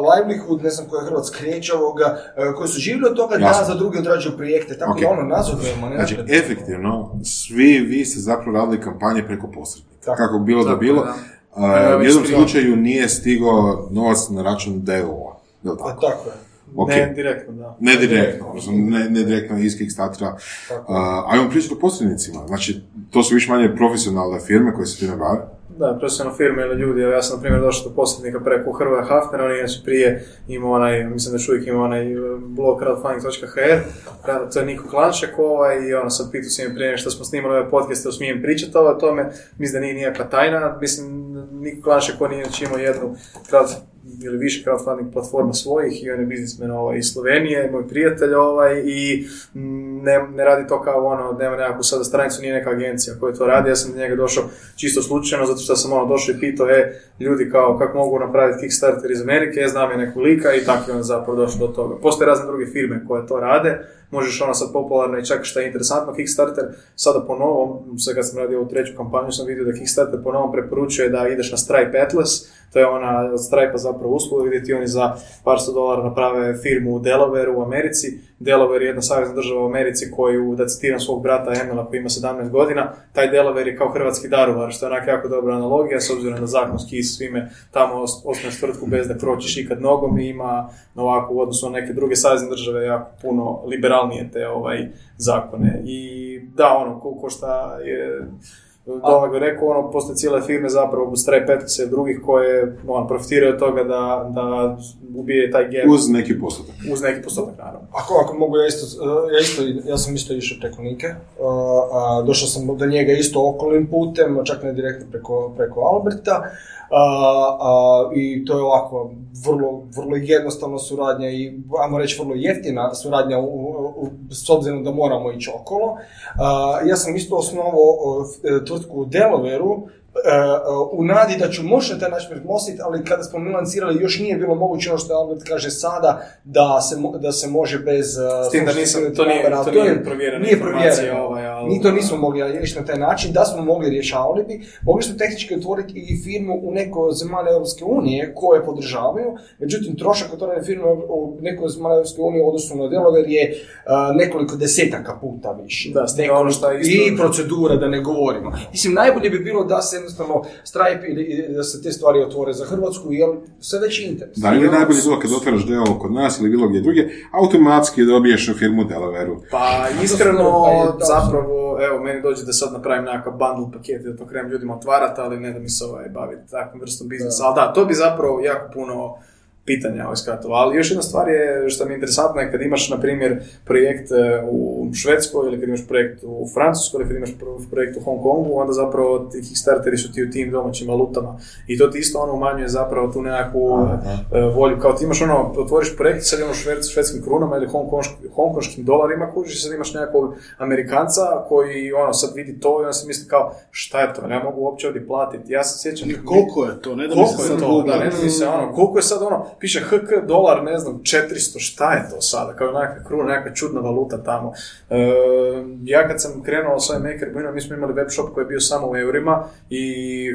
[SPEAKER 4] livelihood, ne znam koja je hrvatska riječ ovoga, koji su živjeli od toga da za druge odrađuju projekte, tako da ono nazadujemo. Ne?
[SPEAKER 2] Znači, efektivno, svi vi ste zapravo radili kampanje preko posrednika.
[SPEAKER 4] Tako.
[SPEAKER 2] Kako bi bilo da bilo. u jednom slučaju nije stigao novac na račun DO-a. Jel
[SPEAKER 4] A,
[SPEAKER 2] tako?
[SPEAKER 4] tako je.
[SPEAKER 2] Ok.
[SPEAKER 3] ne direktno, da.
[SPEAKER 2] Ne direktno, ne, ne direktno iz Kickstartera.
[SPEAKER 4] Tako.
[SPEAKER 2] A, ajmo pričati o posrednicima. Znači, to su više manje profesionalne firme koje se time bave.
[SPEAKER 3] Da, profesionalne firme ili ljudi, ja sam na primjer došao do posrednika preko Hrvoja Hafnera, on je inače prije imao onaj, mislim da još uvijek ima onaj uh, blog crowdfunding.hr, to je Niko Klanšek ovaj, i ono sad pitao sam je prije što smo snimali ove podcaste, smijem pričati o tome, mislim da nije nikakva tajna, mislim Niko Klanšek on je imao jednu crowd, ili više crowdfunding platforma svojih i on je biznismen ovaj, iz Slovenije, moj prijatelj ovaj, i mm, ne, ne radi to kao ono, nema nekakvu sada stranicu, nije neka agencija koja to radi, ja sam do njega došao čisto slučajno, zato što sam ono došao i pitao, e, ljudi kao, kako mogu napraviti Kickstarter iz Amerike, ja znam je nekog lika. I tako je on zapravo došao do toga. Postoje razne druge firme koje to rade, možeš ono sad popularno i čak što je interesantno, Kickstarter sada po novom, sad kad sam radio ovu treću kampanju sam vidio da Kickstarter po novom preporučuje da ideš na Stripe Atlas, to je ona od Stripe-a zapravo usluga gdje ti oni za par sto dolara naprave firmu u Delawareu u Americi. Delaware je jedna savezna država u Americi koju, da citiram svog brata Emila koji ima 17 godina, taj Delaware je kao hrvatski Daruvar, što je onak jako dobra analogija, s obzirom da zakonski i svime tamo os- osnuješ tvrtku bez da kročiš ikad nogom i ima ovako u odnosu na neke druge savezne države jako puno liberalnije te ovaj zakone. I da, ono, ko, ko šta je Domagoj rekao, ono, postoje cijele firme zapravo u Atlas i drugih koje ono, profitiraju od toga da, da ubije taj gap uz,
[SPEAKER 2] neki postotak.
[SPEAKER 3] uz neki postotak, naravno.
[SPEAKER 4] Ako, ako mogu ja isto, ja isto, ja sam isto išao preko Nike, a, došao sam do njega isto okolnim putem, čak ne direktno preko, preko Alberta, i to je ovako vrlo, vrlo jednostavna suradnja i, ajmo reći, vrlo jeftina suradnja u, u- s obzirom da moramo ići okolo. A, ja sam isto osnovao f- tvrtku u U nadi da ću moći na taj način premostiti, ali kada smo mi lancirali još nije bilo moguće ono što Albert kaže sada, da se, mo- da se može bez... uh,
[SPEAKER 3] S tim da nisam, to nije, to nije
[SPEAKER 4] je-
[SPEAKER 3] provjerena
[SPEAKER 4] nije
[SPEAKER 3] informacija, ovaj, ali...
[SPEAKER 4] Mi to nismo mogli riješiti na taj način, da smo mogli rješavali bi. Mogli smo tehnički otvoriti i firmu u nekoj zemalja Europske unije koje podržavaju, međutim trošak otvorene firme u nekoj zemalja Europske unije u odnosu na Delaware je uh, nekoliko desetaka puta više.
[SPEAKER 3] Da, s tim ono što isto-
[SPEAKER 4] I procedura, da ne govorimo. Mislim, najbolje bi bilo da se jednostavno Stripe i, i da se te stvari otvore za Hrvatsku, jer sve veći interes.
[SPEAKER 2] Da, ili najbolje bilo kad otvaraš deo kod nas ili bilo gdje drugdje, automatski dobiješ firmu u Delaveru.
[SPEAKER 3] Pa
[SPEAKER 4] to
[SPEAKER 3] iskreno,
[SPEAKER 4] pa
[SPEAKER 3] zapravo, evo, meni dođe da sad napravim nekakav bundle paket i da to krenem ljudima otvarati, ali ne da mi se ovaj baviti takvom vrstom biznisa. Ali da, to bi zapravo jako puno pitanja ovaj skratilo. Ali još jedna stvar je što mi je interesantno je kad imaš, na primjer, projekt e, u Švedskoj ili kad imaš projekt u Francuskoj ili kad imaš pro- projekt u Hong Kongu, onda zapravo ti Kickstarteri su ti u tim domaćim valutama. I to ti isto ono umanjuje zapravo tu nekakvu e, volju. Kao ti imaš ono, otvoriš projekt, sad imaš šved, švedskim krunama ili hongkonškim, dolarima, kužiš, sad imaš nekakvog Amerikanca koji ono sad vidi to i on se misli kao šta je to, ja mogu uopće ovdje platiti. Ja se sjećam...
[SPEAKER 5] Koliko je to? Ne da mi se sad
[SPEAKER 3] to? Da, ne da mi se ono, koliko je sad ono, piše HK dolar, ne znam, 400, šta je to sada, kao neka kruna, neka čudna valuta tamo. E, ja kad sam krenuo sa ovim Maker Buinom, mi smo imali web shop koji je bio samo u eurima i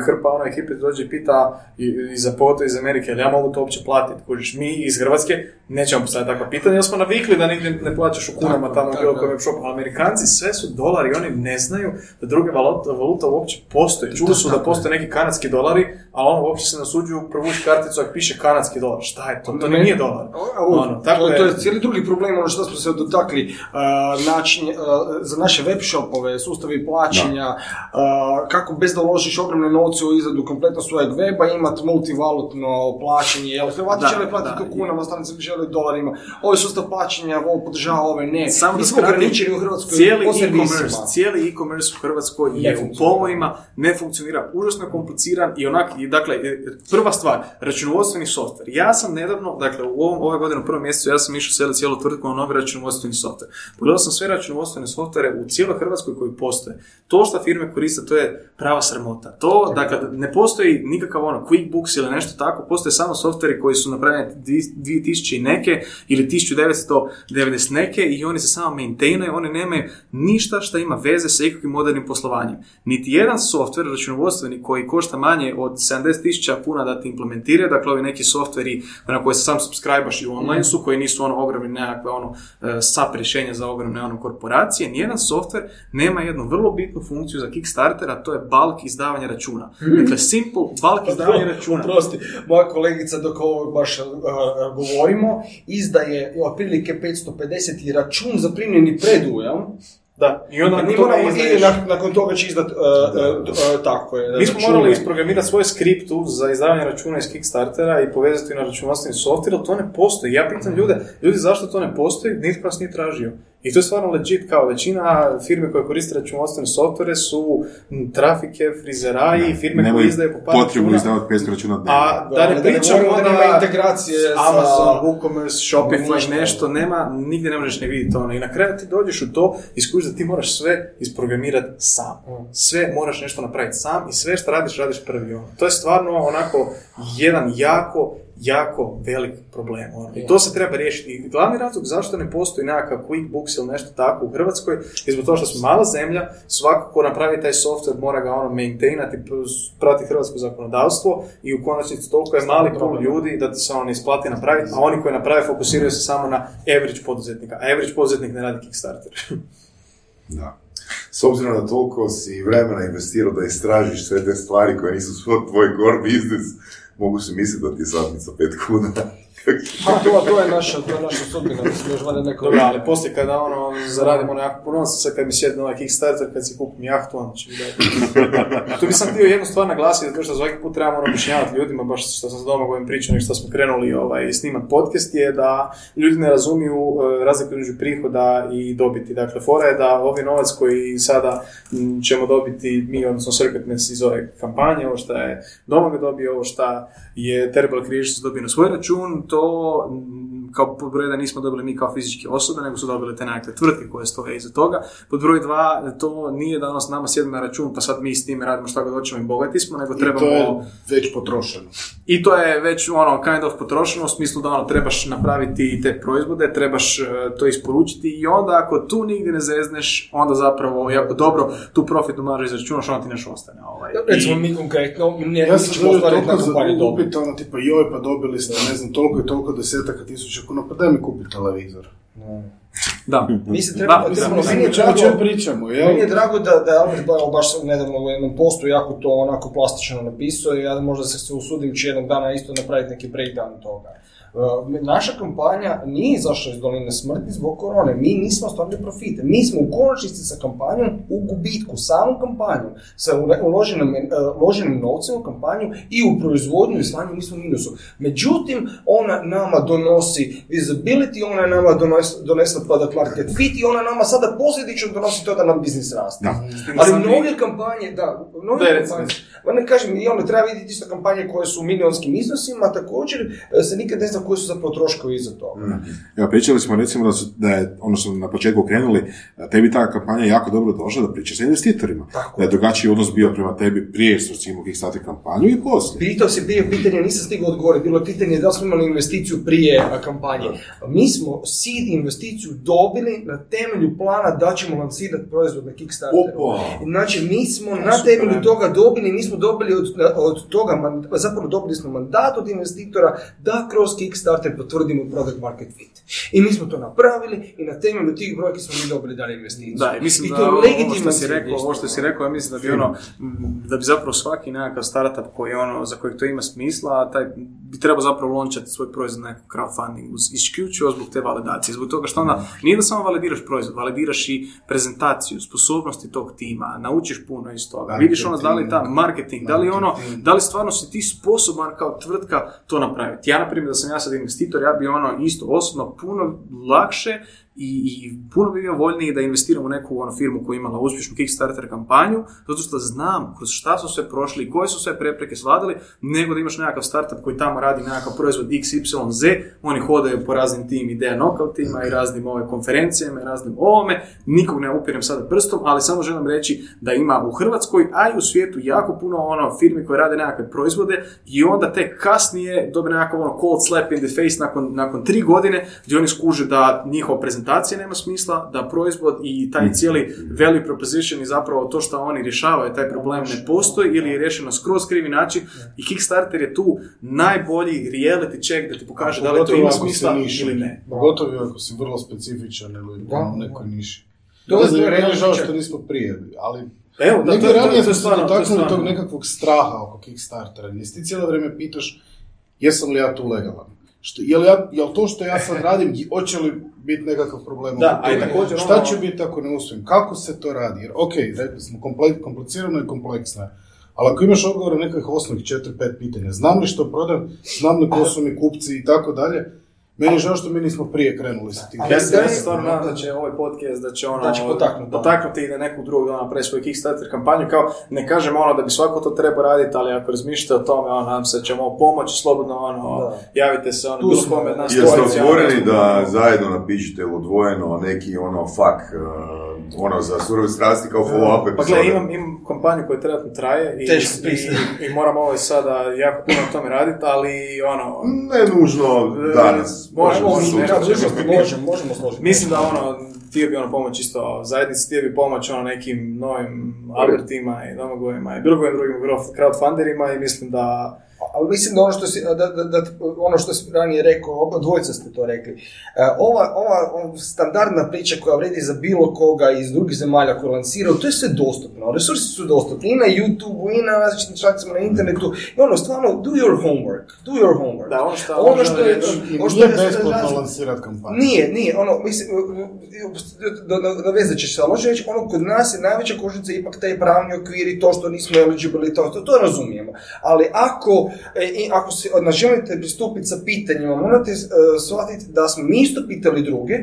[SPEAKER 3] hrpa ono ekipe dođe i pita i, i za poto iz Amerike, jel ja mogu to uopće platiti, kužiš, mi iz Hrvatske nećemo postaviti takva pitanja, jer smo navikli da nigdje ne plaćaš u kunama
[SPEAKER 4] Tako,
[SPEAKER 3] tamo u
[SPEAKER 4] tako.
[SPEAKER 3] bilo kojem web shopu, a Amerikanci sve su dolari, oni ne znaju da druge valuta, valuta uopće postoji. Čuli su da postoje neki kanadski dolari, a ono uopće se nasuđuju provući karticu ako piše kanadski dolar. Šta je to? To
[SPEAKER 4] Ne.
[SPEAKER 3] nije dolar. Ono, tako
[SPEAKER 4] to,
[SPEAKER 3] je.
[SPEAKER 4] to je cijeli drugi problem, ono što smo se dotakli, uh, način, uh, za naše web shopove, sustavi plaćanja, uh, kako bez da uložiš ogromne novce u izradu kompletno svojeg weba, imati multivalutno plaćanje, jel Hrvati
[SPEAKER 3] Da,
[SPEAKER 4] žele platiti
[SPEAKER 3] da.
[SPEAKER 4] u kunama, stranice žele dolarima, ovaj sustav plaćanja, ovo podržava, ove ne.
[SPEAKER 3] Samo
[SPEAKER 4] Mi
[SPEAKER 3] da
[SPEAKER 4] smo ograničeni u Hrvatskoj
[SPEAKER 3] cijeli e-commerce, cijeli e-commerce u Hrvatskoj
[SPEAKER 4] Ne
[SPEAKER 3] je u povojima, ne funkcionira, užasno je kompliciran i onak, i dakle, e, prva stvar, računovodstveni software. Ja sam nedavno, dakle, u ovom, ove godine u prvom mjesecu, ja sam išao seliti cijelu tvrtku na novi računovodstveni software. Pogledao sam sve računovodstvene softvere u cijeloj Hrvatskoj koji postoje. To što firme koriste, to je prava sramota. To, dakle, ne postoji nikakav ono QuickBooks ili nešto tako, postoje samo softveri koji su napravljeni dvi- 2000 i neke ili 1990 neke i oni se samo maintainaju, oni nemaju ništa što ima veze sa ikakvim modernim poslovanjem. Niti jedan softver računovodstveni koji košta manje od 70.000 kuna da ti implementira, dakle ovi neki softveri na koje se sam subscribaš i online su, koji nisu ono ogromni nekakve ono e, SAP rješenja za ogromne ono korporacije, nijedan softver nema jednu vrlo bitnu funkciju za Kickstarter, a to je bulk izdavanja računa. Dakle, simple bulk izdavanja računa.
[SPEAKER 4] Prosti, moja kolegica dok ovo baš uh, govorimo, izdaje otprilike 550 račun za primljeni predujam,
[SPEAKER 3] Da, i onda nakon toga
[SPEAKER 4] i
[SPEAKER 3] izdaješ-
[SPEAKER 4] nakon, nakon toga će izdat, uh, uh, uh, tako je.
[SPEAKER 3] Mi smo
[SPEAKER 4] račune.
[SPEAKER 3] morali isprogramirati svoj skript tu za izdavanje računa iz Kickstartera i povezati na računovodstveni software, ali to ne postoji. Ja pitam ljude, ljudi zašto to ne postoji, nitko nas nije tražio. I to je stvarno legit, kao većina firme koje koriste računovodstvene softvere su trafike, frizeraji, firme koje izdaju po par
[SPEAKER 2] potrebu
[SPEAKER 3] računa.
[SPEAKER 2] izdavati 500 računa dnevno.
[SPEAKER 3] A da,
[SPEAKER 4] da ne
[SPEAKER 3] pričamo
[SPEAKER 4] da nema integracije sa-
[SPEAKER 3] Amazon, WooCommerce, Shopify, nešto, nema, nigdje ne možeš ne vidjeti ono. I na kraju ti dođeš u to i skužiš da ti moraš sve isprogramirati sam. Sve moraš nešto napraviti sam i sve što radiš, radiš prvi ono. To je stvarno onako jedan jako, jako velik problem. Ono. I to se treba riješiti. I glavni razlog zašto ne postoji nekakav QuickBooks ili nešto tako u Hrvatskoj je zbog toga što smo mala zemlja, svako ko napravi taj software mora ga ono maintainati, prati hrvatsko zakonodavstvo i u konačnici toliko je mali pool ljudi da ti se ono ne isplati napraviti, a oni koji naprave fokusiraju se samo na average poduzetnika. A average poduzetnik ne radi Kickstarter.
[SPEAKER 2] Da.
[SPEAKER 6] S obzirom na toliko si vremena investirao da istražiš sve te stvari koje nisu svoj tvoj core business, mogu si misliti da ti je satnica 5 kuna.
[SPEAKER 4] Pa to, to je naša, to je naša sudbina, mislim, još valjda neko...
[SPEAKER 3] Dobro, ali poslije kada ono zaradimo nekako puno novca, sad kad mi sjedne ovaj Kickstarter, kad si kupim jahtu, onda će mi dati. tu bi sam htio jednu stvar naglasiti, zato što svaki put trebamo ono objašnjavati ljudima, baš što sam s domagojim pričao i što smo krenuli ovaj, snimat podcast, je da ljudi ne razumiju e, razliku između prihoda i dobiti. Dakle, fora je da ovaj novac koji sada ćemo dobiti mi, odnosno Circuitness iz ove kampanje, ovo što je Domagoj dobio, ovo što je Terrible Creations dobio na svoj račun, to todo kao pod broj jedan nismo dobili mi kao fizičke osobe, nego su dobile te nekakve tvrtke koje stoje iza toga. Pod broj dva, to nije da ono s nama sjedne na račun, pa sad mi s time radimo šta god hoćemo i bogati smo, nego
[SPEAKER 5] I
[SPEAKER 3] trebamo...
[SPEAKER 5] to je već potrošeno.
[SPEAKER 3] I to je već ono kind of potrošeno u smislu da ono trebaš napraviti te proizvode, trebaš e, to isporučiti i onda ako tu nigdje ne zezneš, onda zapravo jako dobro tu profitnu maržu izračunaš, onda ti nešto ostane. Ovaj.
[SPEAKER 4] Recimo
[SPEAKER 3] I-
[SPEAKER 4] mi konkretno, ne,
[SPEAKER 5] Ja
[SPEAKER 4] mi
[SPEAKER 5] sam želio
[SPEAKER 4] ostvariti na
[SPEAKER 5] toliko za
[SPEAKER 4] dobit.
[SPEAKER 5] upit, ono tipa joj pa dobili ste ne znam toliko i toliko desetaka tisuća kuna, pa daj mi kupi televizor.
[SPEAKER 3] Da.
[SPEAKER 4] Mislim, treba,
[SPEAKER 3] Da,
[SPEAKER 5] Mislim,
[SPEAKER 4] meni je
[SPEAKER 5] o čemu-
[SPEAKER 4] drago,
[SPEAKER 5] pričamo, jel?
[SPEAKER 4] Meni je drago da, da je Albert Boyle baš nedavno u jednom postu jako to onako plastično napisao i ja možda se, se usudim će jednog dana isto napraviti neki breakdown toga. Uh, naša kampanja nije izašla iz doline smrti zbog korone. Mi nismo ostvarili profite. Mi smo u konačnici sa kampanjom u gubitku, samu kampanju, sa uloženim, uh, uloženim novcem u kampanju i u proizvodnju i slanju mi smo u minusu. Međutim, ona nama donosi visibility, ona nama donosi, donesla product market fit i ona nama sada posljedično donosi to da nam biznis raste.
[SPEAKER 2] Da.
[SPEAKER 4] Ali mnoge kampanje, da, mnoge
[SPEAKER 3] Da,
[SPEAKER 4] kampanje, ne kažem, i onda treba vidjeti isto kampanje koje su u milionskim iznosima, također e, se nikad ne zna koji su zapravo troškovi iza toga.
[SPEAKER 2] Evo, pričali smo recimo da, su, da je, ono što na početku krenuli, tebi ta kampanja jako dobro došla da pričaš sa investitorima.
[SPEAKER 4] Tako
[SPEAKER 2] Da je drugačiji odnos bio prema tebi prije što si imao Kickstarter kampanju i poslije.
[SPEAKER 4] Pitao si prije pitanje, nisam stigao odgovoriti, bilo je pitanje da smo imali investiciju prije kampanje. Mi smo seed investiciju dobili na temelju plana da ćemo lancirati proizvod na Kickstarteru.
[SPEAKER 6] Opa!
[SPEAKER 4] Znači, mi smo na temelju toga dobili, mi smo dobili od, od toga, man- zapravo dobili smo mandat od investitora da kroz Kickstarter potvrdimo product market fit. I mi smo to napravili i na temelju tih brojki smo mi dobili dalje investiciju.
[SPEAKER 3] Da, i mislim
[SPEAKER 4] I
[SPEAKER 3] da
[SPEAKER 4] to je
[SPEAKER 3] ovo što si rekao, ovo što si rekao, ja mislim da bi ono, da bi zapravo svaki nekakav startup koji ono, za kojeg to ima smisla, taj bi trebao zapravo lončati svoj proizvod na crowdfunding, uz- isključivo zbog te validacije, zbog toga što onda nije da samo validiraš proizvod, validiraš i prezentaciju, sposobnosti tog tima, naučiš puno iz toga, vidiš ono da li ta marketing, da li ono, da li stvarno si ti sposoban kao tvrtka to napraviti. Ja, na primjer, da sam ja sad investitor, ja bi ono isto osobno puno lakše i, i puno bi bio voljniji da investiram u neku ono, firmu koja je imala uspješnu Kickstarter kampanju, zato što znam kroz šta su sve prošli i koje su sve prepreke svladali, nego da imaš nekakav startup koji tamo radi nekakav proizvod XYZ, oni hodaju po raznim tim ideja knockoutima i raznim ove konferencijama i raznim ovome, nikog ne upirem sada prstom, ali samo želim reći da ima u Hrvatskoj, a i u svijetu jako puno ono firmi koje rade nekakve proizvode i onda tek kasnije dobe nekakav ono cold slap in the face nakon, nakon tri godine gdje oni skuže da njihova prezentacija nema smisla, da proizvod i taj cijeli value proposition i zapravo to što oni rješavaju taj problem ne postoji ili je riješeno skroz krivi način i Kickstarter je tu najbolji reality check da ti pokaže da li to ima smisla ili ne.
[SPEAKER 5] Pogotovo ako si vrlo specifičan ili
[SPEAKER 4] Da.
[SPEAKER 5] u nekoj niši.
[SPEAKER 4] To je
[SPEAKER 5] žao što nismo prije, ali
[SPEAKER 3] Evo, da, to,
[SPEAKER 5] Negdje ranije
[SPEAKER 3] to,
[SPEAKER 5] smo
[SPEAKER 3] je
[SPEAKER 5] se dotaknuli tog nekakvog straha oko Kickstartera. Jesi ti cijelo vrijeme pitaš jesam li ja tu legalan? Što, jel, ja, jel to što ja sad radim, hoće li biti nekakav problem
[SPEAKER 3] Da, a također
[SPEAKER 5] Šta
[SPEAKER 3] ono-
[SPEAKER 5] će biti ako ne uspijem? Kako se to radi? Jer, ok, rekli smo, komplicirano i kompleksno je. Ali ako imaš odgovor na nekakvih osnovnih 4-5 pitanja, znam li što prodam, znam li ko su mi kupci i tako dalje, meni je žao što mi nismo prije krenuli sa tim.
[SPEAKER 3] Ja se,
[SPEAKER 4] Da
[SPEAKER 3] stvarno nadam da će ovaj podcast, da će ono,
[SPEAKER 4] Da će potaknuti.
[SPEAKER 3] potaknuti i da nekog drugog dana napravi svoju Kickstarter kampanju, kao ne kažem ono da bi svako to trebao raditi, ali ako razmišljate o tome, ono, nam se da ćemo pomoći, slobodno ono,
[SPEAKER 4] Da.
[SPEAKER 3] javite se ono,
[SPEAKER 4] Tu
[SPEAKER 3] bilo kome od nas
[SPEAKER 6] Jeste
[SPEAKER 3] dvojice,
[SPEAKER 6] otvoreni
[SPEAKER 3] ono,
[SPEAKER 6] da zajedno napišete odvojeno neki ono fuck, uh, ono za surove strasti kao follow-up
[SPEAKER 3] Pa
[SPEAKER 6] epizode?
[SPEAKER 3] gle, imam, imam kompaniju koja trenutno traje i, i,
[SPEAKER 4] pisati.
[SPEAKER 3] i moram ovo sada jako puno na tome raditi, ali ono,
[SPEAKER 6] Ne nužno danas.
[SPEAKER 3] Možemo,
[SPEAKER 6] možemo
[SPEAKER 3] možemo, možemo.
[SPEAKER 4] Možemo, možemo složiti.
[SPEAKER 3] Mislim da ono, htio bi ono pomoć isto zajednici, htio bi pomoć ono nekim novim Albertima i Domagojima i bilo kojim drugim crowdfunderima i mislim da
[SPEAKER 4] Ali mislim da ono što si, da, da, da, ono što si ranije rekao, oba dvojica ste to rekli, e, ova, ova, standardna priča koja vredi za bilo koga iz drugih zemalja koji lanciraju, to je sve dostupno. Resursi su dostupni i na YouTube, i na različitim člancima na internetu. I ono, stvarno, do your homework. Do your homework.
[SPEAKER 3] Da, ono što-
[SPEAKER 4] ono što je... Ono što
[SPEAKER 5] nije
[SPEAKER 4] je-
[SPEAKER 5] besplatno lansirati kampanju.
[SPEAKER 4] Nije, nije, ono, mislim, navezat će se, ali reći, ono, kod nas je najveća kožnica ipak taj pravni okvir i to što nismo eligible i to, to, to razumijemo. Ali ako, e, i ako se želite pristupiti sa pitanjima, morate e, shvatiti da smo mi isto pitali druge,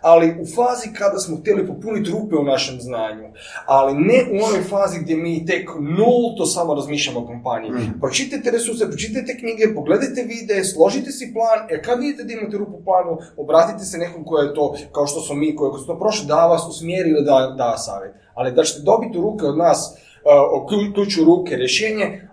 [SPEAKER 4] ali u fazi kada smo htjeli popuniti rupe u našem znanju, ali ne u onoj fazi gdje mi tek nulto samo razmišljamo o kompaniji. Pročitajte resurse, pročitajte knjige, pogledajte videe, složite si plan, e kad vidite da imate rupu u planu, obratite se nekom koji je to, kao što smo mi, koji su to prošli, da vas usmjeri ili da, da savjet. Ali da ćete dobiti u ruke od nas, uh, klju- ključ u ruke, rješenje,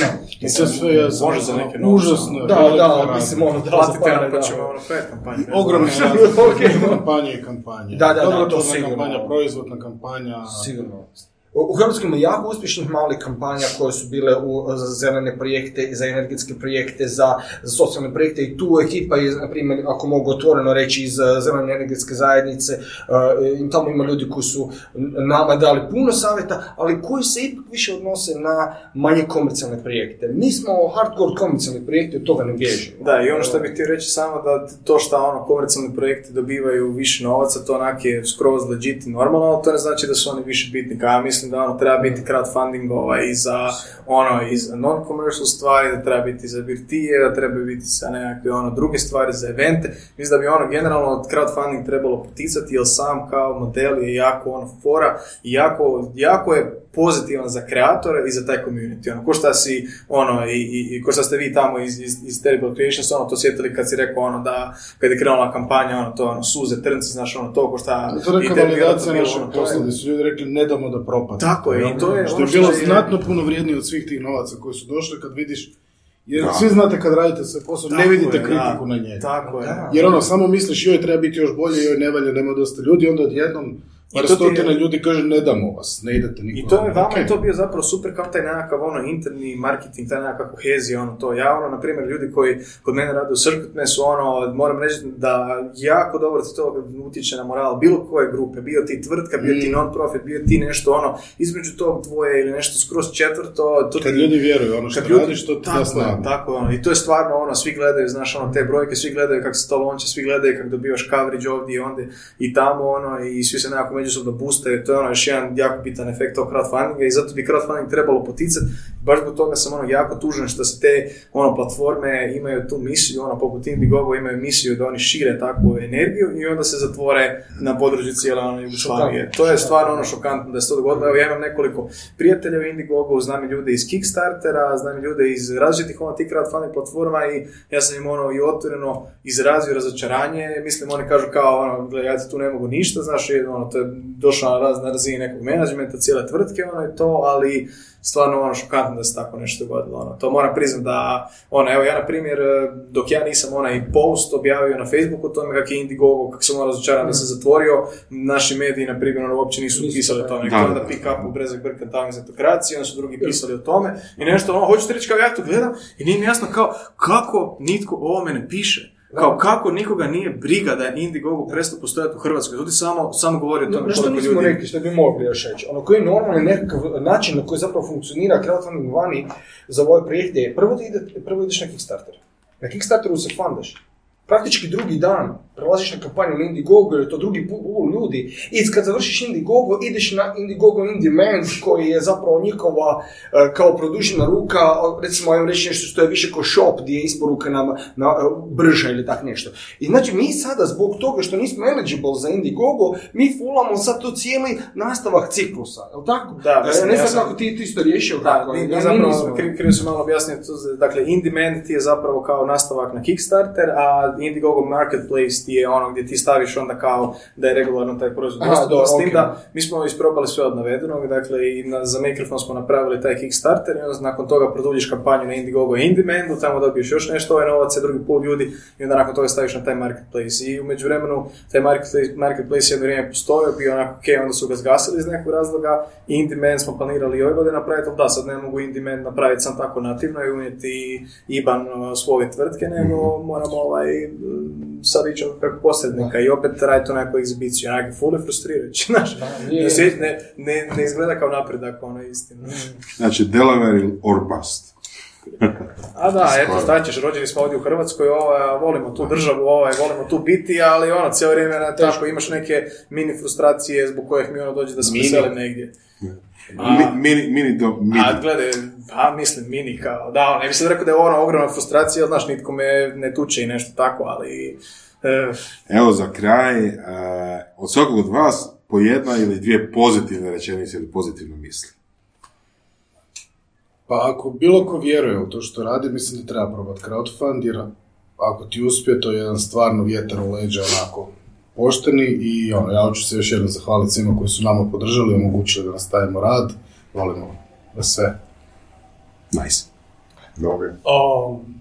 [SPEAKER 4] ne.
[SPEAKER 5] I sve je
[SPEAKER 3] Može za neke novce,
[SPEAKER 5] užasno.
[SPEAKER 4] Da,
[SPEAKER 5] velika
[SPEAKER 4] da,
[SPEAKER 5] razlika.
[SPEAKER 4] mislim, ono, da, za
[SPEAKER 3] platite nam pa
[SPEAKER 4] da.
[SPEAKER 3] ćemo ono fair kampanju.
[SPEAKER 5] Ogromne razlike kampanje i kampanje.
[SPEAKER 4] Da, da, da, to sigurno.
[SPEAKER 5] kampanja, proizvodna kampanja.
[SPEAKER 4] Sigurno. U Hrvatskoj ima jako uspješnih malih kampanja koje su bile u, za zelene projekte, za energetske projekte, za, za socijalne projekte i tu ekipa, iz, na primjer, ako mogu otvoreno reći, iz eh, zelene energetske zajednice, i tamo ima ljudi koji su nama dali puno savjeta, ali koji se ipak više odnose na manje komercijalne projekte. Mi smo hardcore komercijalni projekti, od toga ne bježimo.
[SPEAKER 3] Da, i ono što bih htio reći samo da to što ono komercijalni projekti dobivaju više novaca, to onak je skroz legit i normalno, ali to ne znači da su oni više bitni. Ja mislim da ono treba biti crowdfunding ovaj, i za ono i za non-commercial stvari, da treba biti za birtije, da treba biti za nekakve ono druge stvari, za evente. Mislim da bi ono generalno crowdfunding trebalo poticati, jer sam kao model je jako ono fora i jako, jako je pozitivan za kreatore i za taj community. Ono, ko šta si, ono, i, i, i ko šta ste vi tamo iz, iz, iz Terrible Creations, ono, to sjetili kad si rekao, ono, da, kad je krenula kampanja, ono, to, ono, suze, trnci, znaš, ono, to ko šta...
[SPEAKER 5] To je
[SPEAKER 3] ono,
[SPEAKER 5] validacija našeg posla, gdje su ljudi rekli ne damo da propadne.
[SPEAKER 3] Tako je, i to je
[SPEAKER 5] Što
[SPEAKER 3] ono
[SPEAKER 5] je bilo znatno puno vrijednije od svih tih novaca koji su došli kad vidiš, jer
[SPEAKER 2] Da.
[SPEAKER 5] svi znate kad radite sve posao, ne vidite
[SPEAKER 3] je,
[SPEAKER 5] kritiku
[SPEAKER 3] da.
[SPEAKER 5] na njega.
[SPEAKER 3] Tako je.
[SPEAKER 4] Da.
[SPEAKER 5] Jer ono, samo misliš joj treba biti još bolje, joj ne valja, nema dosta ljudi, onda odjednom par
[SPEAKER 3] to ti je-
[SPEAKER 5] stotina ljudi kaže ne damo vas, ne idete niko.
[SPEAKER 3] I to je vama
[SPEAKER 5] Ok.
[SPEAKER 3] je to bio zapravo super kao taj nekakav ono interni marketing, taj nekakav kohezija, ono to. Ja ono, na primjer, ljudi koji kod mene rade u Circuit su ono, moram reći da jako dobro ti to utječe na moral bilo koje grupe, bio ti tvrtka, bio ti
[SPEAKER 5] Mm.
[SPEAKER 3] non-profit, bio ti nešto ono, između tog dvoje ili nešto skroz četvrto, to
[SPEAKER 5] Kad
[SPEAKER 3] ti-
[SPEAKER 5] ljudi vjeruju ono što
[SPEAKER 3] kad ljudi,
[SPEAKER 5] radiš, to ti da
[SPEAKER 3] tako,
[SPEAKER 5] snagu.
[SPEAKER 3] tako ono, i to je stvarno ono, svi gledaju, znaš, ono, te brojke, svi gledaju kako se to lonče, svi gledaju kako dobivaš coverage ovdje i ondje i tamo, ono, i svi se nekako međusobno boostaju, to je ono, još jedan jako bitan efekt tog crowdfundinga i zato bi crowdfunding trebalo poticati, baš zbog toga sam ono jako tužan što se te ono platforme imaju tu misiju, ono poput Indiegogo imaju misiju da oni šire takvu energiju i onda se zatvore na području cijele ono Jugoslavije. To je stvarno ono šokantno da se to dogodilo. Evo ja imam nekoliko prijatelja u Indiegogo, znam i ljude iz Kickstartera, znam i ljude iz različitih ono tih crowdfunding platforma i ja sam im ono i otvoreno izrazio razočaranje. Mislim oni kažu kao ono, gle, ja ti tu ne mogu ništa, znaš, ono, to je došlo na, raz, na razini nekog menadžmenta, cijele tvrtke, ono i to, ali stvarno ono šokantno da se tako nešto dogodilo. Ono. To moram priznat da, ono, evo ja na primjer, dok ja nisam onaj post objavio na Facebooku o tome kak je Indiegogo, kako sam ono razočaran da se zatvorio, naši mediji, na primjer, ono, uopće nisu pisali o tome,
[SPEAKER 2] da.
[SPEAKER 3] onda pick up u Brezak Brkan tamo za autokraciju, onda su drugi pisali o tome i nešto, ono, hoćete reći kao ja to gledam i nije mi jasno kao kako nitko o ovome ne piše. Kao kako nikoga nije briga da je Indiegogo prestao postojati u Hrvatskoj. Ljudi samo, samo govori o tome
[SPEAKER 4] No, što
[SPEAKER 3] koliko
[SPEAKER 4] nismo
[SPEAKER 3] ljudi...
[SPEAKER 4] rekli, što bi mogli još reći? Ono, koji je normalni nekakav način na koji zapravo funkcionira crowdfunding vani za ove projekte je prvo, da ide, prvo ideš na Kickstarter. Na Kickstarteru se fundaš. Praktički drugi dan prelaziš na kampanju na Indiegogo, jer je to drugi pul ljudi. I kad završiš Indiegogo, ideš na Indiegogo In Demand, koji je zapravo njihova e, kao produžena ruka, recimo, ajmo reći nešto što je više ko shop, gdje je isporuka na, na e, brža ili tak nešto. I znači, mi sada, zbog toga što nismo eligible za Indiegogo, mi fulamo sad to cijeli nastavak ciklusa, jel tako?
[SPEAKER 3] Da,
[SPEAKER 4] E,
[SPEAKER 3] mislim,
[SPEAKER 4] ne znam kako ti, ti isto riješio,
[SPEAKER 3] Da,
[SPEAKER 4] kako?
[SPEAKER 3] mi, zapravo, kri- krivo sam malo za- dakle, In-Demand ti je zapravo kao nastavak na Kickstarter, a Indiegogo Marketplace ti je ono gdje ti staviš onda kao da je regularno taj proizvod
[SPEAKER 4] Aha,
[SPEAKER 3] dostupan, s tim da mi smo isprobali sve od navedenog, dakle i na, za mikrofon smo napravili taj Kickstarter i onda nakon toga produljiš kampanju na Indiegogo In-Demandu, tamo dobiješ još nešto ovaj novac, drugi pol ljudi i onda nakon toga staviš na taj Marketplace. I u međuvremenu taj Marketplace, marketplace jedno vrijeme postojao, bio onako ok, onda su ga zgasili iz nekog razloga i In-Demand smo planirali i ove godine napraviti, ali da, sad ne mogu In-Demand napraviti sam tako nativno i unijeti IBAN svoje tvrtke, nego moramo ovaj, m, sad ići preko posrednika i opet raditi tu neku egzibiciju, onak fully frustrirajuće, znaš.
[SPEAKER 4] nije.
[SPEAKER 3] Ne, ne, ne, ne izgleda kao napredak, ono istina.
[SPEAKER 2] Znači, Delaware ili or bust.
[SPEAKER 3] A da, eto,
[SPEAKER 2] Skoro.
[SPEAKER 3] šta ćeš, rođeni smo ovdje u Hrvatskoj, ovaj, volimo tu državu, ovaj, volimo tu biti, ali ono, cijelo vrijeme na tako imaš neke mini frustracije zbog kojih mi ono dođe da se
[SPEAKER 5] Mini.
[SPEAKER 3] preselim negdje.
[SPEAKER 2] Mi- Mini, mini do mini.
[SPEAKER 3] A gledaj, pa mislim mini kao, da, ne bi sad rekao da je ono ogromna frustracija, znaš, nitko me ne tuče i nešto tako, ali... eh,
[SPEAKER 2] Evo za kraj, eh, od svakog od vas po jedna ili dvije pozitivne rečenice ili pozitivne misli.
[SPEAKER 5] Pa ako bilo ko vjeruje u to što radi, mislim da treba probati crowdfund, jer ako ti uspije, to je jedan stvarno vjetar u leđa, onako pošteni i ono, ja hoću se još jednom zahvaliti svima koji su nama podržali i omogućili da nastavimo rad. Volimo vas sve.
[SPEAKER 2] Nice.
[SPEAKER 6] Dobro.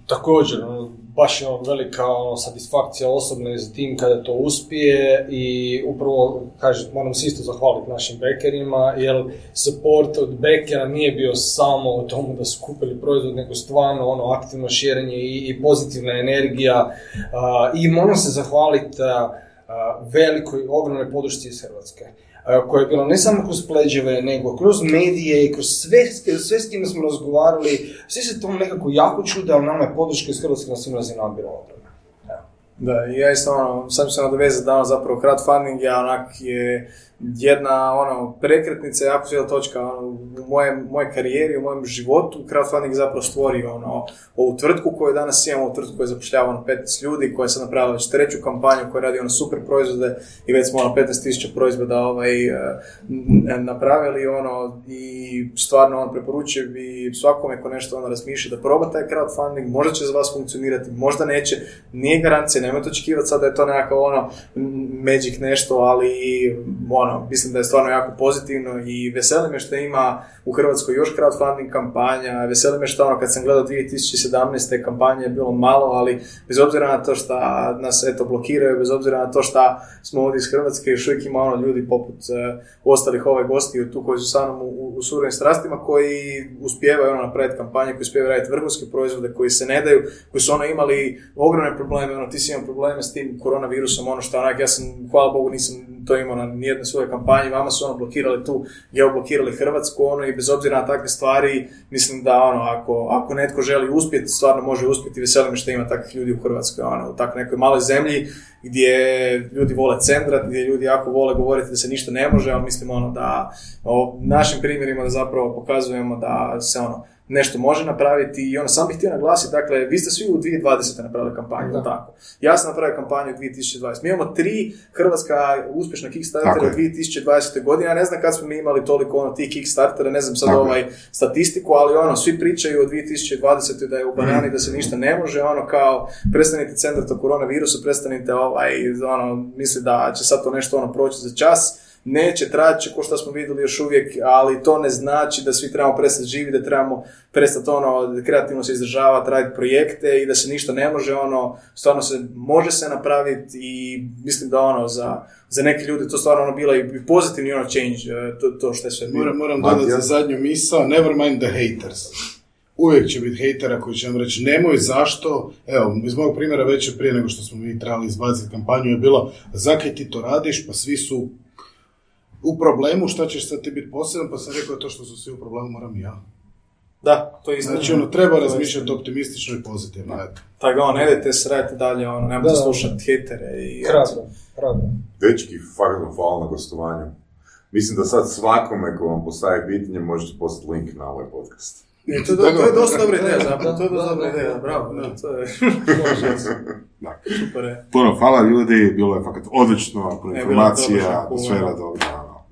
[SPEAKER 4] Također, ono, baš je ono velika ono, satisfakcija osobna za tim kada to uspije i upravo, kažem, moram se isto zahvaliti našim bekerima, jer support od bekera nije bio samo o tomu da su kupili proizvod, nego stvarno ono aktivno širenje i, i pozitivna energija a, i moram se zahvaliti velikoj, ogromnoj podršci iz Hrvatske koja je bila ne samo kroz pleđeve, nego kroz medije i kroz sve, sve s kime smo razgovarali, svi se to nekako jako čude, ali nama je podrška iz Hrvatske na svim razinama bila ogromna.
[SPEAKER 3] Da, ja isto ono, sam se nadovezati da ono zapravo crowdfunding je onak je jedna ono prekretnica, jako svijela točka ono, u mojem, mojoj karijeri, u mojem životu. Crowdfunding je zapravo stvorio ono, ovu tvrtku koju danas imamo, ovu tvrtku koja zapošljava ono, 15 ljudi, koja je sad napravila već treću kampanju, koja radi ono super proizvode i već smo ono 15.000 proizvoda ovaj, eh, napravili ono, i stvarno on preporučujem i svakome ko nešto ono razmišlja da proba taj crowdfunding, možda će za vas funkcionirati, možda neće, nije garancija, nemojte očekivati sad da je to nekakav ono magic nešto, ali ono, mislim da je stvarno jako pozitivno i veseli me što ima u Hrvatskoj još crowdfunding kampanja, veseli me što ono kad sam gledao 2017. kampanje je bilo malo, ali bez obzira na to što nas eto blokiraju, bez obzira na to što smo ovdje iz Hrvatske, još uvijek ima ono ljudi poput e, ostalih ovaj gosti tu koji su sa mnom u, u, u strastima koji uspijevaju ono napraviti kampanje, koji uspijevaju raditi vrhunske proizvode, koji se ne daju, koji su ono imali ogromne probleme, ono ti si imao probleme s tim koronavirusom, ono što onak, ja sam, hvala Bogu, nisam to imao na nijednoj svojoj kampanji, vama su ono blokirali tu, geoblokirali Hrvatsku, ono i bez obzira na takve stvari, mislim da ono, ako, ako netko želi uspjeti, stvarno može uspjeti, veseli me što ima takvih ljudi u Hrvatskoj, ono, u tako nekoj maloj zemlji, gdje ljudi vole centrat, gdje ljudi jako vole govoriti da se ništa ne može, ali mislim ono da o našim primjerima da zapravo pokazujemo da se ono nešto može napraviti i ono, sam bih htio naglasiti, dakle, vi ste svi u 2020. napravili kampanju,
[SPEAKER 4] Da.
[SPEAKER 3] tako? Ja sam napravio kampanju u 2020. Mi imamo tri hrvatska uspješna Kickstartera u
[SPEAKER 2] je.
[SPEAKER 3] 2020. godine, ja ne znam kad smo mi imali toliko ono tih Kickstartera, ne znam sad
[SPEAKER 2] Tako
[SPEAKER 3] ovaj statistiku, ali ono, svi pričaju o 2020. da je u banani, da se ništa ne može, ono kao, prestanite centrati o koronavirusu, prestanite ovaj, ono, misli da će sad to nešto ono proći za čas, neće, trajat će, ko što smo vidjeli još uvijek, ali to ne znači da svi trebamo prestati živjeti, da trebamo prestati ono, kreativno se izdržavati, raditi projekte i da se ništa ne može, ono, stvarno se, može se napraviti i mislim da ono, za, za neke ljude to stvarno ono bila i pozitivni ono change, e, to, to što je sve bilo.
[SPEAKER 5] Moram, moram dodati za zadnju misao, never mind the haters. Uvijek će biti hejtera koji će vam reći nemoj zašto, evo, iz mog primjera već je prije nego što smo mi trebali izbaciti kampanju je bilo zakaj ti to radiš, pa svi su u problemu, šta ćeš sad ti biti poseban, pa sam rekao to što su svi u problemu moram i ja.
[SPEAKER 3] Da, to je.
[SPEAKER 5] Znači, ono, treba razmišljati optimistično i pozitivno, eto.
[SPEAKER 3] Tako da, ono, ne idete se raditi dalje, ono, nemojte
[SPEAKER 4] Da,
[SPEAKER 3] slušati hitere i...
[SPEAKER 4] Hrabro, hrabro.
[SPEAKER 6] Dečki, fakat hvala na gostovanju. Mislim da sad svakome ko vam postavi pitanje možete poslati link na ovaj podcast.
[SPEAKER 3] I to, je do- to je dosta dobra ideja, zapravo, to je dosta dobra ideja, bravo, da, to je
[SPEAKER 2] Da.
[SPEAKER 3] super je.
[SPEAKER 2] Puno hvala ljudi, bilo je fakat odlično,
[SPEAKER 3] E, bilo je dobro,
[SPEAKER 2] informacija, atmosfera dobra,